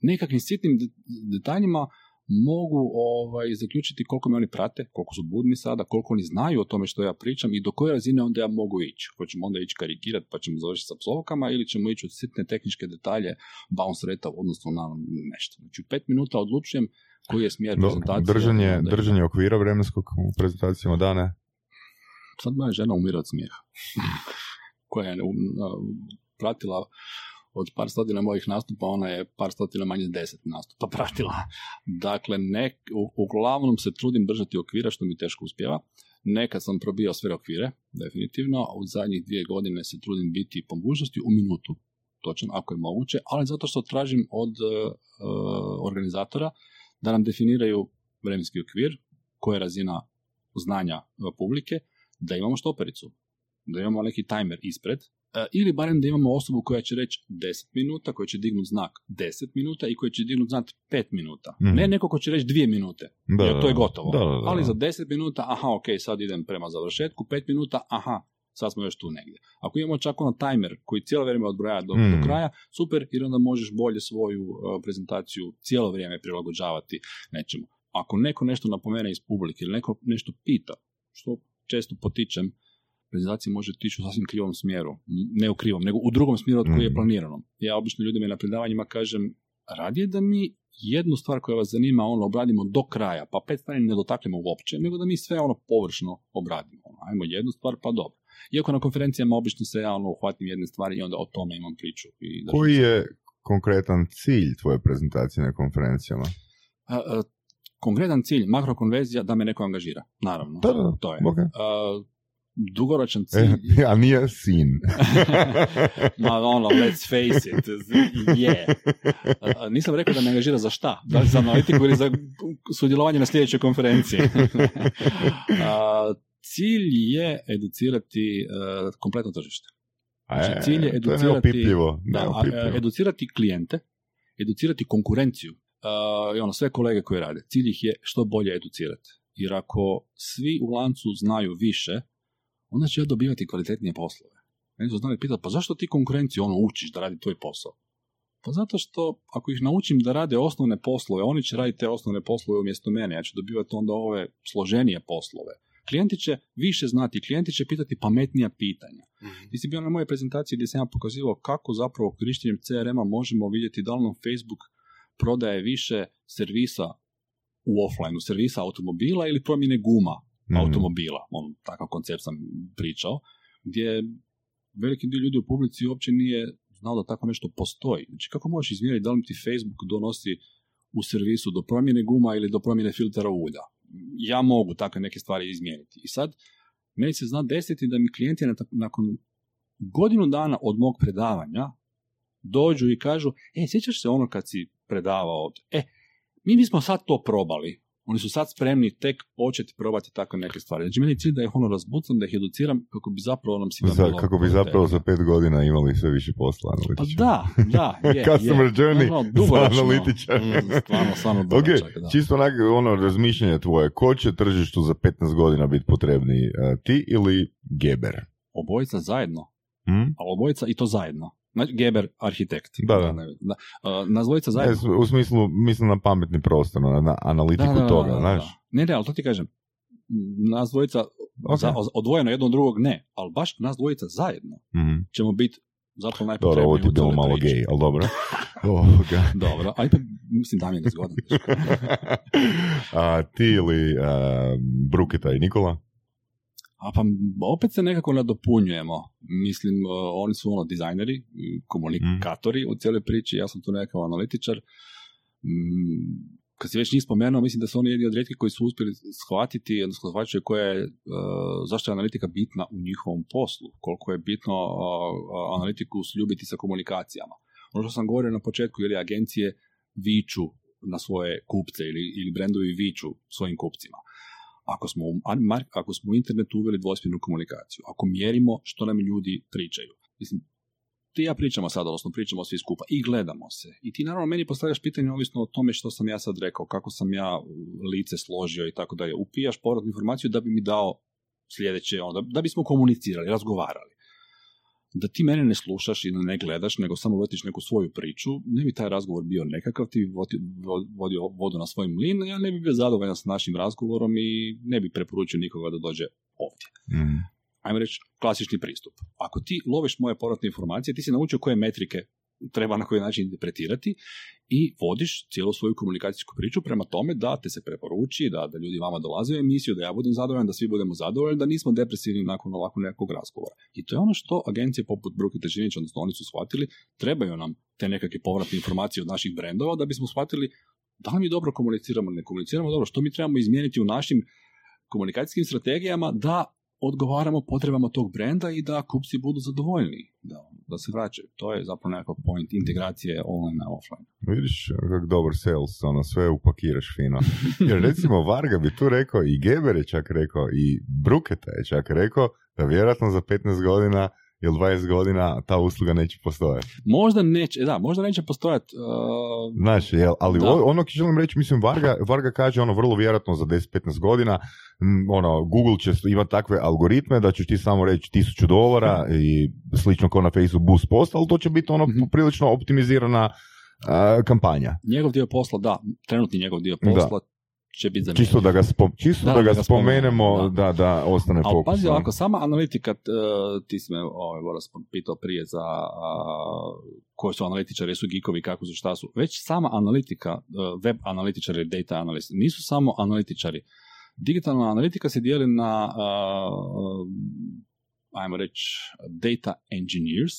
nekakvim sitnim de- detaljima mogu ovaj, zaključiti koliko me oni prate, koliko su budni sada, koliko oni znaju o tome što ja pričam i do koje razine onda ja mogu ići. Hoćemo onda ići karikirati pa ćemo završiti sa psovkama ili ćemo ići od sitne tehničke detalje bounce rate odnosno na nešto. Znači u pet minuta odlučujem koji je smjer prezentacije. držanje, držanje okvira vremenskog u prezentacijama dane. Sad moja žena umira od smijeha. koja je um, pratila od par stotina mojih nastupa, ona je par stotina manje deset nastupa pratila. Dakle, nek, u, uglavnom se trudim držati okvira, što mi teško uspjeva. Nekad sam probio sve okvire, definitivno, a u zadnjih dvije godine se trudim biti po mogućnosti u minutu, točan, ako je moguće, ali zato što tražim od uh, organizatora da nam definiraju vremenski okvir, koja je razina znanja publike, da imamo štopericu, da imamo neki timer ispred, e, ili barem da imamo osobu koja će reći 10 minuta, koja će dignuti znak 10 minuta i koja će dignuti znak 5 minuta. Mhm. Ne neko ko će reći 2 minute, Da, jer to je gotovo. da, da, da. Ali za 10 minuta, aha, ok, sad idem prema završetku, 5 minuta, aha, sad smo još tu negdje. Ako imamo čak ono timer koji cijelo vrijeme odbroja do, Mhm. do kraja, super, jer onda možeš bolje svoju e, prezentaciju cijelo vrijeme prilagođavati nečemu. Ako neko nešto napomene iz publike ili neko nešto pita, što često potičem, prezentacija može tići u sasvim krivom smjeru. Ne u krivom, nego u drugom smjeru od koji je Mhm. planirano. Ja obično ljudima na predavanjima kažem, radije da mi jednu stvar koja vas zanima ono obradimo do kraja, pa pet stvari ne dotaknemo uopće, nego da mi sve ono površno obradimo. Ono, ajmo jednu stvar, pa dobro. Iako na konferencijama obično se ja ono uhvatim jedne stvari i onda o tome imam priču. I Koji je konkretan cilj tvoje prezentacije na konferencijama? A, a, konkretan cilj, makrokonverzija, da me neko angažira. Naravno. Da, da, to je. okay. A, dugoročan cilj... E, a nije sin. Ma ono, let's face it, je. Yeah. Nisam rekao da me angažira za šta? Da li za analitiku ili za sudjelovanje na sljedećoj konferenciji? cilj je educirati uh, kompletno tržište. Znači, E, cilj je to educirati, neopipljivo, da, educirati klijente, educirati konkurenciju uh, i ono, sve kolege koji rade. Cilj ih je što bolje educirati. Jer ako svi u lancu znaju više, onda će ja dobivati kvalitetnije poslove. Meni su znali pitati, pa zašto ti konkurenciju ono učiš da radi tvoj posao? Pa zato što ako ih naučim da rade osnovne poslove, oni će raditi te osnovne poslove umjesto mene, ja ću dobivati onda ove složenije poslove. Klijenti će više znati, klijenti će pitati pametnija pitanja. Ti si bio na mojoj prezentaciji gdje sam ja pokazivao kako zapravo korištenjem CRM-a možemo vidjeti da li nam Facebook prodaje više servisa u offline, servisa automobila ili promjene guma Mhm. automobila. On, takav koncept sam pričao, gdje veliki dio ljudi u publici uopće nije znao da tako nešto postoji. Znači, kako možeš izmjeriti da li ti Facebook donosi u servisu do promjene guma ili do promjene filtera ulja? Ja mogu takve neke stvari izmijeniti. I sad, meni se zna desiti da mi klijenti na- nakon godinu dana od mog predavanja dođu i kažu, e, sjećaš se ono kad si predavao, e, mi bismo sad to probali. Oni su sad spremni tek početi probati takve neke stvari. Znači, meni je cilj da ih ono razbucam, da ih educiram kako bi zapravo nam svima Za, bilo kako bi zapravo za pet godina imali sve više posla Pa analitičara. da, da, je, Customer je. journey Ono, za dugoročno. analitičara. Mm, stvarno, stvarno Ok, dugačak, da. čisto onak, ono razmišljanje tvoje, ko će tržištu za 15 godina biti potrebniji, e, ti ili Geber? Obojica zajedno, Hm? a obojica i to zajedno. Znači, Geber, arhitekt. Da, da. ne- da. Nas dvojica Ne, zajedno. u smislu, mislim na pametni prostor, na, na analitiku toga, znaš? Ne, ne, ali to ti kažem. Nas dvojica Ok. za, odvojeno jedno od drugog ne, ali baš nas dvojica zajedno Mhm. ćemo biti zapravo Dobro, najpotrebniji ovo ti je bilo malo priči. gej, ali dobro. Ovoga. Dobro, a ipak, mislim, Damjan je zgodan. a, ti ili a, Bruketa i Nikola? A pa opet se nekako nadopunjujemo. Mislim, uh, oni su ono dizajneri, komunikatori u cijeloj priči, ja sam tu nekakav analitičar. Mm, Kad si već njih spomenuo, mislim da su oni jedni od rijetkih koji su uspjeli shvatiti, odnosno shvaćaju koja je, uh, zašto je analitika bitna u njihovom poslu, koliko je bitno uh, analitiku sljubiti sa komunikacijama. Ono što sam govorio na početku, ili agencije viču na svoje kupce ili, ili brendovi viču svojim kupcima ako smo, u, ako smo u internetu uveli dvosmjernu komunikaciju, ako mjerimo što nam ljudi pričaju. Mislim, ti ja pričamo sad, odnosno pričamo svi skupa i gledamo se. I ti naravno meni postavljaš pitanje ovisno o tome što sam ja sad rekao, kako sam ja lice složio i tako dalje. Upijaš povratnu informaciju da bi mi dao sljedeće, ono, da, da bismo komunicirali, razgovarali. Da ti mene ne slušaš i ne gledaš, nego samo vrtiš neku svoju priču, ne bi taj razgovor bio nekakav, ti bi vodi- vo- vodio vodu na svoj mlin, ja ne bi bio zadovoljan s našim razgovorom i ne bi preporučio nikoga da dođe ovdje Mhm. ajmo reći, klasični pristup. Ako ti loviš moje povratne informacije, ti si naučio koje metrike treba na koji način interpretirati i vodiš cijelu svoju komunikacijsku priču prema tome da te se preporuči, da, da ljudi vama dolaze u emisiju, da ja budem zadovoljan, da svi budemo zadovoljni, da nismo depresivni nakon ovako nekog razgovora. I to je ono što agencije poput Bruke Težinić, odnosno oni su shvatili, trebaju nam te nekakve povratne informacije od naših brendova da bismo shvatili da li mi dobro komuniciramo, ne komuniciramo dobro, što mi trebamo izmijeniti u našim komunikacijskim strategijama da odgovaramo potrebama tog brenda i da kupci budu zadovoljni, da, da se vraćaju. To je zapravo nekakav point integracije online na offline. Vidiš kak dobar sales, ono sve upakiraš fino. Jer recimo Varga bi tu rekao, i Geber je čak rekao, i Bruketa je čak rekao, da vjerojatno za 15 godina ili 20 godina ta usluga neće postojati. Možda neće, da, možda neće postojati uh, Znaš, jel, ali Da. ono što želim reći, mislim, Varga, Varga kaže ono vrlo vjerojatno za 10-15 godina, m, ono, Google će imati takve algoritme da ćeš ti samo reći 1000 dolara i slično kao na Facebook boost post, ali to će biti ono Mhm. prilično optimizirana a, kampanja. njegov dio posla, da, trenutni njegov dio Da. Će biti zanimljiv. Čisto da ga, spo, čisto da, ga spomenemo, da, da ostane Ali fokus. pazi ovako, sama analitika, t- ti si me ovaj, pitao prije za a, koji su analitičari, jesu geekovi, kako su, šta su. Već sama analitika, e, web analitičari, data analyst, nisu samo analitičari. Digitalna analitika se dijeli na, ajmo reći, data engineers,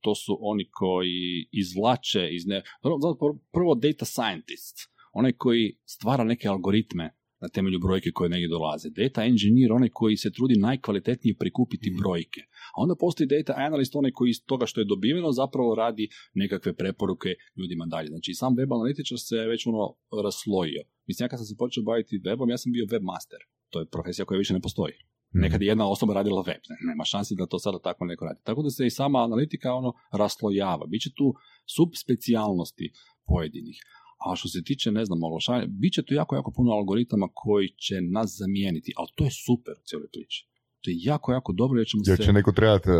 to su oni koji izvlače iz ne... Prvo- Prvo data scientist, onaj koji stvara neke algoritme na temelju brojke koje negdje dolaze. Data engineer, onaj koji se trudi najkvalitetnije prikupiti brojke. A onda postoji data analyst, onaj koji iz toga što je dobiveno zapravo radi nekakve preporuke ljudima dalje. Znači, sam web analitičar se već ono raslojio. Mislim, ja kad sam se počeo baviti webom, ja sam bio webmaster. To je profesija koja više ne postoji. Nekad je jedna osoba radila web, ne, nema šanse da to sada tako neko radi. Tako da se i sama analitika ono raslojava. Biće tu subspecijalnosti pojedinih. A što se tiče, ne znam, oglašavanja, bit će tu jako, jako puno algoritama koji će nas zamijeniti, ali to je super u cijeloj priči. To je jako, jako dobro jer ćemo Jer se... će neko trebati e,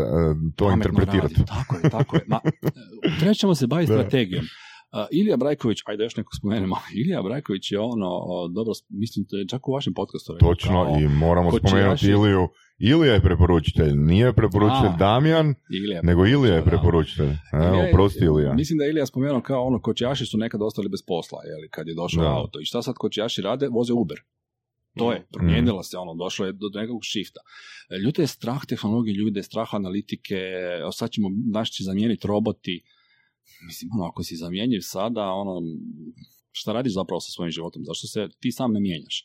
to interpretirati. Tako je, tako je. Ma, e, trebat ćemo se baviti strategijom. Uh, Ilija Brajković, ajde još nekog spomenemo, Ilija Brajković je ono, dobro, mislim, to je čak u vašem podcastu. rekao, Točno, kao i moramo spomenuti Iliju. Ilija je preporučitelj, nije preporučitelj A. Damjan, Ilija nego Ilija je da. preporučitelj. Evo, Ilija je- prosti Ilija. Mislim da je Ilija spomenuo kao ono, kočijaši su nekad ostali bez posla, jeli, kad je došao Da. auto. I šta sad kočijaši rade? Voze Uber. To je, promijenilo se ono, došlo je do nekakvog shifta. E, Ljude je strah tehnologije, ljude je strah analitike, sad ćemo, naš će zamijeniti roboti. Mislim, ono, ako si zamjenjiv sada, ono, šta radiš zapravo sa svojim životom? Zašto se ti sam ne mijenjaš?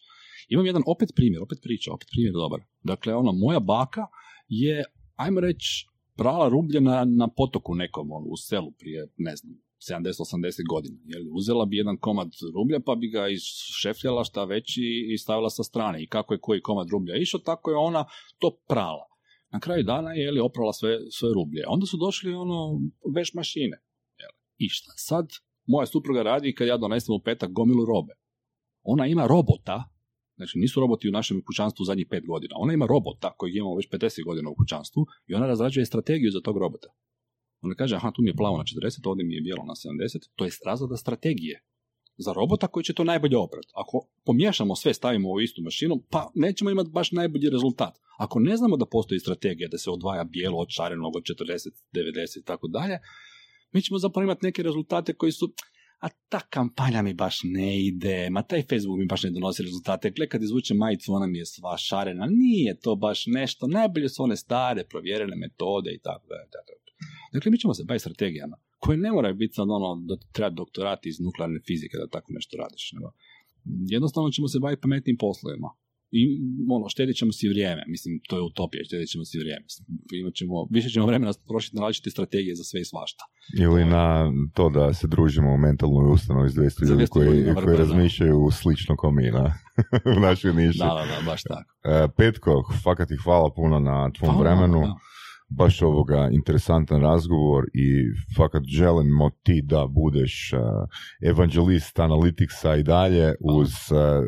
Imam jedan opet primjer, opet priča, opet primjer dobar. Dakle, ono, moja baka je, ajmo reći, prala rublje na, potoku nekom, ono, u selu prije, ne znam, 70-80 godina. Jel, uzela bi jedan komad rublja pa bi ga išefljala šta veći i stavila sa strane. I kako je koji komad rublja išao, tako je ona to prala. Na kraju dana je li oprala sve, sve rublje. Onda su došli ono veš mašine. Jel. I šta sad moja supruga radi kad ja donesem u petak gomilu robe? Ona ima robota, znači nisu roboti u našem kućanstvu zadnjih pet godina. Ona ima robota kojeg imamo već 50 godina u kućanstvu i ona razrađuje strategiju za tog robota. Ona kaže, aha, tu mi je plavo na 40, ovdje mi je bijelo na 70, to je razrada strategije za robota koji će to najbolje oprati. Ako pomiješamo sve, stavimo u istu mašinu, pa nećemo imati baš najbolji rezultat. Ako ne znamo da postoji strategija da se odvaja bijelo od šarenog od 40, 90 i tako dalje, mi ćemo zapravo imati neke rezultate koji su a ta kampanja mi baš ne ide, ma taj Facebook mi baš ne donosi rezultate, gle kad izvuče majicu, ona mi je sva šarena, nije to baš nešto, najbolje su one stare, provjerene metode i tako. Dakle, mi ćemo se baviti strategijama, koje ne moraju biti sad ono da treba doktorati iz nuklearne fizike da tako nešto radiš, nego jednostavno ćemo se baviti pametnim poslovima. I ono, štedit ćemo si vrijeme, mislim, to je utopija, štedit ćemo si vrijeme. Imat ćemo, više ćemo vremena trošiti na različite strategije za sve i svašta. Ili na to da se družimo u mentalnoj ustanovi s 200 Za ljudi 200 koji, koji da. razmišljaju slično kao mi na, u našoj niši. Da, da, da, baš tako. E, Petko, fakat ti hvala puno na tvom Hvala, vremenu. da. Baš ovoga interesantan razgovor i fakat želimo ti da budeš e, evangelist analitiksa i dalje uz e,